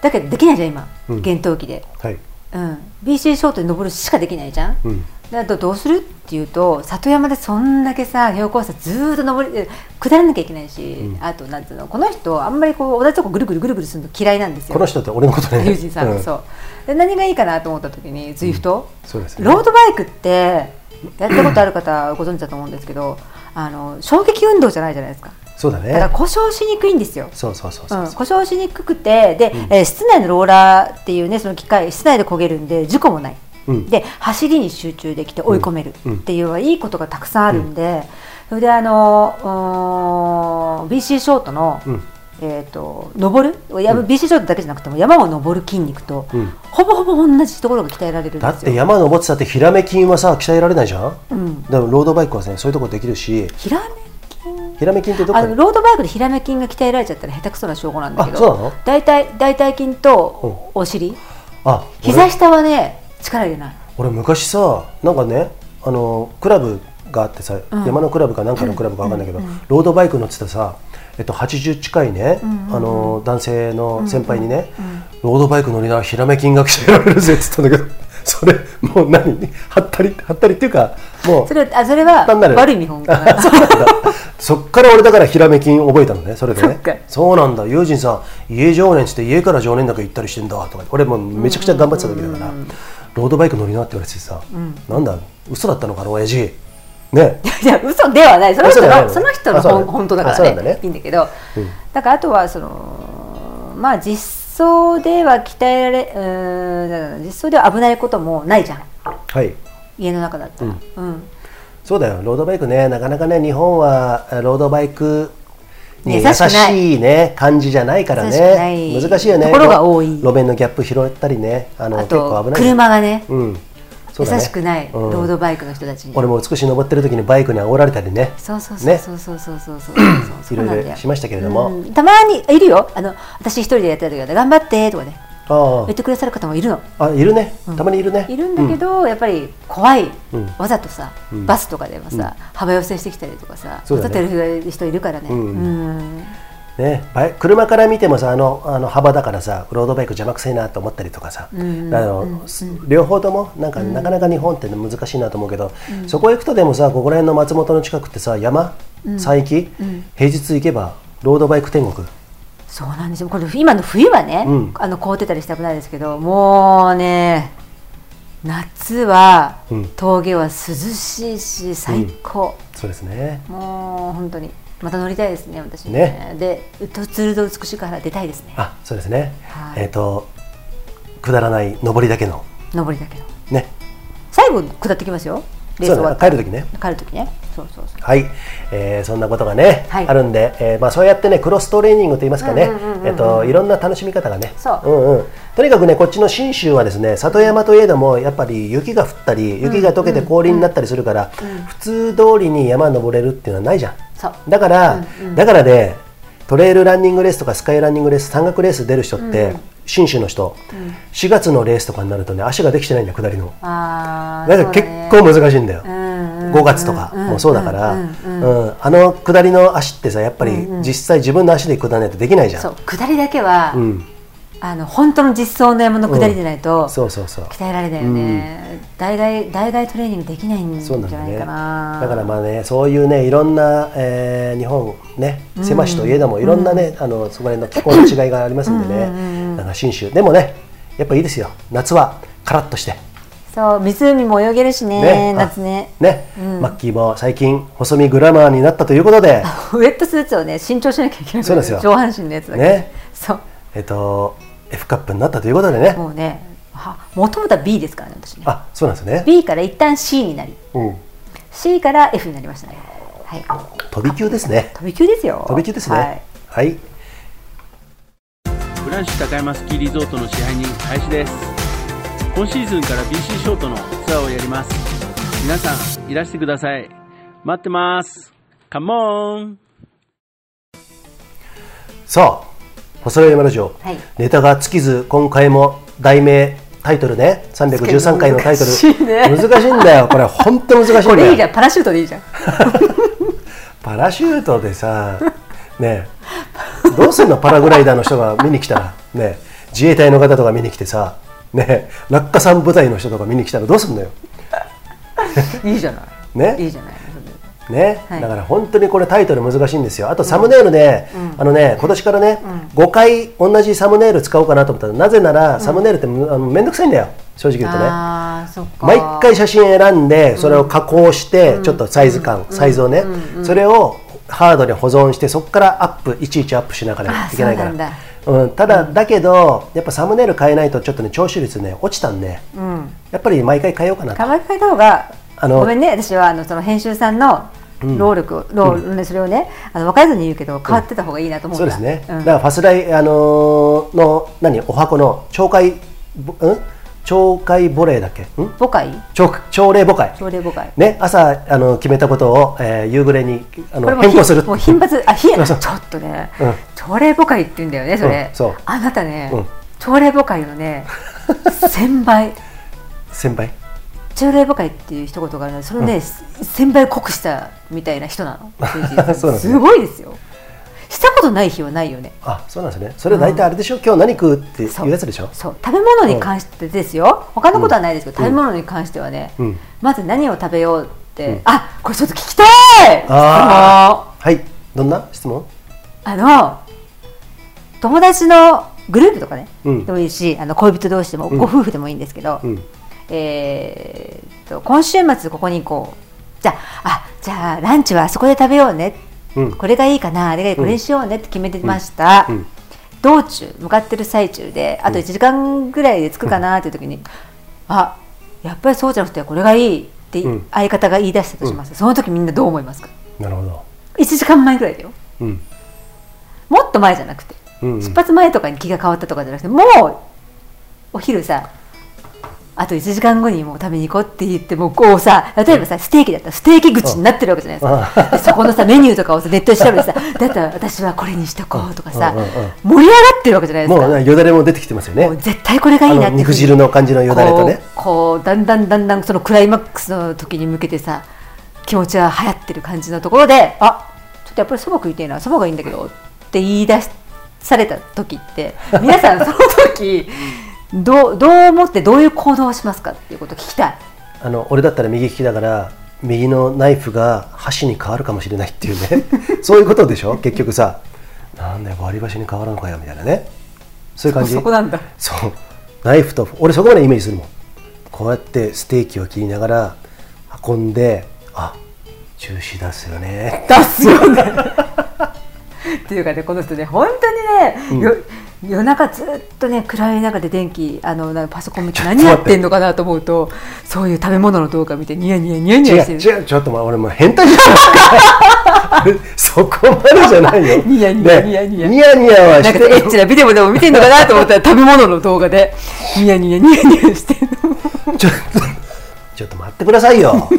Speaker 1: だけどできないじゃん今、
Speaker 2: うん。
Speaker 1: 厳冬期で。
Speaker 2: はい。
Speaker 1: うん、BC ショートに登るしかできないじゃん、
Speaker 2: うん。
Speaker 1: だとどうするっていうと里山でそんだけさ標高差ずーっと登りえ下らなきゃいけないし、あとなんつうのこの人あんまりこう同じとこぐるぐるぐるぐるするの嫌いなんですよ。
Speaker 2: この人って俺のことね。
Speaker 1: 友人さん、
Speaker 2: うん。
Speaker 1: そう。で何がいいかなと思った時にズイフト、
Speaker 2: そうですね。
Speaker 1: ロードバイクってやったことある方ご存知だと思うんですけどあの衝撃運動じゃないじゃないですか
Speaker 2: そうだ
Speaker 1: だから
Speaker 2: ね
Speaker 1: 故障しにくいんですよ。
Speaker 2: そうそうそうそう
Speaker 1: う。ん、故障しにくくてで、えー室内のローラーっていうねその機械室内で焦げるんで事故もない、
Speaker 2: うん。
Speaker 1: で走りに集中できて追い込める
Speaker 2: うん。
Speaker 1: っていういいことがたくさんあるんで、それであのうーん BC ショートの、
Speaker 2: うん。
Speaker 1: えー、と登る？山 BC ショートだけじゃなくても山を登る筋肉と、
Speaker 2: うん。
Speaker 1: ほぼほぼ同じところが鍛えられるんですよ。
Speaker 2: だって山登ってたってひらめ筋はさ鍛えられないじゃん、
Speaker 1: うん。
Speaker 2: でもロードバイクはねそういうとこできるし。
Speaker 1: ひらめ
Speaker 2: ひらめ筋ってどこ
Speaker 1: あのロードバイクでひらめ筋が鍛えられちゃったら下手くそな証拠なんだけど大体大腿筋とお尻。
Speaker 2: あ俺
Speaker 1: 膝下はね力入れない。
Speaker 2: 俺昔さなんかねあのクラブがあってさ、山のクラブかなんかのクラブかわかんないけど、ロードバイク乗ってたさ、えっと、80近いね、あの男性の先輩にね、ロードバイク乗りながらひらめ筋が鍛えられるぜって言ったんだけど それもう何？はったりはったりっていうかもう
Speaker 1: それあそれは悪い見本かな。
Speaker 2: そうなんだ。そっから俺だからひらめ筋覚えたのねそれでね。
Speaker 1: そ
Speaker 2: うなんだ。友人さん家常年っつって家から常年だけ行ったりしてんだとか俺もうめちゃくちゃ頑張ってた時だからロードバイク乗りなって言われてさ、なんだ？嘘だったのかな親父。ね。
Speaker 1: いや嘘ではない。その人
Speaker 2: の
Speaker 1: のその人の
Speaker 2: あそうなんだ
Speaker 1: 本本当だからね。
Speaker 2: ね。
Speaker 1: いいんだけど、
Speaker 2: うん。
Speaker 1: だからあとはそのまあ実装では鍛えられうーん実装では危ないこともないじゃん。
Speaker 2: はい。
Speaker 1: 家の中だったら、うん。
Speaker 2: そうだよ。ロードバイクね。なかなかね日本はあロードバイクに優
Speaker 1: 優しい
Speaker 2: ね感じじゃないからね。難しいよね。
Speaker 1: ところが多い。
Speaker 2: 路路面のギャップ拾ったりね。あの
Speaker 1: あ
Speaker 2: 結構
Speaker 1: と
Speaker 2: 危ない
Speaker 1: 車がね。
Speaker 2: うん
Speaker 1: 優しくない、
Speaker 2: うん。
Speaker 1: ロードバイクの人たちに。
Speaker 2: 俺も美しい登ってる時にバイクに煽られたりね。
Speaker 1: そうそうそう
Speaker 2: ね
Speaker 1: そうそうそうそうそう
Speaker 2: いろいろしましたけれども、
Speaker 1: うんたまにいるよあの私一人でやってる時はね頑張ってとかね
Speaker 2: あ
Speaker 1: 言ってくださる方もいるの
Speaker 2: ああいるねたまにいるね、
Speaker 1: いるんだけど、やっぱり怖い、
Speaker 2: うん
Speaker 1: わざとさ、
Speaker 2: ん
Speaker 1: バスとかではさ、幅寄せしてきたりとかさ、
Speaker 2: そうだね
Speaker 1: わざとやる人いるからね、
Speaker 2: うん
Speaker 1: うん
Speaker 2: ね、車から見てもさあのあの幅だからさロードバイク邪魔くせえなと思ったりとかさ、
Speaker 1: ん
Speaker 2: あの両方ともなんか、なかなか日本って難しいなと思うけど、そこ行くとでもさここら辺の松本の近くってさ山、山域、平日行けばロードバイク天国。
Speaker 1: そうなんですよ。これ今の冬はね、
Speaker 2: うん。
Speaker 1: あの凍ってたりして危ないですけどもうね夏は、
Speaker 2: うん。
Speaker 1: 峠は涼しいし最高、
Speaker 2: そうですね。
Speaker 1: もう本当にまた乗りたいですね私ね。でうとツールド美しくから出たいですね。
Speaker 2: あそうですね、
Speaker 1: はい。
Speaker 2: えっ、とくだらない上りだけの。
Speaker 1: 上りだけど
Speaker 2: ね。
Speaker 1: 最後下ってきますよ。レース終わっ
Speaker 2: 帰る時ね。
Speaker 1: 帰る時ねそうそうそう。
Speaker 2: はい、えーそんなことがね、
Speaker 1: はい。
Speaker 2: あるんで、えーまあ、そうやってねクロストレーニングといいますかね、えっといろんな楽しみ方がね、
Speaker 1: そ
Speaker 2: う。んうん、とにかくねこっちの信州はですね里山といえどもやっぱり雪が降ったり雪が溶けて氷になったりするから、普通通りに山登れるっていうのはないじゃん。だから、だからねトレイルランニングレースとかスカイランニングレース山岳レース出る人って、信州の人、4月のレースとかになるとね足ができてないんだよ下りの。だから結構難しいんだよ、
Speaker 1: うんうん
Speaker 2: 5月とかもそうだから、
Speaker 1: う
Speaker 2: んあの下りの足ってさやっぱり実際自分の足で下らないとできないじゃん。
Speaker 1: そう下りだけは、
Speaker 2: うん、
Speaker 1: あの本当の実装の山の下りでないと、
Speaker 2: そうそうそう
Speaker 1: 鍛えられないよね、代替代替トレーニングできないんじゃ
Speaker 2: そうなんだね
Speaker 1: ないかな
Speaker 2: だからまあねそういうねいろんな、えー日本ね狭しといえども、いろんなね、あのそこら辺の気候の違いがありますんでね、なんか信州でもねやっぱいいですよ夏はカラッとして
Speaker 1: そう湖も泳げるしね
Speaker 2: ね。
Speaker 1: 夏ね。
Speaker 2: あね、マッキーも最近細身グラマーになったということで。
Speaker 1: ウェットスーツをね新調しなきゃいけない。
Speaker 2: そうですよ。
Speaker 1: 上半身のやつだけ、
Speaker 2: ね。
Speaker 1: そう。
Speaker 2: えっと F カップになったということでね。
Speaker 1: もうねもともとは B ですからね私ね。
Speaker 2: あそうなんですね、
Speaker 1: B から一旦 C になり。
Speaker 2: うん、
Speaker 1: C から F になりましたね。はい。
Speaker 2: 飛び級ですね。
Speaker 1: 飛び級ですよ。
Speaker 2: 飛び級ですね。
Speaker 1: はい。
Speaker 2: はい。
Speaker 7: フランシュ高山スキーリゾートの支配人林です今シーズンから BC ショートのツアーをやります。皆さんいらしてください。待ってます。カモン
Speaker 2: さあ細い山ラジオ、
Speaker 1: はい。
Speaker 2: ネタが尽きず今回も題名タイトルね。313回のタイトル。
Speaker 1: 難しいね。
Speaker 2: 難しいんだよ。これ本当難しいんだよ。
Speaker 1: これいいじゃん。パラシュートでいいじゃん。
Speaker 2: パラシュートでさねえ。どうすんの？パラグライダーの人が見に来たら。ねえ。自衛隊の方とか見に来てさね落下山部隊の人とか見に来たらどうすんのよ。
Speaker 1: いいじゃない。
Speaker 2: ね？
Speaker 1: いいじゃない。
Speaker 2: ね、
Speaker 1: はい。
Speaker 2: だから本当にこれタイトル難しいんですよ。あとサムネイルで、あのね今年からね、5回同じサムネイル使おうかなと思ったらなぜならサムネイルってむあのめんどくさいんだよ。正直言うとね。毎回写真選んでそれを加工してちょっとサイズ感、サイズをね、それをハードに保存してそこからアップいちいちアップしながらいけないからうん、ただ、だけどやっぱサムネイル変えないとちょっとね聴取率ね落ちたんで、
Speaker 1: うん。
Speaker 2: やっぱり毎回変えようかなと。
Speaker 1: かま変えた方が
Speaker 2: あの
Speaker 1: ごめんね私はあのその編集さんの労力を、労ねそれをねあの分からずに言うけど変わってた方がいいなと思った、
Speaker 2: そうですね、
Speaker 1: うん。
Speaker 2: だからファスライ、あのーの何お箱の懲戒ぼうん？懲戒母霊だっけ？ん？
Speaker 1: 母会？
Speaker 2: 朝朝礼母会。
Speaker 1: 朝礼母会。
Speaker 2: ね朝あの決めたことを、えー夕暮れにあの変更する。
Speaker 1: もう頻発あひちょっとね、
Speaker 2: うん。
Speaker 1: 朝礼母会って言うんだよねそれ、
Speaker 2: うんそう。
Speaker 1: あなたね、
Speaker 2: うん。
Speaker 1: 朝礼母会のね1000倍
Speaker 2: 先輩？
Speaker 1: 朝礼母会っていう一言があるのでそれをね、1000倍濃くしたみたいな人なの。
Speaker 2: そうなんす
Speaker 1: ごいですよしたことない日はないよね。
Speaker 2: あそうなんですね。それ大体あれでしょ、今日何食うっていうやつでしょ？
Speaker 1: そう。食べ物に関してですよ、他のことはないですけど、食べ物に関してはね、
Speaker 2: うん。
Speaker 1: まず何を食べようって、
Speaker 2: うん。
Speaker 1: あこれちょっと聞きたい！
Speaker 2: あはい。どんな質問？
Speaker 1: あの友達のグループとかね、
Speaker 2: うん。
Speaker 1: でもいいしあの恋人同士でも、
Speaker 2: うん。
Speaker 1: ご夫婦でもいいんですけど、
Speaker 2: うん。
Speaker 1: えーっと今週末ここに行こう。じゃああじゃあランチはあそこで食べようね、
Speaker 2: うん。
Speaker 1: これがいいかなあれがいいこれにしようねって決めてました、
Speaker 2: うん。
Speaker 1: 道中向かってる最中であと1時間ぐらいで着くかなっていう時に、あやっぱりそうじゃなくてこれがいいって
Speaker 2: うん。
Speaker 1: 相方が言い出したとします、その時みんなどう思いますか？
Speaker 2: なるほど。
Speaker 1: 1時間前ぐらいだよ。
Speaker 2: うん。
Speaker 1: もっと前じゃなくて。
Speaker 2: うんうん。
Speaker 1: 出発前とかに気が変わったとかじゃなくてもうお昼さあと1時間後にもう食べに行こうって言ってもうこうさ例えばさステーキだったらステーキ口になってるわけじゃないですか。でそこのさメニューとかをさネットで調べてさ だったら私はこれにしとこうとかさ
Speaker 2: うんうんうん
Speaker 1: 盛り上がってるわけじゃないですか。
Speaker 2: もうねよだれも出てきてますよね。
Speaker 1: 絶対これがいいなって
Speaker 2: 肉汁の感じのよだれとね。
Speaker 1: こうだんだんだんだんそのクライマックスの時に向けてさ気持ちは流行ってる感じのところであちょっとやっぱりそば食いてえなそばがいいんだけどって言い出された時って皆さんその時 どうどう思ってどういう行動をしますかっていうことを聞きたい。
Speaker 2: あの俺だったら右利きだから右のナイフが箸に変わるかもしれないっていうね。そういうことでしょ？結局さ。なんだよ割り箸に変わるのかよみたいなね。そういう感じ。
Speaker 1: そこなんだ。
Speaker 2: そう。ナイフと俺そこまでイメージするもん。こうやってステーキを切りながら運んであジューシー出すよね。
Speaker 1: 出すよね。っていうかねこの人ね本当にね、よ夜中ずっとね暗い中で電気あのパソコン見て何やってんのかなと思うとそういう食べ物の動画見てニヤニヤニヤニヤしてる。
Speaker 2: 違うちょっとま俺もう変態じゃないですか。そこまでじゃないよ。
Speaker 1: ニヤニヤ
Speaker 2: ね
Speaker 1: ニヤニヤ。
Speaker 2: ニヤニヤは
Speaker 1: なんか
Speaker 2: してる。
Speaker 1: エッチなビデオでも見てんのかなと思ったら食べ物の動画でニヤニヤニヤニヤしてるの。
Speaker 2: ちょっとちょっと待ってくださいよ。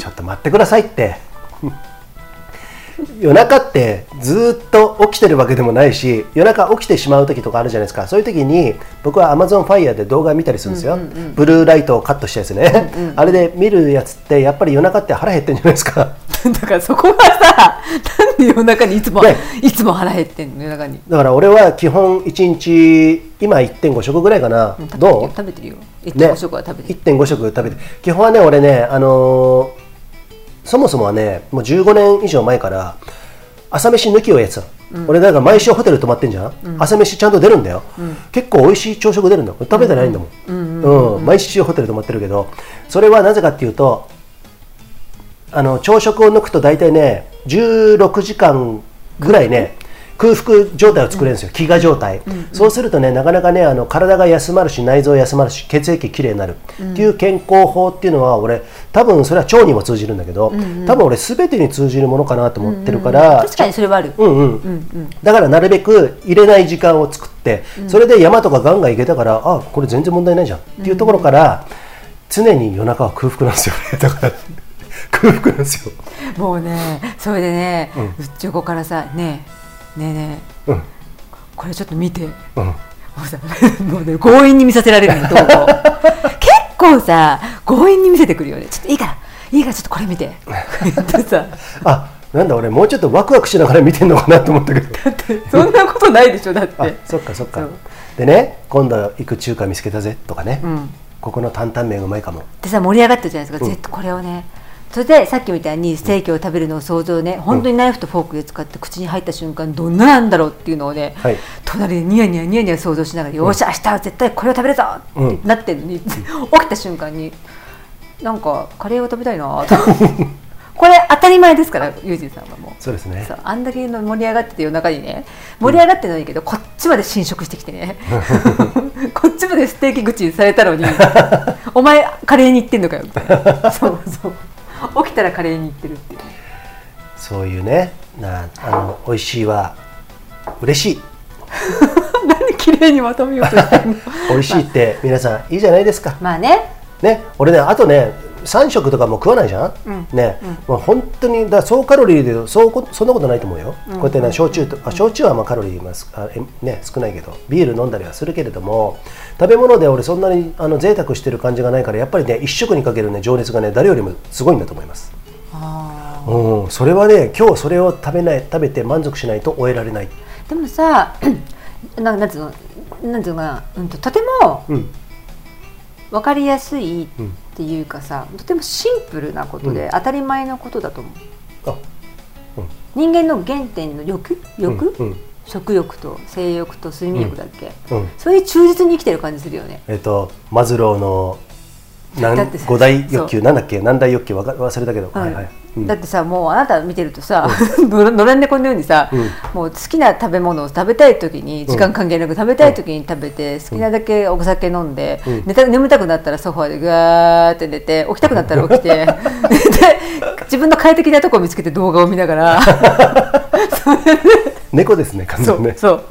Speaker 2: ちょっと待ってくださいって。夜中ってずっと起きてるわけでもないし夜中起きてしまう時とかあるじゃないですか。そういう時に僕は Amazon Fire で動画見たりするんですよ、ブルーライトをカットしたやつね、あれで見るやつってやっぱり夜中って腹減ってんじゃないですか。
Speaker 1: だからそこがさなんで夜中にいつも
Speaker 2: ね。
Speaker 1: いつも腹減ってんの夜中に。
Speaker 2: だから俺は基本1日今1.5食ぐらいかな、どう？
Speaker 1: 食べてるよ。
Speaker 2: ね。
Speaker 1: 1.5食は食べてる、
Speaker 2: 1.5食食べて基本はね俺ねあのーそもそもはねもう15年以上前から朝飯抜きをやってたの、俺だから毎週ホテル泊まってんじゃん、朝飯ちゃんと出るんだよ、結構美味しい朝食出るんだよ。食べてないんだもん。うん。毎週ホテル泊まってるけど。それはなぜかっていうとあの朝食を抜くと大体ね16時間ぐらいね空腹状態を作れるんですよ、飢餓状態、そうするとねなかなかねあの体が休まるし内臓休まるし血液きれいになる。っていう健康法っていうのは俺多分それは腸にも通じるんだけど、多分俺全てに通じるものかなと思ってるから、
Speaker 1: 確かにそれはある、
Speaker 2: うんうん。だからなるべく入れない時間を作って、それで山とかガンガン行けたからあこれ全然問題ないじゃん。っていうところから、常に夜中は空腹なんですよ。ね だから空腹なんですよ。
Speaker 1: もうねそれでね、うっちょこからさねえねえ。ねえ、
Speaker 2: うん。
Speaker 1: これちょっと見て。
Speaker 2: うん。
Speaker 1: もうさ もうね強引に見させられるの動画を結構さ強引に見せてくるよね。ちょっといいから。いいからちょっとこれ見て。言ってさ。
Speaker 2: あなんだ俺もうちょっとワクワクしながら見てんのかなと思ったけど。
Speaker 1: そんなことないでしょだって。
Speaker 2: あそっかそっか。でね今度行く中華見つけたぜとかね、
Speaker 1: うん。
Speaker 2: ここの担々麺うまいかも。
Speaker 1: でさ盛り上がってるじゃないですか、
Speaker 2: うん。
Speaker 1: 絶対これをねそれでさっきみたいにステーキを食べるのを想像ね本当にナイフとフォークで使って口に入った瞬間どんななんだろうっていうのをね、
Speaker 2: はい。
Speaker 1: 隣でニヤニヤニヤニヤ想像しながら、よーし明日は絶対これを食べるぞ
Speaker 2: うん
Speaker 1: ってなってるのに、起きた瞬間になんかカレーを食べたいなとこれ当たり前ですからユージンさんはもう。
Speaker 2: そうですね。
Speaker 1: あんだけの盛り上がってて夜中にね盛り上がってるのいいけど、こっちまで侵食してきてね。こっちまでステーキ口にされたのにお前カレーに行ってんのかよみたいなそうそう起きたらカレーに行ってるっていう。ね
Speaker 2: そういうね。なあの美味しいは嬉しい。
Speaker 1: 何綺麗にまとめようとしてんの。
Speaker 2: 美味しいって皆さんいいじゃないですか。
Speaker 1: まあね。
Speaker 2: ね俺ねあとね3食とかも食わないじゃん、ね、もう本当にだ総カロリーでそうこそんなことないと思うよ、こうやってね焼酎とあ焼酎はまあカロリーまあすあえね少ないけどビール飲んだりはするけれども食べ物で俺そんなにあの贅沢してる感じがないからやっぱりね一食にかけるね情熱がね誰よりもすごいんだと思います。うん、それはね今日それを食べない食べて満足しないと終えられない、
Speaker 1: でもさ ななんつうのなんつうのかな、うん、ととても
Speaker 2: うん、
Speaker 1: 分かりやすいっていうかさ、とてもシンプルなことで当たり前のことだと思う、
Speaker 2: あ
Speaker 1: 人間の原点の欲？欲、
Speaker 2: うんうん。
Speaker 1: 食欲と性欲と睡眠欲だっけ、
Speaker 2: うん。
Speaker 1: そういう忠実に生きてる感じするよね。
Speaker 2: えっ、とマズローの五大欲求なんだっけ？何大欲求？忘れたけど、はい。はい、うん
Speaker 1: だってさもうあなた見てるとさ、の野良猫のようにさ、
Speaker 2: うん。
Speaker 1: もう好きな食べ物を食べたい時に時間関係なく食べたい時に食べて、好きなだけお酒飲んで、
Speaker 2: うん。
Speaker 1: 寝た眠たくなったらソファーでガーって寝て起きたくなったら起きて で自分の快適なとこを見つけて動画を見ながら。
Speaker 2: 猫ですね完
Speaker 1: そ
Speaker 2: 全にね。
Speaker 1: うそう。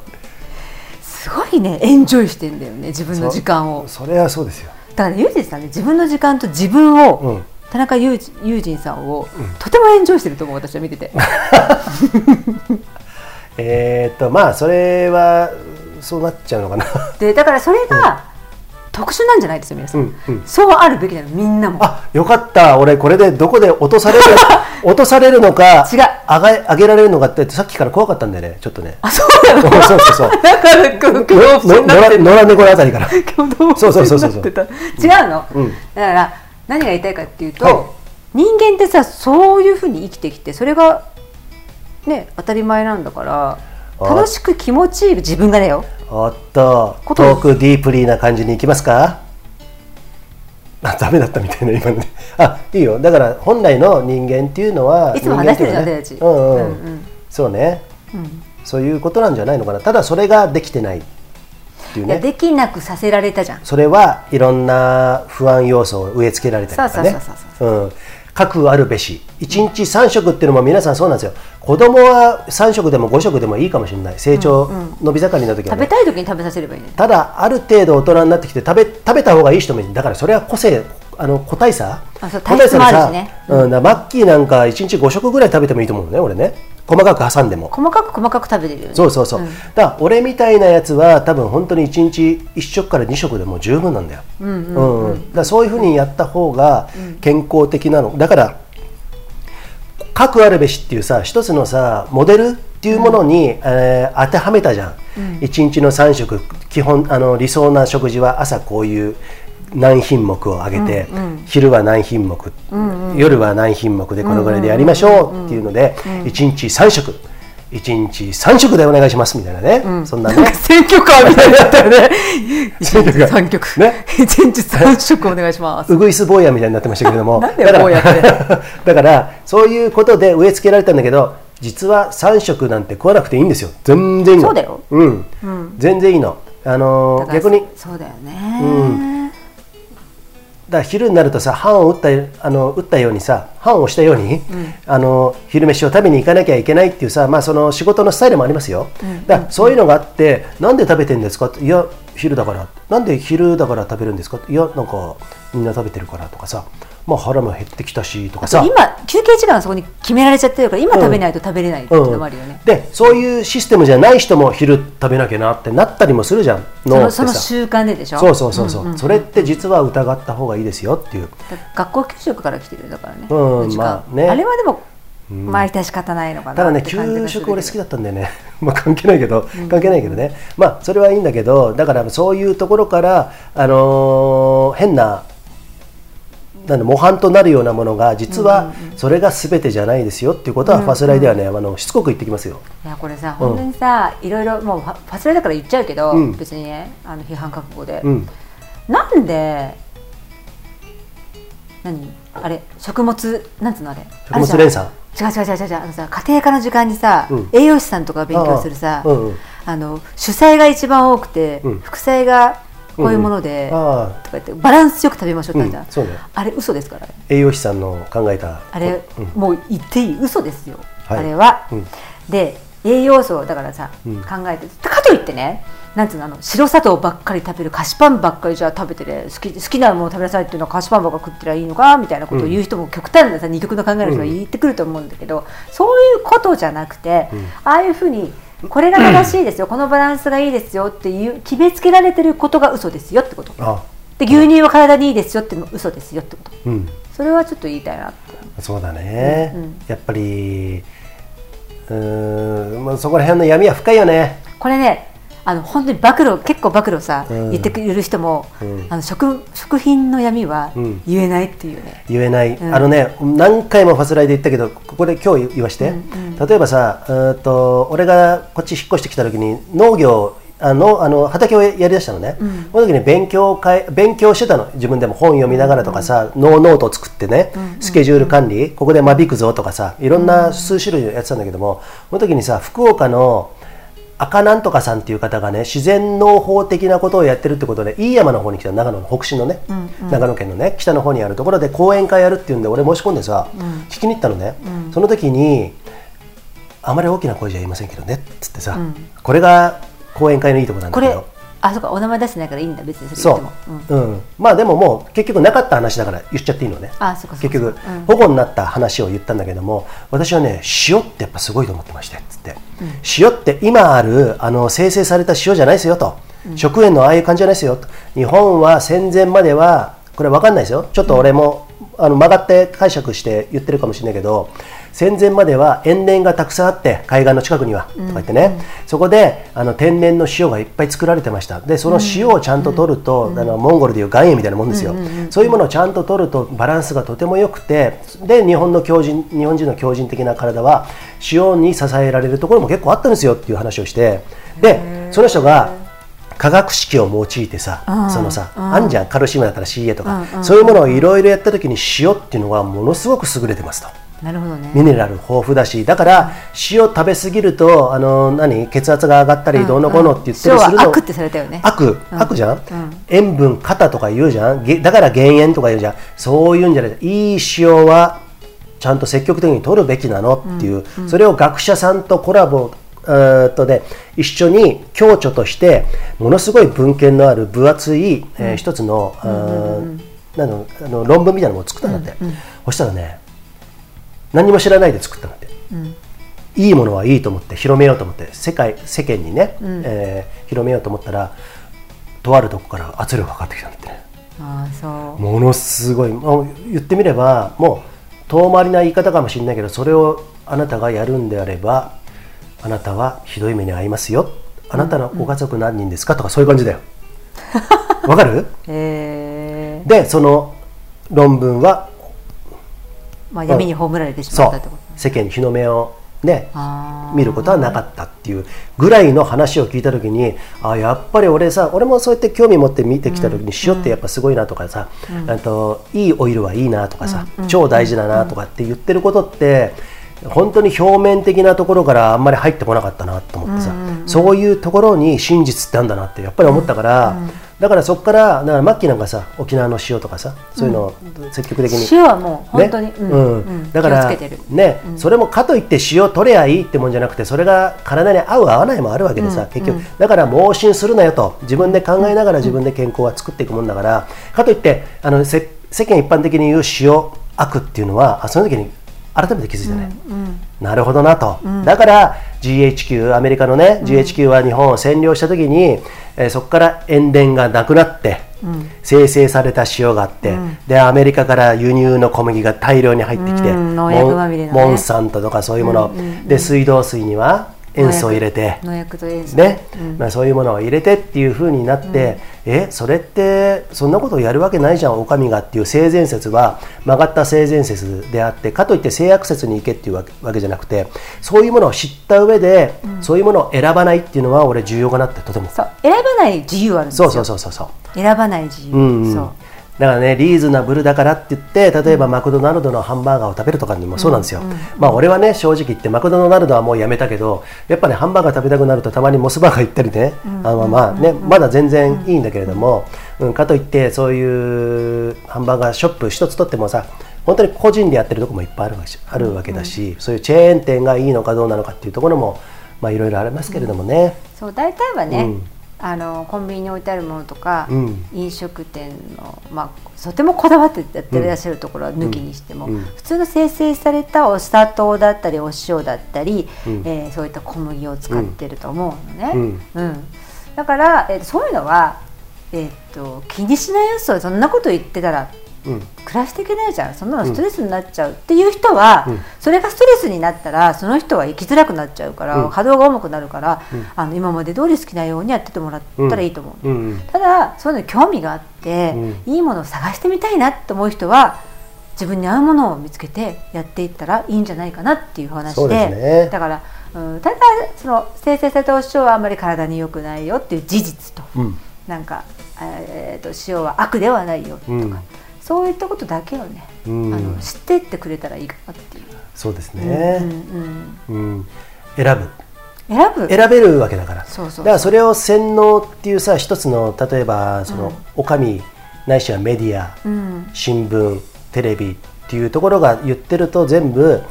Speaker 1: すごいねエンジョイしてんだよね自分の時間を。
Speaker 2: それはそうですよ。
Speaker 1: だからユージンさんね自分の時間と自分を、
Speaker 2: うん
Speaker 1: 田中ユージユージンさん。を、とてもエンジョイしてると思う私は見てて。
Speaker 2: えーっとまあそれはそうなっちゃうのかな。
Speaker 1: でだからそれが、特殊なんじゃないですよ皆さん、
Speaker 2: うんうん。
Speaker 1: そうあるべきなのみんなも。
Speaker 2: あよかった。俺これでどこで落とされる 落とされるのか
Speaker 1: 違う。
Speaker 2: あが上げられるのかってさっきから怖かったんだよねちょっとね。
Speaker 1: あそうなの？
Speaker 2: そうそうそう。
Speaker 1: だから恐怖心
Speaker 2: の
Speaker 1: になって
Speaker 2: 野良猫のあたりから。そうそうそうそう
Speaker 1: 違うの、
Speaker 2: うん。
Speaker 1: だから何が言いたいかっていうと、
Speaker 2: はい。
Speaker 1: 人間ってさそういうふうに生きてきてそれがね当たり前なんだから
Speaker 2: あ
Speaker 1: 楽しく気持ちいい自分がだよ。
Speaker 2: おっと
Speaker 1: こと
Speaker 2: トークディープリーな感じにいきますか？あ ダメだったみたいな今のね。あいいよ。だから本来の人間っていうのはい
Speaker 1: つも話してるじゃん
Speaker 2: 人間って
Speaker 1: 私たち
Speaker 2: いうのはねうんうん、
Speaker 1: うんうん。
Speaker 2: そうね。
Speaker 1: うん。
Speaker 2: そういうことなんじゃないのかな。ただそれができてないっていうね。
Speaker 1: できなくさせられたじゃん。
Speaker 2: それはいろんな不安要素を植え付けられたりとかね。核あるべし。1日3食っていうのも皆さんそうなんですよ。子供は3食でも5食でもいいかもしれない。成長伸び盛りの時は、
Speaker 1: 食
Speaker 2: ね
Speaker 1: べたい時に食べさせればいいね。
Speaker 2: ただある程度大人になってきて食べ食べた方がいい人もいる。だからそれは個性あの個体差？個体差でさ
Speaker 1: ね。
Speaker 2: うん、マッキーなんか1日5食ぐらい食べてもいいと思うのね俺ね。細かく挟んでも。
Speaker 1: 細かく細かく食べてるよね。
Speaker 2: そうそうそう、
Speaker 1: ん。
Speaker 2: だから俺みたいなやつは多分本当に1日1食から2食でも十分なんだよ、うんうんだそういうふうにやった方が健康的なの。だから核あるべしっていうさ一つのさモデルっていうものに、えー当てはめたじゃん、1日の3食。基本あの理想な食事は朝こういう何品目をあげて、昼は何品目、夜は何品目でこのぐらいでやりましょうっていうので、1日3食1日3食でお願いしますみたいなね、そんなね。
Speaker 1: 選挙カーみたいになったよね。一 日
Speaker 2: 選挙カー。
Speaker 1: 三曲。
Speaker 2: ね。
Speaker 1: 一日三食お願いします。
Speaker 2: ウグイス坊やみたいになってましたけれども。
Speaker 1: なんだ
Speaker 2: からだから そういうことで植え付けられたんだけど実は3食なんて食わなくていいんですよ。全然いいの。
Speaker 1: そうだよ。
Speaker 2: うん、全然いいの。あのー逆に。
Speaker 1: そうだよね、
Speaker 2: だから昼になるとさ飯を打ったあの打ったようにさ飯をしたように、あの昼飯を食べに行かなきゃいけないっていうさ、まあ、その仕事のスタイルもありますよ、だからそういうのがあってなんで食べてるんですか？っていや昼だから。なんで昼だから食べるんですか？いやなんかみんな食べてるからとかさ、まあ、腹も減ってきたしとかさ。
Speaker 1: 今休憩時間はそこに決められちゃってるから今食べないと食べれないっていうのもあるよね、
Speaker 2: でそういうシステムじゃない人も昼食べなきゃなってなったりもするじゃん
Speaker 1: のその習慣ででしょ？
Speaker 2: そうそうそうそう、それって実は疑った方がいいですよっていう。
Speaker 1: 学校給食から来てるよだからね、
Speaker 2: うんまあね。
Speaker 1: あれはでもまあ致し方ないのかな
Speaker 2: ただね給食俺好きだったんだよね。まあ関係ないけど。関係ないけどね、まあそれはいいんだけどだからそういうところからあのー変ななんだ模範となるようなものが実はそれが全てじゃないですよっていうことはファスライではね、あのしつこく言ってきますよ。
Speaker 1: いやこれさ本当にさ、いろいろもうファスライだから言っちゃうけど、
Speaker 2: うん。
Speaker 1: 別にねあの批判覚悟で、
Speaker 2: うん、
Speaker 1: なんで何？あれ食物なんつうのあれ？
Speaker 2: 食物連鎖？
Speaker 1: 違う違う違う違うあのさ家庭科の時間にさ、
Speaker 2: うん。
Speaker 1: 栄養士さんとかが勉強するさ
Speaker 2: ああうんうん。
Speaker 1: あの主菜が一番多くて、
Speaker 2: うん。
Speaker 1: 副菜がこういうもので、
Speaker 2: あ
Speaker 1: とか言ってバランスよく食べましょうって言ったじゃん、
Speaker 2: うんね。
Speaker 1: あれ嘘ですからね。
Speaker 2: 栄養士さんの考えた。
Speaker 1: あれ、
Speaker 2: うん
Speaker 1: もう言っていい嘘ですよ、
Speaker 2: はい。
Speaker 1: あれは、
Speaker 2: うん。
Speaker 1: で栄養素をだからさ、
Speaker 2: うん。
Speaker 1: 考えてかといってねなんつうのあの白砂糖ばっかり食べる菓子パンばっかりじゃあ食べてね好き好きなものを食べなさいっていうのは菓子パンばっかり食ってりゃいいのかみたいなことを言う人も極端なさ二極の考えの人が言ってくると思うんだけど、そういうことじゃなくて、ああいうふうにこれが正しいですよ、このバランスがいいですよっていう決めつけられてることが嘘ですよってこと。
Speaker 2: あ、
Speaker 1: で牛乳は体にいいですよっても嘘ですよってこと。
Speaker 2: うん、
Speaker 1: それはちょっと言いたいなって
Speaker 2: そうだね、
Speaker 1: うんうん。
Speaker 2: やっぱりうーん、まあ、そこら辺の闇は深いよね。
Speaker 1: これねあの本当に暴露結構暴露さ、
Speaker 2: うん。
Speaker 1: 言ってくれる人も、
Speaker 2: うん。
Speaker 1: あの食食品の闇は
Speaker 2: うん。
Speaker 1: 言えないっていうね、
Speaker 2: 言えない、
Speaker 1: うん。
Speaker 2: あのね何回もファスライで言ったけどここで今日言わして、例えばさうーんと俺がこっち引っ越してきた時に農業あのあの畑をやりだしたのね、その時に勉強会勉強してたの。自分でも本読みながらとかさ、ノーノートを作ってね、スケジュール管理。ここで間引くぞとかさいろんな数種類やってたんだけども、その時にさ福岡の赤なんとかさんっていう方がね自然農法的なことをやってるってことで飯山の方に来た長野の北進のね、長野県のね北の方にあるところで講演会やるっていうんで俺申し込んでさ、聞きに行ったのね、その時にあまり大きな声じゃ言いませんけどねっつってさ、これが講演会のいいところなんだけど
Speaker 1: あそうかお名前出してないからいいんだ別にそれ言
Speaker 2: そ
Speaker 1: っても、う。ん。
Speaker 2: う、うん、まあでももう結局なかった話だから言っちゃっていいのね。
Speaker 1: あそうか
Speaker 2: 結局、
Speaker 1: うん。
Speaker 2: 保護になった話を言ったんだけども私はね塩ってやっぱすごいと思ってましてっつって、塩って今あるあの生成された塩じゃないですよと、食塩のああいう感じじゃないですよと。日本は戦前まではこれ分かんないですよ。ちょっと俺も、あの曲がって解釈して言ってるかもしれないけど戦前までは塩田がたくさんあって海岸の近くには、とか言ってね。そこであの天然の塩がいっぱい作られてました。でその塩をちゃんと取ると、あのモンゴルでいう岩塩みたいなもんですよ、そういうものをちゃんと取るとバランスがとても良くてで日本の強靭日本人の強靭的な体は塩に支えられるところも結構あったんですよっていう話をして。でその人が化学式を用いてさ、そのさ、あんじゃんカルシウムだったら CA とか、そういうものをいろいろやった時に塩っていうのはものすごく優れてますと。
Speaker 1: なるほどね。
Speaker 2: ミネラル豊富だしだから塩食べ過ぎるとあの何血圧が上がったりどうのこうのって言ってるするの。
Speaker 1: 塩は悪ってされたよね。
Speaker 2: 悪悪じゃん、塩分肩とか言うじゃん。げだから減塩とか言うじゃん。そういうんじゃない。いい塩はちゃんと積極的に取るべきなのっていう、それを学者さんとコラボとで一緒に共著としてものすごい文献のある分厚い、えー一つの,、あーなんだろうあの論文みたいなのを作ったんだって、そしたらね何も知らないで作ったんだって、いいものはいいと思って広めようと思って世界世間にね、えー広めようと思ったらとあるとこから圧力がかかってきたんだってね。
Speaker 1: ああそう。
Speaker 2: ものすごい。もう言ってみればもう遠回りな言い方かもしれないけどそれをあなたがやるんであればあなたはひどい目に遭いますよ。あなたのご家族何人ですか？とかそういう感じだよ。わかる？
Speaker 1: え
Speaker 2: でその論文は
Speaker 1: ー、まあ闇に葬られてしまったってこと
Speaker 2: 世間に日の目をね見ることはなかったっていうぐらいの話を聞いた時にあやっぱり俺さ俺もそうやって興味持って見てきた時に塩ってやっぱすごいなとかさ、あといいオイルはいいなとかさ、超大事だなとかって言ってることって本当に表面的なところからあんまり入ってこなかったなと思ってさ、そういうところに真実ってあるんだなってやっぱり思ったから、だからそこからだからマッキーなんかさ沖縄の塩とかさそういうのを積極的に、
Speaker 1: 塩はもう本当に、
Speaker 2: ね？
Speaker 1: うん。
Speaker 2: だからね、それもかといって塩取ればいいってもんじゃなくてそれが体に合う合わないもあるわけでさ、結局。だから盲信するなよと自分で考えながら自分で健康は作っていくもんだから。かといってあのせ世間一般的に言う塩悪っていうのはあその時に改めて気づいたね、なるほどなと、だから GHQ アメリカのね GHQ は日本を占領した時に、えーそこから塩田がなくなって
Speaker 1: うん。
Speaker 2: 生成された塩があって、
Speaker 1: うん。
Speaker 2: でアメリカから輸入の小麦が大量に入ってきて、モンモンサントとかそういうもの、
Speaker 1: うんうんうん。
Speaker 2: で水道水には塩素を入れて。
Speaker 1: 農薬と塩素
Speaker 2: ね。
Speaker 1: うん。
Speaker 2: まあ、そういうものを入れてっていう風になって、えそれってそんなことをやるわけないじゃんお上がっていう性善説は曲がった性善説であってかといって性悪説に行けっていうわけじゃなくてそういうものを知った上で、そういうものを選ばないっていうのは俺重要かなってとても。
Speaker 1: そう。選ばない自由あるんですよ。
Speaker 2: そうそうそうそうそう。
Speaker 1: 選ばない自由、
Speaker 2: うんうん。
Speaker 1: そう
Speaker 2: だからねリーズナブルだからって言って例えばマクドナルドのハンバーガーを食べるとかにもそうなんですよ、まあ俺はね正直言ってマクドナルドはもうやめたけどやっぱねハンバーガー食べたくなるとたまにモスバーガー行ったりね、あのまあねまだ全然いいんだけれども、うん、かといってそういうハンバーガーショップ一つとってもさ本当に個人でやってるとこもいっぱいあるわけあるわけだし、そういうチェーン店がいいのかどうなのかっていうところもまあいろいろありますけれどもね、
Speaker 1: そう大体はね、
Speaker 2: うん
Speaker 1: あのコンビニに置いてあるものとか、
Speaker 2: うん。
Speaker 1: 飲食店の、まあ、とてもこだわってやってらっしゃるところは抜きにしても、
Speaker 2: うん。うん
Speaker 1: 普通の生成されたお砂糖だったりお塩だったり、
Speaker 2: うん。
Speaker 1: えーそういった小麦を使ってると思うのね。
Speaker 2: うん。
Speaker 1: うん。だから、えーそういうのは、えー、と気にしないよそそんなこと言ってたら
Speaker 2: うん
Speaker 1: 暮らしていけないじゃん。そんなのストレスになっちゃうっていう人は、
Speaker 2: うん。
Speaker 1: それがストレスになったらその人は生きづらくなっちゃうから、
Speaker 2: うん。
Speaker 1: 波動が重くなるから、
Speaker 2: うん。
Speaker 1: あの今まで通り好きなようにやっててもらったらいいと思う、ただそういうのに興味があって、いいものを探してみたいなって思う人は自分に合うものを見つけてやっていったらいいんじゃないかなっていう話で
Speaker 2: ね。
Speaker 1: だから、うん、ただその生成されたお塩はあんまり体に良くないよっていう事実と、
Speaker 2: うん。
Speaker 1: なんか、えー、と塩は悪ではないよとか、
Speaker 2: うん
Speaker 1: そういったことだけをね、
Speaker 2: うん。
Speaker 1: あの知ってってくれたらいいかなっていう。
Speaker 2: そうです
Speaker 1: うん
Speaker 2: ね、
Speaker 1: うん。
Speaker 2: うん。選ぶ。
Speaker 1: 選ぶ？
Speaker 2: 選べるわけだから。
Speaker 1: そうそう
Speaker 2: だからそれを洗脳っていうさ一つの例えばその、
Speaker 1: うん。
Speaker 2: お上ないしはメディア、
Speaker 1: うん。
Speaker 2: 新聞テレビっていうところが言ってると全部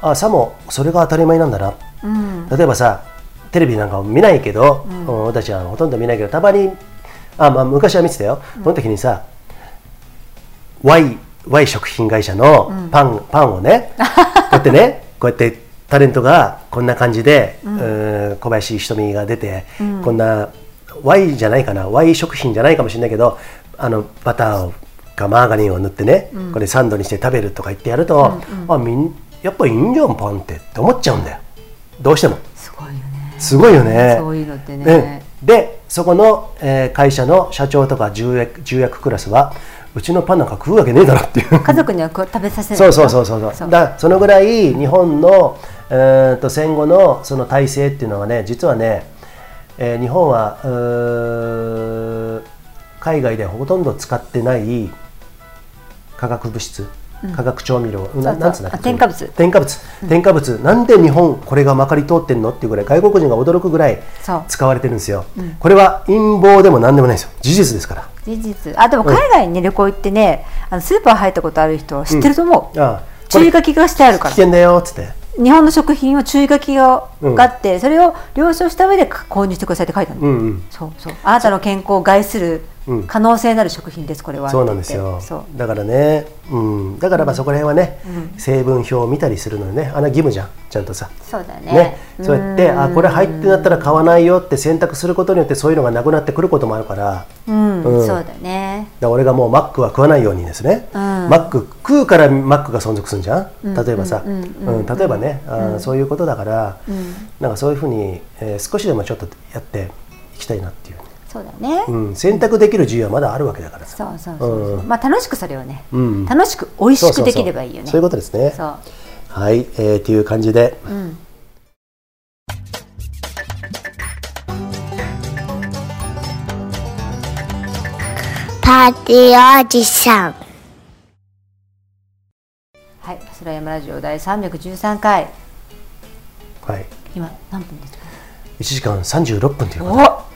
Speaker 2: あさもそれが当たり前なんだな。
Speaker 1: うん。
Speaker 2: 例えばさテレビなんかも見ないけど、私はほとんど見ないけどたまにあ、まあ、昔は見てたよ、その時にさ Y, y 食品会社のパン,、パンをね こうやってねこうやってタレントがこんな感じで、うーん小林ひとみが出て、
Speaker 1: うん。
Speaker 2: こんな Y じゃないかな Y 食品じゃないかもしれないけどあのバターをかマーガリンを塗ってね、これサンドにして食べるとか言ってやると、あみんやっぱいいんじゃんパンってって思っちゃうんだよ。どうしても。
Speaker 1: すごいよね。
Speaker 2: すごいよね。
Speaker 1: そういうのってね。
Speaker 2: うん。で、そこの、えー会社の社長とか重役重役クラスは、うちのパンなんか食うわけねえだろっていう。
Speaker 1: 家族にはこう食べさせない
Speaker 2: そうそうそうそう。そう。だそのぐらい日本の、えー、と戦後のその体制っていうのはね実はね、えー日本は海外でほとんど使ってない化学物質、化学調味料、な
Speaker 1: そう。
Speaker 2: なんつうんだっけ？
Speaker 1: あ添加物。
Speaker 2: 添加物、添加物。なんで日本これがまかり通ってんの？っていうぐらい外国人が驚くぐらい使われてるんですよ、これは陰謀でも何でもないですよ。事実ですから。
Speaker 1: 事実。あでも海外にね旅行行ってねあのスーパー入ったことある人は知ってると思う、
Speaker 2: ああ。こ
Speaker 1: 注
Speaker 2: れ
Speaker 1: 意書きがしてあるから。
Speaker 2: 危険だよっつって。
Speaker 1: 日本の食品は注意書きがあって、それを了承した上で購入してくださいって書いてあるの、
Speaker 2: うんうん。
Speaker 1: そうそう。あなたの健康を害する
Speaker 2: うん
Speaker 1: 可能性のある食品ですこれは。
Speaker 2: そうなんですよ。だからね、うん、だからまあそこら辺はね、成分表を見たりするのにね。あの義務じゃんちゃんとさ。
Speaker 1: そうだね。
Speaker 2: ね、そうやって
Speaker 1: ん
Speaker 2: あこれ入ってなったら買わないよって選択することによってそういうのがなくなってくることもあるから。
Speaker 1: うん、
Speaker 2: うん。
Speaker 1: そうだね。
Speaker 2: ら俺がもうマックは食わないようにですね、
Speaker 1: うん。
Speaker 2: マック食うからマックが存続するんじゃん？例えばさ、
Speaker 1: うん。
Speaker 2: 例えばね、あーそういうことだから、
Speaker 1: うん。
Speaker 2: なんかそういうふうに、えー少しでもちょっとやっていきたいなっていう、
Speaker 1: そうだね、
Speaker 2: うん、選択できる自由はまだあるわけだからさ。
Speaker 1: そうそうそうそう、
Speaker 2: うん。
Speaker 1: まあ楽しくそれをね、
Speaker 2: うん。
Speaker 1: 楽しく美味しくできればいいよね。
Speaker 2: そうそうそう。そういうことですね。
Speaker 1: そう。
Speaker 2: はい、えー、っていう感じで、
Speaker 1: うん。
Speaker 8: パーティーおじさん。
Speaker 1: はいスラヤマラジオ第313回。
Speaker 2: はい、
Speaker 1: 今何分ですか
Speaker 2: ？1時間36分ということ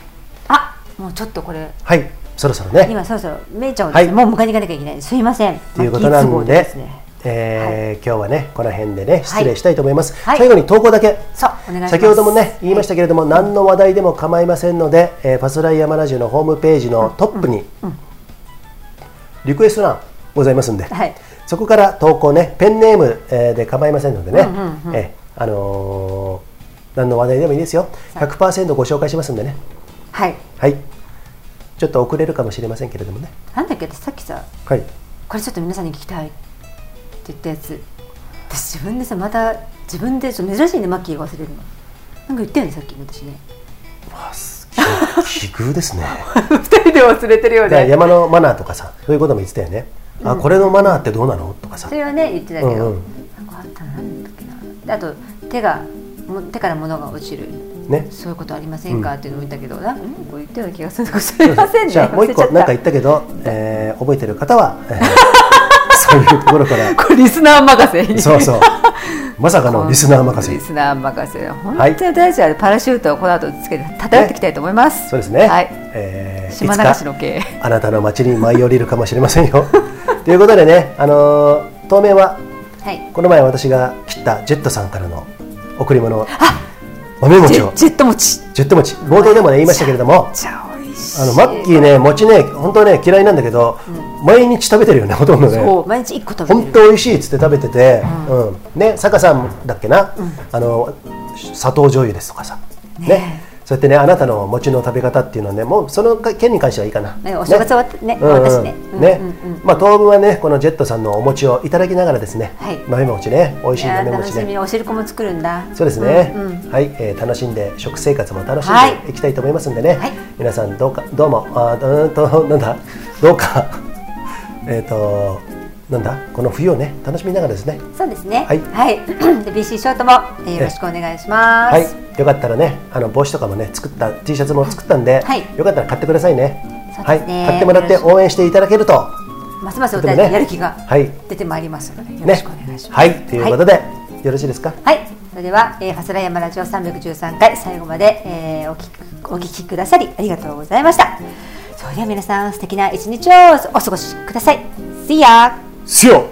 Speaker 1: もうちょっとこれ
Speaker 2: はいそろそろね。
Speaker 1: 今そろそろめいちゃんをね、
Speaker 2: はい。
Speaker 1: もう迎えに行かなきゃいけない。すいません。
Speaker 2: ということなん
Speaker 1: まあ
Speaker 2: で,、
Speaker 1: ですね。
Speaker 2: えー今日はねこの辺でね失礼したいと思います、
Speaker 1: はい。
Speaker 2: 最後に投稿だけ。先ほどもね言いましたけれども、何の話題でも構いませんので、えーパスライヤマラジオのホームページのトップに、リクエスト欄ございますんで、
Speaker 1: はい。
Speaker 2: そこから投稿ねペンネーム、えーで構いませんのでね、
Speaker 1: うんうんうん。
Speaker 2: えーあのー何の話題でもいいですよ。100%ご紹介しますんでね
Speaker 1: はい。
Speaker 2: はい。ちちょっと遅れるかもしれませんけれどもね。
Speaker 1: なんだっけ私さっきさ
Speaker 2: はい。
Speaker 1: これちょっと皆さんに聞きたいって言ったやつ。私自分でさまた自分で珍しいねマッキーが忘れるの。なんか言ったよねさっき私ね。
Speaker 2: 奇遇ですね。
Speaker 1: 二人で忘れてるよね。
Speaker 2: 山のマナーとかさそういうことも言ってたよね、あこれのマナーってどうなのとかさ。
Speaker 1: それはね言ってたけど、
Speaker 2: うんうん。
Speaker 1: なんかあったななんだっけな。であと手がも手から物が落ちる
Speaker 2: ね。
Speaker 1: そういうことありませんか、っていうのを言ったけどなんかうんこう言ったような気がするかもしれませんね。
Speaker 2: じゃあもう一個
Speaker 1: 忘れちゃった
Speaker 2: 何か言ったけど、えー覚えてる方は、えー そういうところから。
Speaker 1: これリスナー任せ。
Speaker 2: そうそう。まさかのリスナー任せ。
Speaker 1: リスナー任せ。本
Speaker 2: はい。
Speaker 1: 当に大事はパラシュートをこの後つけて漂っていきたいと思います、
Speaker 2: そうですね、
Speaker 1: はい。
Speaker 2: えー
Speaker 1: 島流しの系
Speaker 2: あなたの街に舞い降りるかもしれませんよ。ということでね、あのー当面は
Speaker 1: はい。
Speaker 2: この前私が切ったジェットさんからの贈り物豆餅を。
Speaker 1: ジェット餅。
Speaker 2: ジェット餅。冒頭でもね言いましたけれども
Speaker 1: あ
Speaker 2: のマッキーね餅ね本当ね嫌いなんだけど、毎日食べてるよねほとんどね。
Speaker 1: 毎日一個食べてる。
Speaker 2: 本当美味しいっつって食べてて、うん。ね坂さんだっけな、あの砂糖醤油ですとかさ。ねそうやってねあなたの餅の食べ方っていうのはねもうその件に関してはいいかな、
Speaker 1: ねお正月終わってね。
Speaker 2: うん。うん
Speaker 1: 私ねうん
Speaker 2: ね
Speaker 1: うん。うん
Speaker 2: まあ当分はねこのジェットさんのお餅をいただきながらですね、
Speaker 1: はい。
Speaker 2: 豆餅ね美味しい豆餅ね。
Speaker 1: 楽しみお汁粉も作るんだ。
Speaker 2: そうですね、
Speaker 1: うんうん。
Speaker 2: はい、えー楽しんで食生活も楽しん
Speaker 1: はい。
Speaker 2: でいきたいと思いますんでね、
Speaker 1: はい。
Speaker 2: 皆さんどうかどうもあーうーんとなんだどうか。えっとなんだ？この冬をね楽しみながらですね。
Speaker 1: そうですね。
Speaker 2: はい。
Speaker 1: で BC ショートも、えーよろしくお願いします。
Speaker 2: はい。よかったらねあの帽子とかもね作った T シャツも作ったんで、
Speaker 1: はい。
Speaker 2: よかったら買ってくださいね。はい。買ってもらって応援していただけると。
Speaker 1: ますますお
Speaker 2: とてもね
Speaker 1: やる気が
Speaker 2: はい。
Speaker 1: 出てまいりますのでよろ
Speaker 2: ね
Speaker 1: しくお願いします。
Speaker 2: はい。ということで、よろしいですか？
Speaker 1: はい、それでは、えー、ファスラヤマラジオ313回最後まで、えーお聞きお聞きくださりありがとうございました。それでは皆さん素敵な一日をお過ごしください。See ya!
Speaker 2: sio.